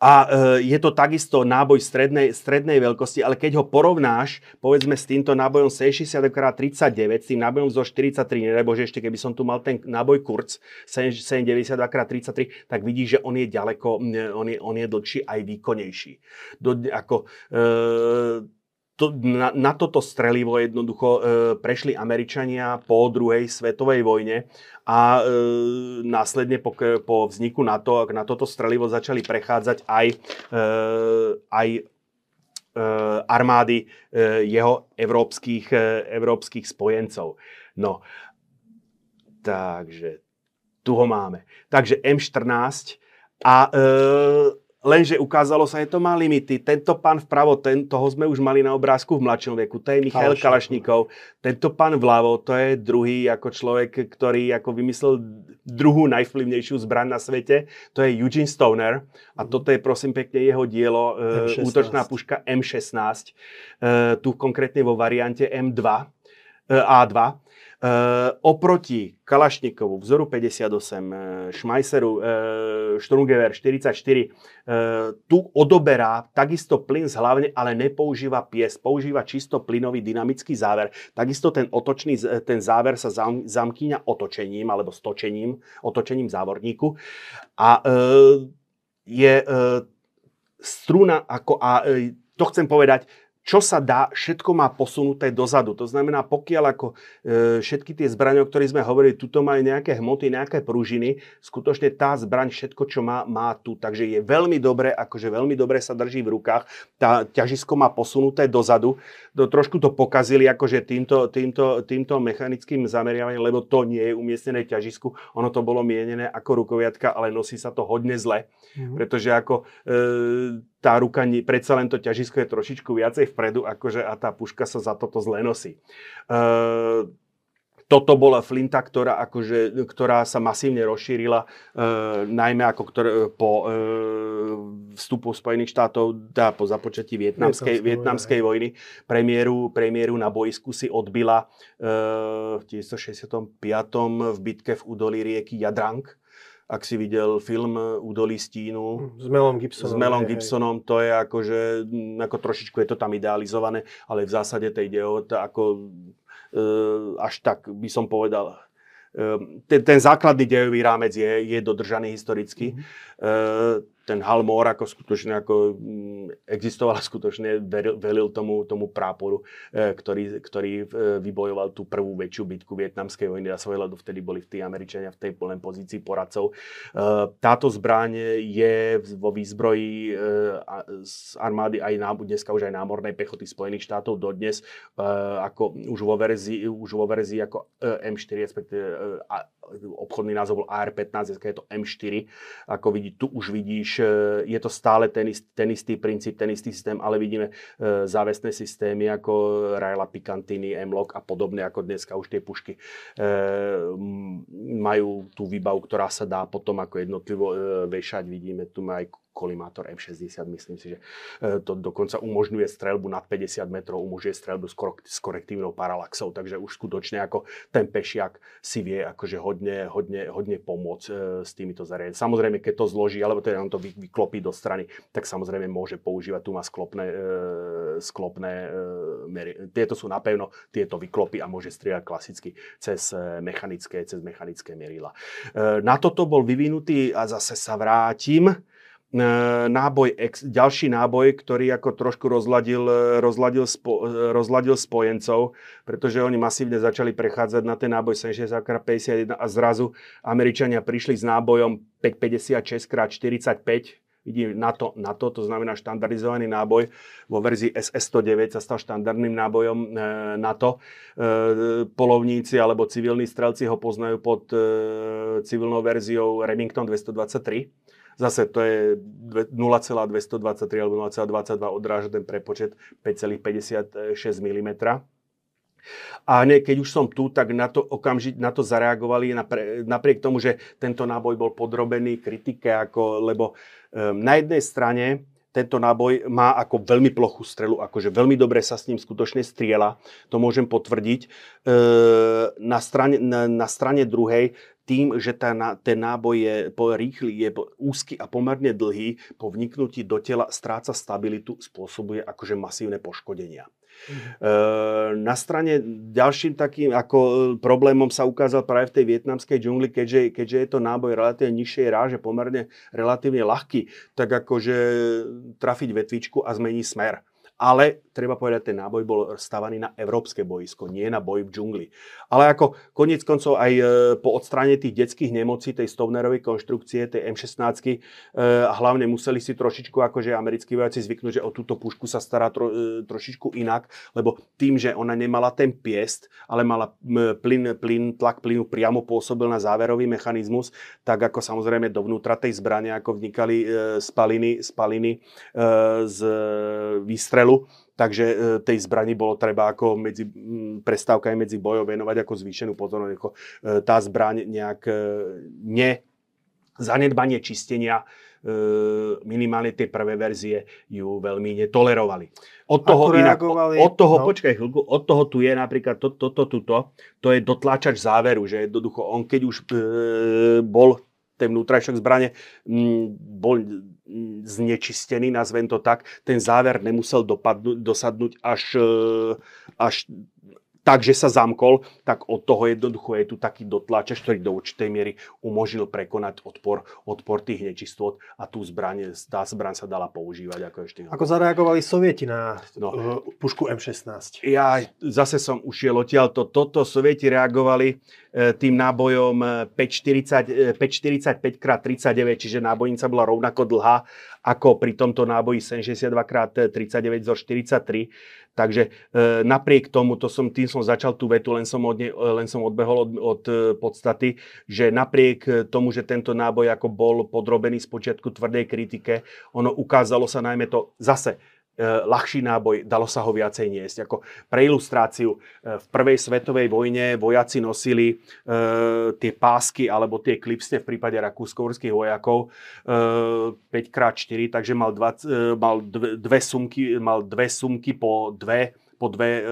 A je to takisto náboj strednej, strednej veľkosti, ale keď ho porovnáš, povedzme s týmto nábojom 60x39, s tým nábojom zo 43, nebo ešte keby som tu mal ten náboj Kurz 792x33, tak vidíš, že on je ďaleko, on je, on je dlhší aj výkonnejší. Do, ako, e, to, na, na toto strelivo jednoducho e, prešli Američania po druhej svetovej vojne a e, následne po, po vzniku NATO na toto strelivo začali prechádzať aj, e, aj e, armády e, jeho európskych, e, európskych spojencov. No, takže tu ho máme. Takže M14 a e, Lenže ukázalo sa, že to má limity. Tento pán vpravo, ten, toho sme už mali na obrázku v mladšom veku, to je Michal Kalašníkov. Tento pán vľavo, to je druhý ako človek, ktorý ako vymyslel druhú najvplyvnejšiu zbraň na svete, to je Eugene Stoner. A toto je prosím pekne jeho dielo, M16. útočná puška M16, e, tu konkrétne vo variante M2, e, A2. Uh, oproti Kalašnikovu, vzoru 58, uh, Schmeisseru, uh, Strungewehr 44, uh, tu odoberá takisto plyn z hlavne, ale nepoužíva pies, používa čisto plynový dynamický záver. Takisto ten otočný, ten záver sa zam, zamkýňa otočením alebo stočením, otočením závorníku. A je struna ako, a to chcem povedať, čo sa dá, všetko má posunuté dozadu. To znamená, pokiaľ ako e, všetky tie zbranie, o ktorých sme hovorili, tuto majú nejaké hmoty, nejaké pružiny, skutočne tá zbraň všetko, čo má, má tu. Takže je veľmi dobre, akože veľmi dobre sa drží v rukách. Tá ťažisko má posunuté dozadu. Do, trošku to pokazili akože týmto, týmto, týmto mechanickým zameriavaním, lebo to nie je umiestnené ťažisku. Ono to bolo mienené ako rukoviatka, ale nosí sa to hodne zle. Mm-hmm. Pretože ako e, tá ruka, predsa len to ťažisko je trošičku viacej vpredu, akože a tá puška sa za toto zle nosí. E, toto bola flinta, ktorá, akože, ktorá sa masívne rozšírila, e, najmä ako ktoré, po e, vstupu Spojených štátov, dá po započatí vietnamskej, vietnamskej vojny. Premiéru, premiéru na boisku si odbila e, v 1965. v bitke v údolí rieky Jadrang ak si videl film Údolí stínu. S Melom Gibsonom. S Melom Gibsonom, to je akože, ako trošičku je to tam idealizované, ale v zásade to ide o to ako, e, až tak by som povedal, e, ten, ten základný dejový rámec je, je dodržaný historicky. Mm-hmm ten Halmor ako skutočne ako mm, existoval skutočne, veril, velil tomu, tomu práporu, e, ktorý, ktorý e, vybojoval tú prvú väčšiu bitku vietnamskej vojny a svoje ľadu vtedy boli v tej Američania v tej plnej pozícii poradcov. E, táto zbraň je vo výzbroji z armády aj dneska už aj námornej pechoty Spojených štátov dodnes, ako už vo verzii, už vo verzii ako M4, respektíve obchodný názov bol AR-15, dneska je to M4. Ako vidí, tu už vidíš, e, je to stále ten, ist, ten istý princíp, ten istý systém, ale vidíme e, závesné systémy ako Raila Picantini, M-Lock a podobné, ako dneska už tie pušky e, majú tú výbavu, ktorá sa dá potom ako jednotlivo vešať. Vidíme, tu aj kolimátor M60, myslím si, že e, to dokonca umožňuje strelbu nad 50 metrov, umožňuje strelbu s korektívnou paralaxou, takže už skutočne ako ten pešiak si vie akože hodne, hodne, hodne pomôcť e, s týmito zariadeniami. Samozrejme, keď to zloží, alebo teda on to vyklopí do strany, tak samozrejme môže používať, tu má sklopné, e, sklopné mery. Tieto sú napevno, tieto vyklopy a môže strieľať klasicky cez mechanické, cez mechanické merila. Na toto bol vyvinutý, a zase sa vrátim, náboj, ďalší náboj, ktorý ako trošku rozladil, rozladil, spo, rozladil spojencov, pretože oni masívne začali prechádzať na ten náboj 76x51 a zrazu Američania prišli s nábojom 556x45, vidím na to, na to, to znamená štandardizovaný náboj. Vo verzii SS-109 sa stal štandardným nábojom e, NATO. E, polovníci alebo civilní strelci ho poznajú pod e, civilnou verziou Remington 223 Zase to je 0,223 alebo 0,22 odráža prepočet 5,56 mm. A ne, keď už som tu, tak na to okamžite na to zareagovali napriek tomu, že tento náboj bol podrobený kritike, ako, lebo um, na jednej strane tento náboj má ako veľmi plochú strelu, akože veľmi dobre sa s ním skutočne striela, to môžem potvrdiť. E, na, strane, na, na strane druhej tým, že tá, ten náboj je po, rýchly, je po, úzky a pomerne dlhý, po vniknutí do tela stráca stabilitu, spôsobuje akože masívne poškodenia. Mm-hmm. Na strane ďalším takým ako e, problémom sa ukázal práve v tej vietnamskej džungli, keďže, keďže je to náboj relatívne nižšej ráže, pomerne relatívne ľahký, tak akože trafiť vetvičku a zmení smer. Ale treba povedať, ten náboj bol stavaný na európske boisko, nie na boj v džungli. Ale ako konec koncov aj e, po odstráne tých detských nemocí, tej Stovnerovej konštrukcie, tej M16, e, a hlavne museli si trošičku, akože americkí vojaci zvyknúť, že o túto pušku sa stará tro, e, trošičku inak, lebo tým, že ona nemala ten piest, ale mala plyn, plyn, tlak plynu priamo pôsobil na záverový mechanizmus, tak ako samozrejme dovnútra tej zbrane, ako vnikali spaliny, spaliny z výstrelu, takže e, tej zbrani bolo treba ako medzi prestávkami medzi bojov venovať ako zvýšenú pozornosť. Ako, e, tá zbraň nejak e, ne zanedbanie čistenia minimálne tie prvé verzie ju veľmi netolerovali. Od toho, inak, od toho no. počkaj chvíľku, od toho tu je napríklad toto, to, to, to, to je dotláčač záveru, že jednoducho on keď už e, bol ten vnútrajšok zbrane m, bol znečistený, nazvem to tak, ten záver nemusel dopadnúť, dosadnúť až, e, až tak, že sa zamkol, tak od toho jednoducho je tu taký dotláčač, ktorý do určitej miery umožnil prekonať odpor, odpor tých nečistôt a tú zbraň, tá zbraň sa dala používať ako ešte. Ako zareagovali sovieti na no. Uh, pušku M16? Ja zase som ušiel odtiaľ. To, toto sovieti reagovali e, tým nábojom 540, 545x39, čiže nábojnica bola rovnako dlhá ako pri tomto náboji 72x39 zo 43 Takže e, napriek tomu, to som, tým som začal tú vetu, len som, od ne, len som odbehol od, od podstaty, že napriek tomu, že tento náboj ako bol podrobený z počiatku tvrdej kritike, ono ukázalo sa najmä to zase ľahší náboj, dalo sa ho viacej niesť. Ako pre ilustráciu, e, v prvej svetovej vojne vojaci nosili e, tie pásky alebo tie klipsne v prípade rakúsko vojakov e, 5x4, takže mal, dva, e, mal dve, dve, sumky, mal dve sumky po dve po, dve, e,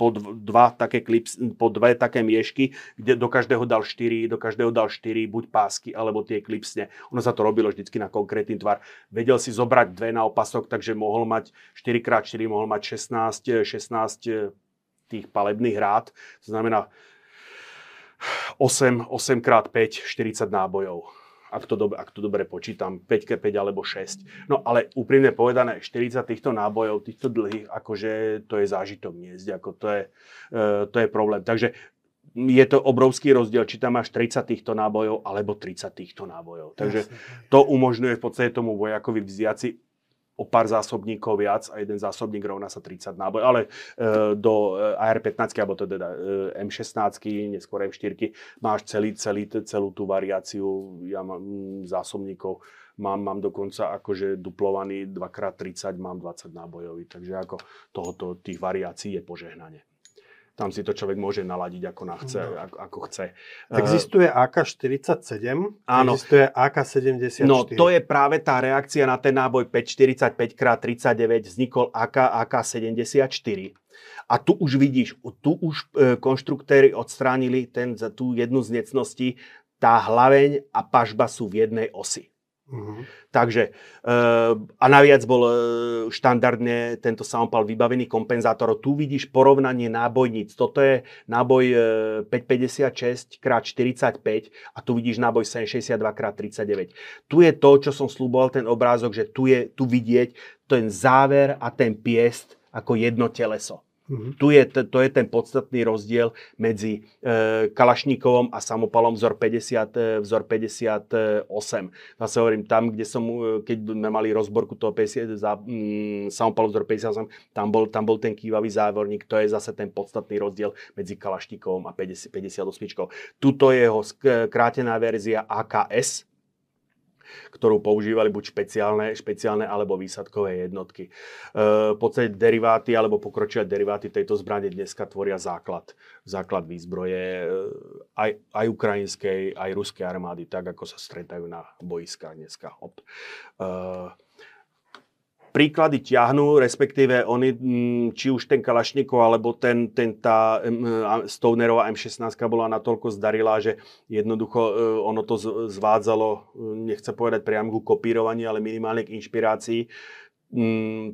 po dva také klips, po dve také miešky, kde do každého dal štyri, do každého dal štyri, buď pásky, alebo tie klipsne. Ono sa to robilo vždycky na konkrétny tvar. Vedel si zobrať dve na opasok, takže mohol mať 4x4, mohol mať 16, 16 tých palebných rád. To znamená 8, 8x5, 40 nábojov ak to, dobe, ak to dobre počítam, 5 5 alebo 6. No ale úprimne povedané, 40 týchto nábojov, týchto dlhých, akože to je zážitok niesť, ako to je, uh, to je problém. Takže je to obrovský rozdiel, či tam máš 30 týchto nábojov alebo 30 týchto nábojov. Takže to umožňuje v podstate tomu vojakovi vziať si o pár zásobníkov viac a jeden zásobník rovná sa 30 náboj. Ale e, do e, AR-15 alebo teda e, M16, neskôr M4 máš celý, celý, celú tú variáciu ja mám mm, zásobníkov. Mám, mám dokonca akože duplovaný 2x30, mám 20 nábojový. Takže ako tohoto, tých variácií je požehnanie tam si to človek môže naladiť ako, na chce, no. ako, ako chce. Existuje AK-47, áno. existuje AK-74. No to je práve tá reakcia na ten náboj 545x39, vznikol AK, AK-74. A tu už vidíš, tu už e, konštruktéry odstránili ten, tú jednu z necností, tá hlaveň a pažba sú v jednej osi. Uh-huh. Takže uh, a naviac bol uh, štandardne tento samopal vybavený kompenzátor. Tu vidíš porovnanie nábojníc. Toto je náboj uh, 556 x 45 a tu vidíš náboj 762 x 39. Tu je to, čo som slúboval, ten obrázok, že tu je tu vidieť ten záver a ten piest ako jedno teleso. Mm-hmm. Tu je, to je ten podstatný rozdiel medzi e, Kalašníkovom a samopalom vzor, 50, e, vzor 58. Zase hovorím, tam, kde som, e, keď sme mali rozborku toho 50, za, mm, samopalu vzor 58, tam bol, tam bol ten kývavý závorník, to je zase ten podstatný rozdiel medzi Kalašníkovom a 50, 58. Tuto je jeho skrátená verzia AKS, ktorú používali buď špeciálne, špeciálne alebo výsadkové jednotky. E, v podstate deriváty alebo pokročilé deriváty tejto zbrane dneska tvoria základ, základ výzbroje e, aj, aj ukrajinskej, aj ruskej armády, tak ako sa stretajú na boiskách dneska. Op. E, príklady ťahnú, respektíve oni, mm, či už ten Kalašnikov, alebo ten, ten tá Stonerová M16 bola natoľko zdarilá, že jednoducho e, ono to zvádzalo, e, nechce povedať priamo ku kopírovaní, ale minimálne k inšpirácii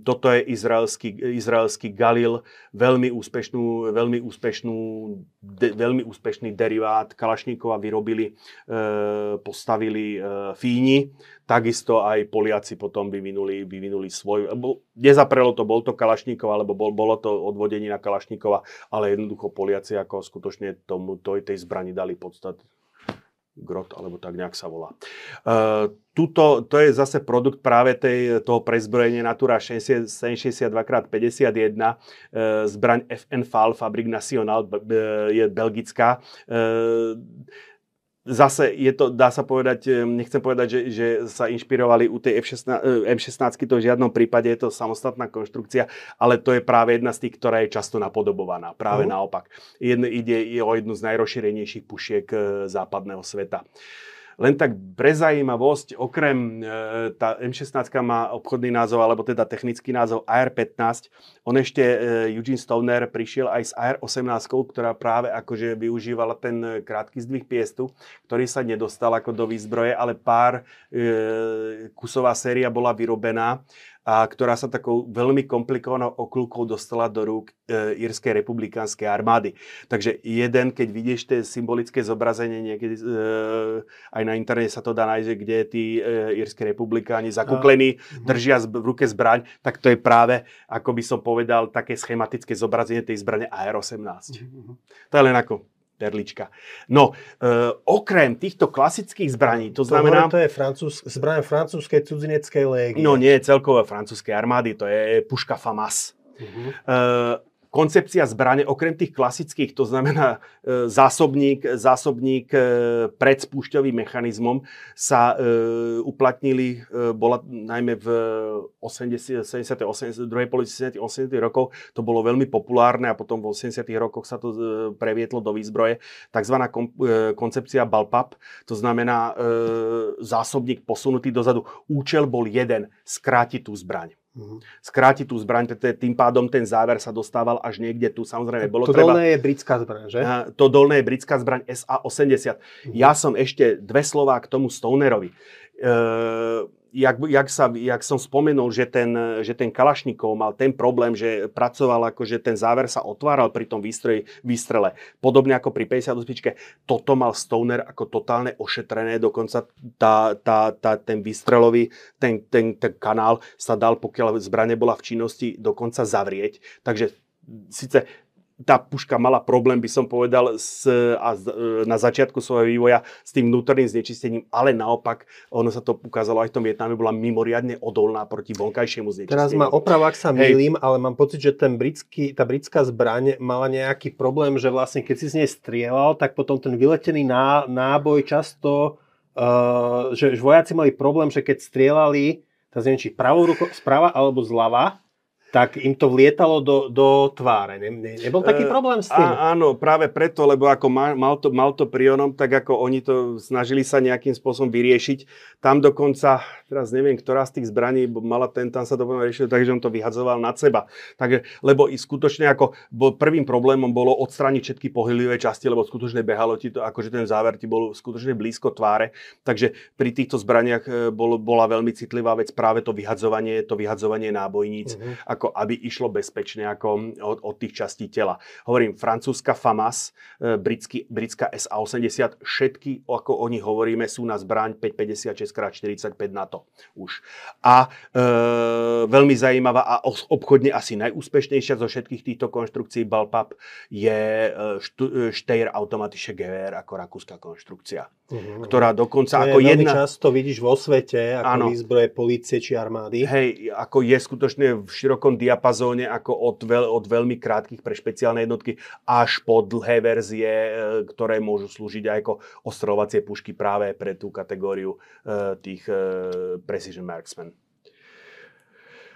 toto je izraelský, izraelský Galil, veľmi, úspešnú, veľmi, úspešnú, de, veľmi úspešný derivát Kalašníkova vyrobili, e, postavili e, Fíni, takisto aj Poliaci potom vyvinuli, vyvinuli svoj, nezaprelo to, bol to Kalašníkov, alebo bol, bolo to odvodenie na Kalašníkova, ale jednoducho Poliaci ako skutočne tomu, tej, tej zbrani dali podstat, Grot, alebo tak nejak sa volá. Uh, tuto, to je zase produkt práve tej, toho prezbrojenia Natura 762x51, uh, zbraň FN FAL, Fabrik National, je belgická. Uh, zase je to, dá sa povedať, nechcem povedať, že, že sa inšpirovali u tej F16, M16, to v žiadnom prípade je to samostatná konštrukcia, ale to je práve jedna z tých, ktorá je často napodobovaná. Práve uh-huh. naopak. Jedno, ide o jednu z najrozšírenejších pušiek e, západného sveta. Len tak pre zajímavosť, okrem e, tá M16 má obchodný názov, alebo teda technický názov AR-15, on ešte, e, Eugene Stoner, prišiel aj s AR-18, ktorá práve akože využívala ten krátky zdvih piestu, ktorý sa nedostal ako do výzbroje, ale pár e, kusová séria bola vyrobená a ktorá sa takou veľmi komplikovanou okulkou dostala do rúk e, Írskej republikánskej armády. Takže jeden, keď vidíš tie symbolické zobrazenie, niekedy e, aj na internete sa to dá nájsť, kde tí e, Írske republikáni zakuklení, mhm. držia v ruke zbraň, tak to je práve, ako by som povedal, také schematické zobrazenie tej zbrane AR-18. Mm-hmm. To je len ako perlička. No, e, okrem týchto klasických zbraní, to znamená... To, to je francúz, zbraň francúzskej cudzineckej légie. No nie, celkové francúzskej armády, to je puška FAMAS. Uh-huh. E, koncepcia zbrane, okrem tých klasických, to znamená e, zásobník, zásobník e, pred spúšťovým mechanizmom, sa e, uplatnili, e, bola najmä v 80, 70, 80, druhej polovici 70, 80 rokov, to bolo veľmi populárne a potom v 80 rokoch sa to e, previetlo do výzbroje, takzvaná kom, e, koncepcia Balpap, to znamená e, zásobník posunutý dozadu. Účel bol jeden, skrátiť tú zbraň. Uh-huh. Skrátiť tú zbraň, tým pádom ten záver sa dostával až niekde tu. Samozrejme, bolo to treba... dolné je britská zbraň, že? To dolné je britská zbraň SA-80. Uh-huh. Ja som ešte dve slová k tomu Stonerovi. Uh, jak, jak, sa, jak som spomenul, že ten, že ten Kalašnikov mal ten problém, že pracoval ako, že ten záver sa otváral pri tom výstroj, výstrele. Podobne ako pri 50 spičke. Toto mal Stoner ako totálne ošetrené, dokonca tá, tá, tá, ten výstrelový, ten, ten, ten kanál sa dal, pokiaľ zbrane bola v činnosti, dokonca zavrieť. Takže síce tá puška mala problém, by som povedal, s, a z, e, na začiatku svojho vývoja s tým vnútorným znečistením, ale naopak, ono sa to ukázalo aj v tom Vietname, bola mimoriadne odolná proti vonkajšiemu znečisteniu. Teraz ma oprav, ak sa milím, ale mám pocit, že ten britský, tá britská zbraň mala nejaký problém, že vlastne keď si z nej strieľal, tak potom ten vyletený ná, náboj často, uh, že vojaci mali problém, že keď strieľali, teraz neviem, či pravou rukou, sprava alebo zľava, tak im to vlietalo do, do tváre. Ne, ne, nebol taký e, problém s tým? Á, áno, práve preto, lebo ako mal, mal, to, mal to prionom, tak ako oni to snažili sa nejakým spôsobom vyriešiť. Tam dokonca, teraz neviem, ktorá z tých zbraní mala ten, tam sa to riešil tak, že on to vyhadzoval nad seba. Takže, lebo i skutočne ako bol, prvým problémom bolo odstrániť všetky pohylivé časti, lebo skutočne behalo ti to, akože ten záver ti bol skutočne blízko tváre. Takže pri týchto zbraniach e, bol, bola veľmi citlivá vec práve to vyhadzovanie, to vyhadzovanie nábojníc. Uh-huh ako aby išlo bezpečne ako od, od tých častí tela. Hovorím, francúzska FAMAS, e, britský, britská SA-80, všetky, ako o nich hovoríme, sú na zbraň 556x45 NATO. to už. A e, veľmi zaujímavá a obchodne asi najúspešnejšia zo všetkých týchto konštrukcií Balpap je e, Steyr Automatische Gewehr ako rakúska konštrukcia, uh-huh. ktorá dokonca to ako je jedna... často vidíš vo svete, ako ano. výzbroje policie či armády. Hej, ako je skutočne v širokom diapazóne, ako od, veľ, od veľmi krátkých pre špeciálne jednotky až po dlhé verzie, e, ktoré môžu slúžiť aj ako ostrelovacie pušky práve pre tú kategóriu e, tých Precision Marksman.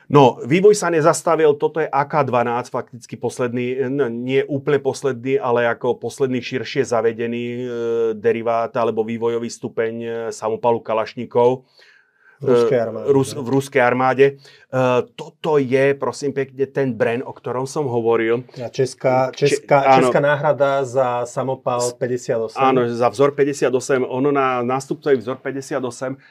No, vývoj sa nezastavil, toto je AK-12, fakticky posledný, nie úplne posledný, ale ako posledný širšie zavedený e, derivát alebo vývojový stupeň e, samopalu Kalašníkov. V ruskej armáde. Rus, v ruskej armáde. Uh, toto je, prosím pekne, ten brand, o ktorom som hovoril. A česká, česká, Če, česká náhrada za samopal 58. Áno, za vzor 58. Ono na nástupcový vzor 58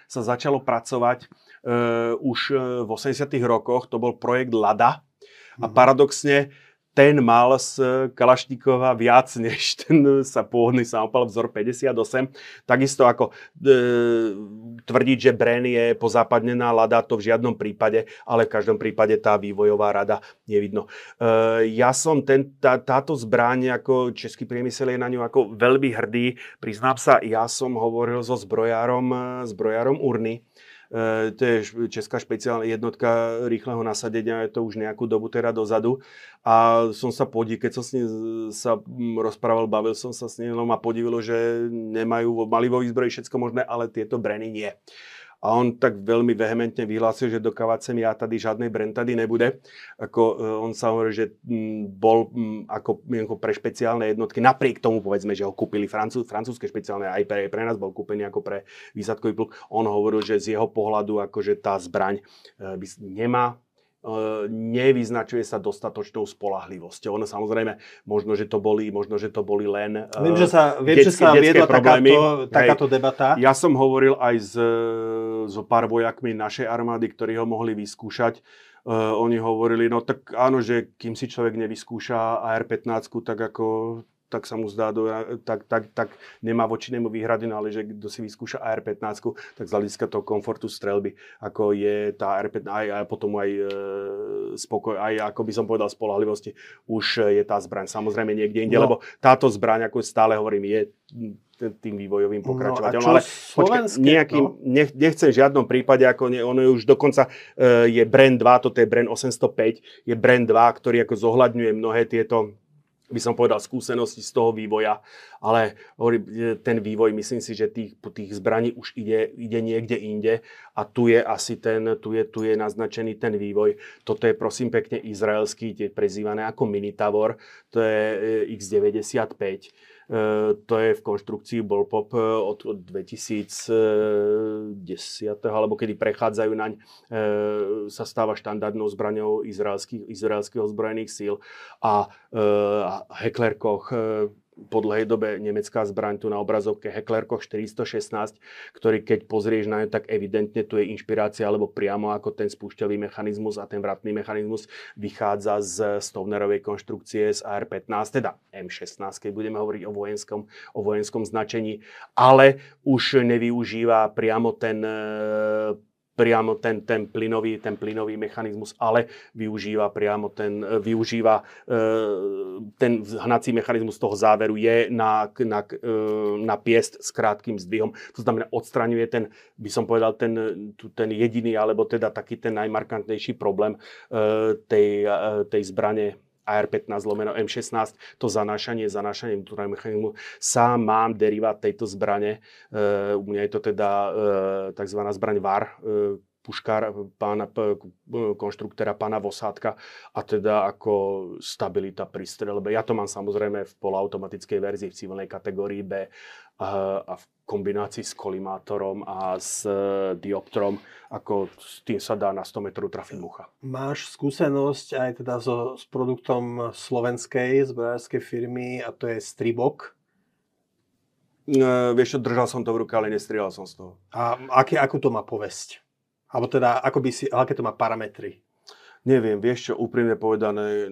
sa začalo pracovať uh, už v 80 rokoch. To bol projekt Lada. A mhm. paradoxne ten mal z Kalašníkova viac než ten sa pôvodný samopal vzor 58. Takisto ako e, tvrdiť, že Bren je pozápadnená lada, to v žiadnom prípade, ale v každom prípade tá vývojová rada nevidno. E, ja som ten, tá, táto zbraň, ako český priemysel je na ňu ako veľmi hrdý. Priznám sa, ja som hovoril so zbrojárom, zbrojárom Urny, E, to je česká špeciálna jednotka rýchleho nasadenia, je to už nejakú dobu teda dozadu. A som sa podí, keď som s ním sa rozprával, bavil som sa s ním, ma podivilo, že nemajú, mali vo výzbroji všetko možné, ale tieto breny nie. A on tak veľmi vehementne vyhlásil, že do Kavacem ja tady žiadnej Brentady nebude. Ako, e, on sa hovorí, že bol ako, ako pre špeciálne jednotky, napriek tomu povedzme, že ho kúpili francúz, francúzske špeciálne, aj pre, pre nás bol kúpený ako pre výsadkový pluk. On hovoril, že z jeho pohľadu akože tá zbraň e, by, nemá nevyznačuje sa dostatočnou spolahlivosťou. Ono samozrejme, možno, že to boli, možno, že to boli len Viem, že sa, viem, detské, že sa viedla takáto, takáto debata. Ja som hovoril aj s, so pár vojakmi našej armády, ktorí ho mohli vyskúšať. Uh, oni hovorili, no tak áno, že kým si človek nevyskúša AR-15, tak ako tak sa mu zdá, do, tak, tak, tak nemá voči nemu výhrady, no ale že kto si vyskúša AR-15, tak z hľadiska toho komfortu strelby, ako je tá AR-15, aj, aj potom aj e, spokoj, aj ako by som povedal spolahlivosti, už je tá zbraň samozrejme niekde inde, no. lebo táto zbraň, ako stále hovorím, je tým vývojovým no, pokračovateľom. No, ale počkaj, nejakým, no? nech, nechcem v žiadnom prípade, ako ne, ono je už dokonca e, je Brand 2, toto je Brand 805, je Brand 2, ktorý ako zohľadňuje mnohé tieto by som povedal, skúsenosti z toho vývoja, ale ten vývoj, myslím si, že tých, tých zbraní už ide, ide niekde inde a tu je asi ten, tu je, tu je naznačený ten vývoj. Toto je prosím pekne izraelský, tie prezývané ako Minitavor, to je e, X95 E, to je v konštrukcii Bullpop e, od 2010, alebo kedy prechádzajú naň, e, sa stáva štandardnou zbraňou izraelských, izraelských ozbrojených síl. A Heckler Koch po dlhej dobe nemecká zbraň tu na obrazovke Hecklerkoch 416, ktorý keď pozrieš na ňu, tak evidentne tu je inšpirácia, alebo priamo ako ten spúšťový mechanizmus a ten vratný mechanizmus vychádza z Stovnerovej konštrukcie z AR-15, teda M16, keď budeme hovoriť o vojenskom, o vojenskom značení, ale už nevyužíva priamo ten priamo ten, ten, plynový, ten plynový mechanizmus, ale využíva priamo ten, využíva e, ten hnací mechanizmus toho záveru je na, na, e, na piest s krátkým zdvihom. To znamená, odstraňuje ten, by som povedal, ten, ten jediný, alebo teda taký ten najmarkantnejší problém e, tej, tej zbrane AR-15 lomeno M16, to zanášanie, zanášanie vnútorného mechanizmu. Sám mám derivát tejto zbrane, e, u mňa je to teda e, tzv. zbraň VAR, e, puškár pána, konštruktéra pána Vosátka a teda ako stabilita pri strelbe. Ja to mám samozrejme v poloautomatickej verzii v civilnej kategórii B a v kombinácii s kolimátorom a s dioptrom, ako s tým sa dá na 100 metrov trafiť mucha. Máš skúsenosť aj teda so, s produktom slovenskej zbrojárskej firmy a to je Stribok. E, vieš čo, držal som to v ruke, ale nestrieľal som z toho. A aké, akú to má povesť? Alebo teda, ako by si, aké to má parametry? Neviem, vieš čo, úprimne povedané,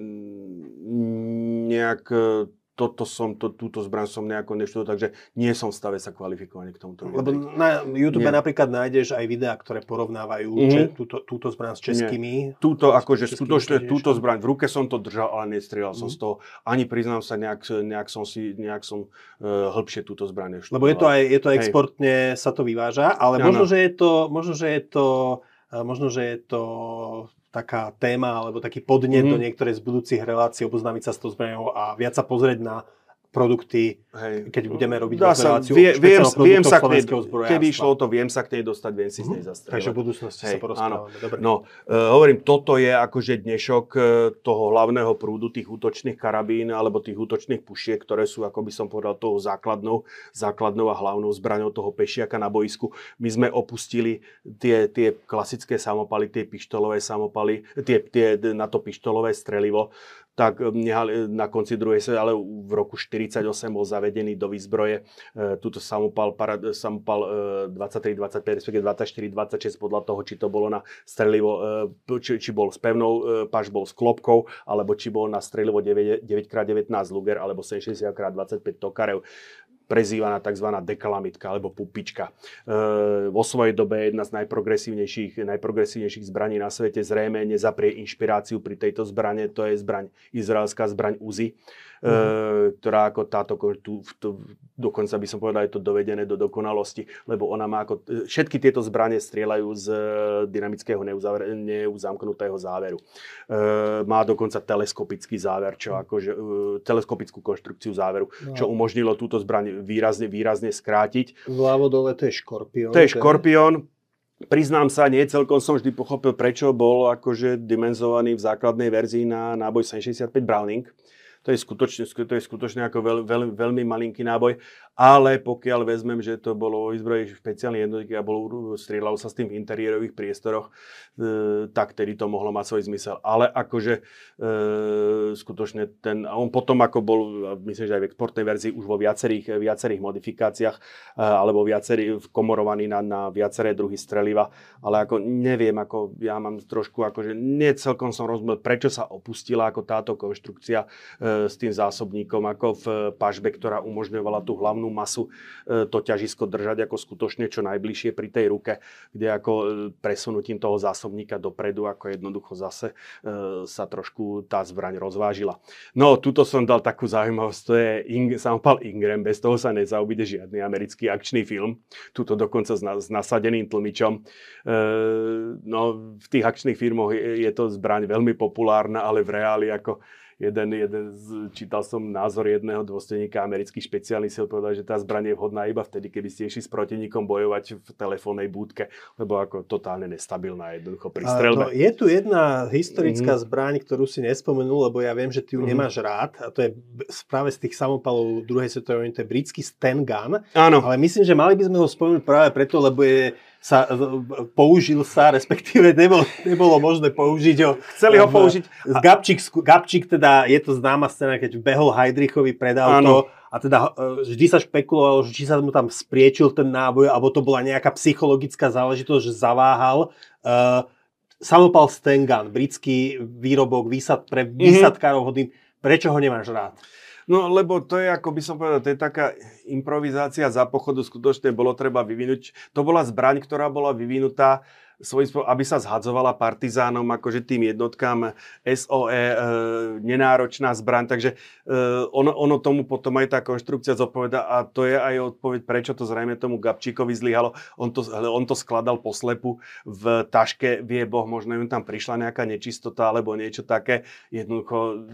nejak e, toto som, to, túto zbraň som nejako neštudoval, takže nie som v stave sa kvalifikovať k tomuto. Lebo na YouTube nie. napríklad nájdeš aj videá, ktoré porovnávajú mm-hmm. če, túto, túto zbraň s českými. Nie. Túto, akože skutočne, túto zbraň, v ruke som to držal, ale nestrieľal mm-hmm. som z toho. Ani priznám sa, nejak, nejak som si, nejak som uh, hĺbšie túto zbraň neštudoval. Lebo je to aj, je to exportne, Hej. sa to vyváža, ale možno, že je to, možno, že je to, e, možno, že je to taká téma alebo taký podnet mm. do niektorej z budúcich relácií oboznámiť sa s tou zbraňou a viac sa pozrieť na produkty, Hej. keď budeme robiť Dá sa, vie, viem, viem sa k nej, keby išlo to, viem sa k nej dostať, viem si mm-hmm. z nej mhm. zastrieľať. Takže v budúcnosti Hej, sa porozprávame. Dobre. No, uh, hovorím, toto je akože dnešok uh, toho hlavného prúdu tých útočných karabín alebo tých útočných pušiek, ktoré sú, ako by som povedal, toho základnou, základnou a hlavnou zbraňou toho pešiaka na boisku. My sme opustili tie, tie klasické samopaly, tie pištolové samopaly, tie, tie na to pištolové strelivo tak eh, na konci druhej sa, ale v roku 48 bol zavedený do výzbroje e, túto samopal, samopal e, 23, 25, respektíve 24, 26 podľa toho, či to bolo na strelivo, e, či, či bol s pevnou, e, paž bol s klopkou, alebo či bol na strelivo 9, 9x19 Luger, alebo 60x25 Tokarev prezývaná tzv. dekalamitka alebo pupička. E, vo svojej dobe jedna z najprogresívnejších, najprogresívnejších zbraní na svete zrejme nezaprie inšpiráciu pri tejto zbrane, to je zbraň, izraelská zbraň Uzi mm. ktorá ako táto, tu, tu, dokonca by som povedal, je to dovedené do dokonalosti, lebo ona má ako, e, všetky tieto zbranie strieľajú z e, dynamického neuzamknutého záveru. E, má dokonca teleskopický záver, čo akože, e, teleskopickú konštrukciu záveru, no. čo umožnilo túto zbraň výrazne, výrazne skrátiť. Vľavo dole to je škorpión. To je škorpión, Priznám sa, nie celkom som vždy pochopil, prečo bol akože dimenzovaný v základnej verzii na náboj 765 Browning to je skutočne, to je skutočne ako veľ, veľ, veľmi malinký náboj ale pokiaľ vezmem, že to bolo o výzbroji špeciálne jednotky a bolo, strieľalo sa s tým v interiérových priestoroch, e, tak tedy to mohlo mať svoj zmysel. Ale akože e, skutočne ten, a on potom ako bol, myslím, že aj v exportnej verzii už vo viacerých, viacerých modifikáciách, e, alebo viacerý, komorovaný na, na viaceré druhy streliva, ale ako neviem, ako ja mám trošku, akože nie celkom som rozumel, prečo sa opustila ako táto konštrukcia e, s tým zásobníkom, ako v pažbe, ktorá umožňovala tú hlavnú hlavnú masu e, to ťažisko držať ako skutočne čo najbližšie pri tej ruke, kde ako e, presunutím toho zásobníka dopredu, ako jednoducho zase e, sa trošku tá zbraň rozvážila. No, tuto som dal takú zaujímavosť, to je Ing- samopal Ingram, bez toho sa nezaobíde žiadny americký akčný film, tuto dokonca s, na- s nasadeným tlmičom. No, v tých akčných filmoch je, je to zbraň veľmi populárna, ale v reáli ako jeden, jeden z, čítal som názor jedného dôstojníka amerických sil, povedal, že tá zbraň je vhodná iba vtedy, keby ste išli s protivníkom bojovať v telefónnej búdke, lebo ako totálne nestabilná jednoducho pri strelbe. je tu jedna historická mm-hmm. zbraň, ktorú si nespomenul, lebo ja viem, že ty ju mm-hmm. nemáš rád a to je práve z tých samopalov druhej svetovej vojny, to je britský Sten Gun. Áno. Ale myslím, že mali by sme ho spomenúť práve preto, lebo je sa, použil sa, respektíve nebolo, nebolo možné použiť ho. Chceli ho použiť. Gabčík, Gabčík teda, je to známa scéna, keď behol Heidrichovi pred auto a teda e, vždy sa špekulovalo, že či sa mu tam spriečil ten náboj, alebo to bola nejaká psychologická záležitosť, že zaváhal. Uh, samopal Stengan, britský výrobok, výsad pre mhm. výsadkárov hodný. Prečo ho nemáš rád? No lebo to je, ako by som povedal, to je taká improvizácia za pochodu, skutočne bolo treba vyvinúť. To bola zbraň, ktorá bola vyvinutá spôsobom, aby sa zhadzovala partizánom, akože tým jednotkám SOE, e, nenáročná zbraň, takže e, ono, ono tomu potom aj tá konštrukcia zodpoveda a to je aj odpoveď, prečo to zrejme tomu Gabčíkovi zlyhalo. On to, on to skladal poslepu v taške, vie Boh, možno im tam prišla nejaká nečistota alebo niečo také. Jednoducho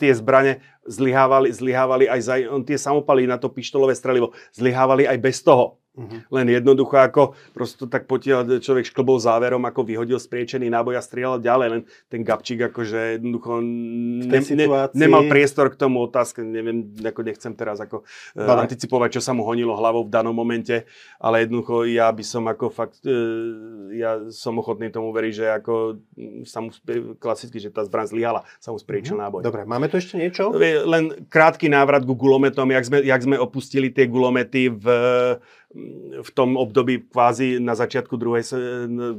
tie zbrane zlyhávali, zlyhávali aj za, on tie samopaly na to pištolové strelivo zlyhávali aj bez toho. Uh-huh. Len jednoducho ako prosto tak potiaľ človek šklbol záverom, ako vyhodil spriečený náboj a strieľal ďalej, len ten Gabčík akože jednoducho ne, ne, nemal priestor k tomu otázke, neviem, ako nechcem teraz ako uh, anticipovať, čo sa mu honilo hlavou v danom momente, ale jednoducho ja by som ako fakt, uh, ja som ochotný tomu veriť, že ako sa mu klasicky, že tá zbraň zlyhala, sa mu spriečil uh-huh. náboj. Dobre, máme tu ešte niečo? Len krátky návrat ku gulometom, jak sme, jak sme opustili tie gulomety v v tom období kvázi na začiatku druhej,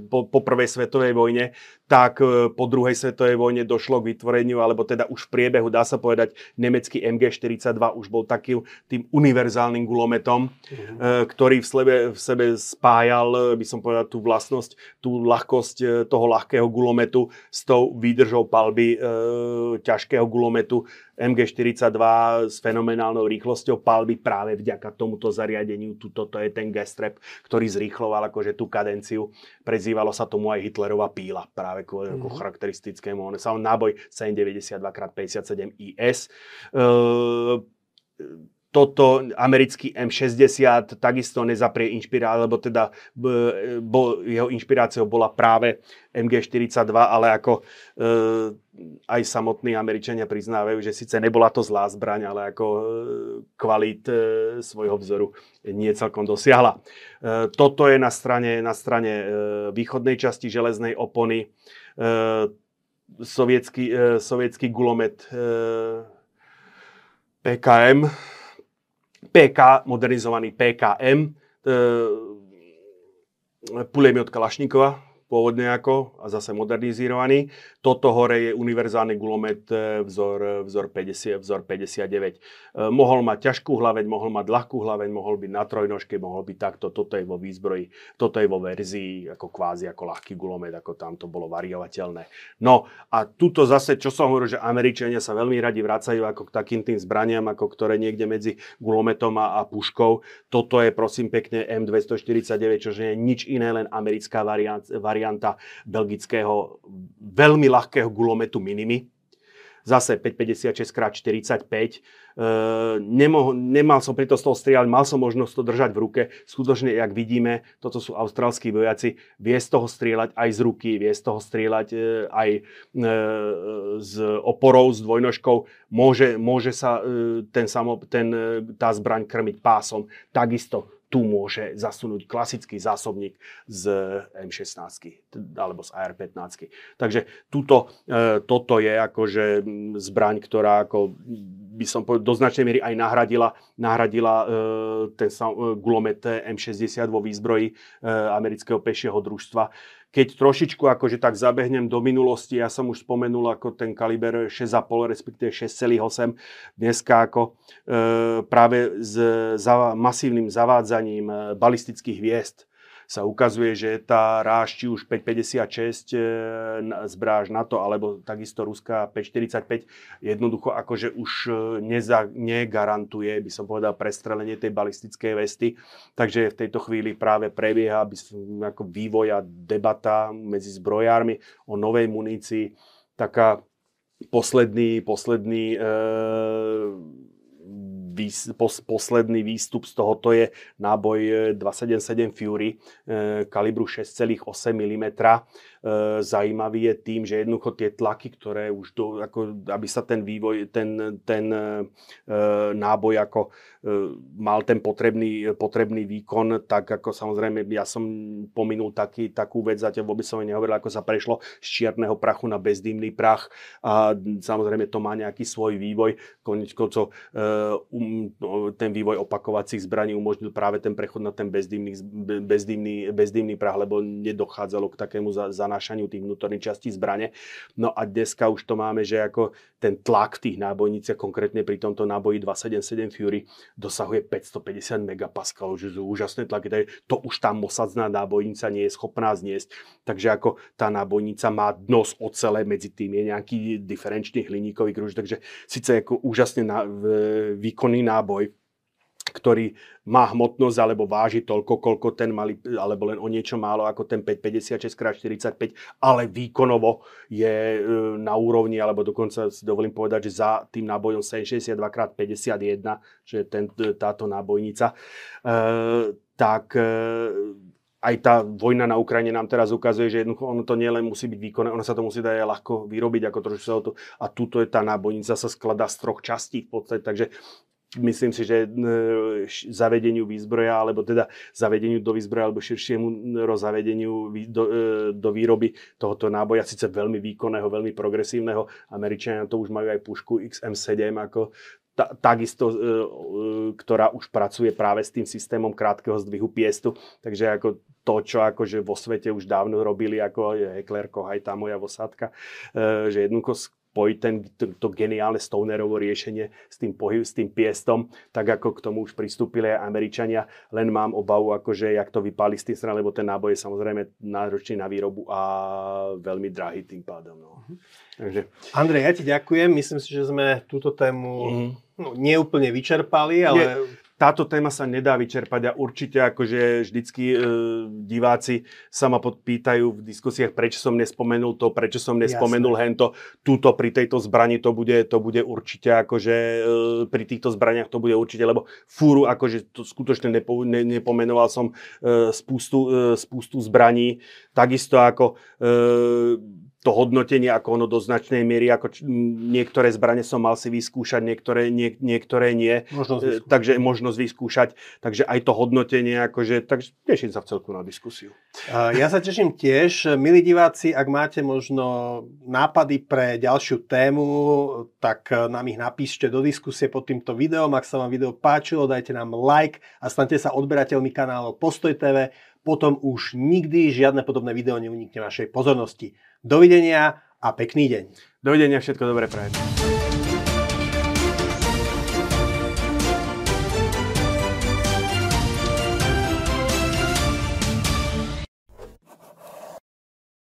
po, po prvej svetovej vojne, tak e, po druhej svetovej vojne došlo k vytvoreniu, alebo teda už v priebehu, dá sa povedať, nemecký MG-42 už bol takým tým univerzálnym gulometom, mm-hmm. ktorý v sebe, v sebe spájal, by som povedal, tú vlastnosť, tú ľahkosť toho ľahkého gulometu s tou výdržou palby e, ťažkého gulometu MG42 s fenomenálnou rýchlosťou palby práve vďaka tomuto zariadeniu. Tuto to je ten gestrep, ktorý zrýchloval akože tú kadenciu. Prezývalo sa tomu aj Hitlerová píla práve ako, mm-hmm. ako charakteristickému. On sa náboj 792x57 IS. Toto americký M60 takisto nezaprie inšpiráciu, alebo teda bo, jeho inšpiráciou bola práve MG42, ale ako e, aj samotní Američania priznávajú, že síce nebola to zlá zbraň, ale ako e, kvalit e, svojho vzoru nie celkom dosiahla. E, toto je na strane, na strane e, východnej časti železnej opony. E, sovietský, e, sovietský gulomet e, PKM, PK, modernizovaný PKM, e, puliemiot Kalašníkova, pôvodne ako a zase modernizovaný. Toto hore je univerzálny gulomet e, vzor, vzor, 50, vzor 59. E, mohol mať ťažkú hlaveň, mohol mať ľahkú hlaveň, mohol byť na trojnožke, mohol byť takto. Toto je vo výzbroji, toto je vo verzii ako kvázi ako ľahký gulomet, ako tam to bolo variovateľné. No a tuto zase, čo som hovoril, že Američania sa veľmi radi vracajú ako k takým tým zbraniam, ako ktoré niekde medzi gulometom a, a puškou. Toto je prosím pekne M249, čo je nič iné, len americká variant, varianta belgického veľmi ľahkého gulometu Minimi. Zase 556x45. E, nemoh- nemal som pri to z toho strieľať, mal som možnosť to držať v ruke. Skutočne, jak vidíme, toto sú austrálskí vojaci, vie z toho strieľať aj z ruky, vie z toho strieľať e, aj e, z oporou, s dvojnožkou. Môže, môže sa e, ten, samo, ten, e, tá zbraň krmiť pásom. Takisto tu môže zasunúť klasický zásobník z M16 alebo z AR-15. Takže tuto, e, toto je akože zbraň, ktorá ako by som povedal, do značnej miery aj nahradila, nahradila e, ten gulomet M60 vo výzbroji amerického pešieho družstva keď trošičku akože tak zabehnem do minulosti, ja som už spomenul ako ten kaliber 6,5, respektíve 6,8. Dneska ako e, práve s za, masívnym zavádzaním e, balistických hviezd sa ukazuje, že tá ráž, či už 556 e, zbráž NATO, alebo takisto ruská 545, jednoducho akože už e, neza, negarantuje, by som povedal, prestrelenie tej balistickej vesty. Takže v tejto chvíli práve prebieha by som, ako vývoj a debata medzi zbrojármi o novej munícii. Taká posledný, posledný e, výs, pos, posledný výstup z tohoto je náboj 277 Fury e, kalibru 6,8 mm. E, zajímavý je tým, že jednoducho tie tlaky, ktoré už do, ako, aby sa ten vývoj, ten, ten e, náboj ako e, mal ten potrebný, potrebný výkon, tak ako samozrejme ja som pominul taký, takú vec, zatiaľ vôbec som nehovoril, ako sa prešlo z čierneho prachu na bezdýmny prach a samozrejme to má nejaký svoj vývoj. Konec koncov um, no, ten vývoj opakovacích zbraní umožnil práve ten prechod na ten bezdýmny, bezdýmny, bezdýmny prach, lebo nedochádzalo k takému za, za zanášaniu tých vnútorných častí zbrane. No a dneska už to máme, že ako ten tlak v tých nábojniciach, konkrétne pri tomto náboji 277 Fury, dosahuje 550 megapaskalov, že sú úžasné tlaky. To už tá mosadzná nábojnica nie je schopná zniesť. Takže ako tá nábojnica má dno z ocele, medzi tým je nejaký diferenčný hliníkový kruž, takže síce ako úžasne na, výkonný náboj, ktorý má hmotnosť alebo váži toľko, koľko ten malý, alebo len o niečo málo ako ten 556x45, ale výkonovo je e, na úrovni, alebo dokonca si dovolím povedať, že za tým nábojom 762x51, že ten, táto nábojnica, e, tak e, aj tá vojna na Ukrajine nám teraz ukazuje, že jednoducho ono to nielen musí byť výkonné, ono sa to musí aj ľahko vyrobiť, ako trošku sa to, a tuto je tá nábojnica sa skladá z troch častí v podstate, takže myslím si, že zavedeniu výzbroja, alebo teda zavedeniu do výzbroja, alebo širšiemu rozavedeniu do, e, do výroby tohoto náboja, síce veľmi výkonného, veľmi progresívneho. Američania to už majú aj pušku XM7, ako ta, takisto, e, e, ktorá už pracuje práve s tým systémom krátkeho zdvihu piestu. Takže ako to, čo akože vo svete už dávno robili, ako je Heckler, aj tá moja vosadka, e, že jednoducho spojiť ten, to, to geniálne Stonerovo riešenie s tým, pohyb, s tým piestom, tak ako k tomu už pristúpili aj Američania. Len mám obavu, akože jak to vypáli s tým stranou, lebo ten náboj je samozrejme náročný na výrobu a veľmi drahý tým pádom. No. Mhm. Takže... Andrej, ja ti ďakujem. Myslím si, že sme túto tému mm. no, neúplne vyčerpali, ale... Nie táto téma sa nedá vyčerpať a určite akože vždycky e, diváci sa ma podpýtajú v diskusiách, prečo som nespomenul to, prečo som nespomenul Jasne. hento. Tuto pri tejto zbrani to bude, to bude určite akože e, pri týchto zbraniach to bude určite, lebo fúru akože to skutočne nepo, ne, nepomenoval som e, spustu, e, spustu zbraní. Takisto ako e, to hodnotenie, ako ono do značnej miery, ako č- niektoré zbranie som mal si vyskúšať, niektoré, nie, niektoré nie. Možnosť e, vyskúšať. takže možnosť vyskúšať. Takže aj to hodnotenie, akože, takže teším sa v celku na diskusiu. Ja sa teším tiež. Milí diváci, ak máte možno nápady pre ďalšiu tému, tak nám ich napíšte do diskusie pod týmto videom. Ak sa vám video páčilo, dajte nám like a stante sa odberateľmi kanálov Postoj TV. Potom už nikdy žiadne podobné video neunikne vašej pozornosti. Dovidenia a pekný deň. Dovidenia, všetko dobré prajem.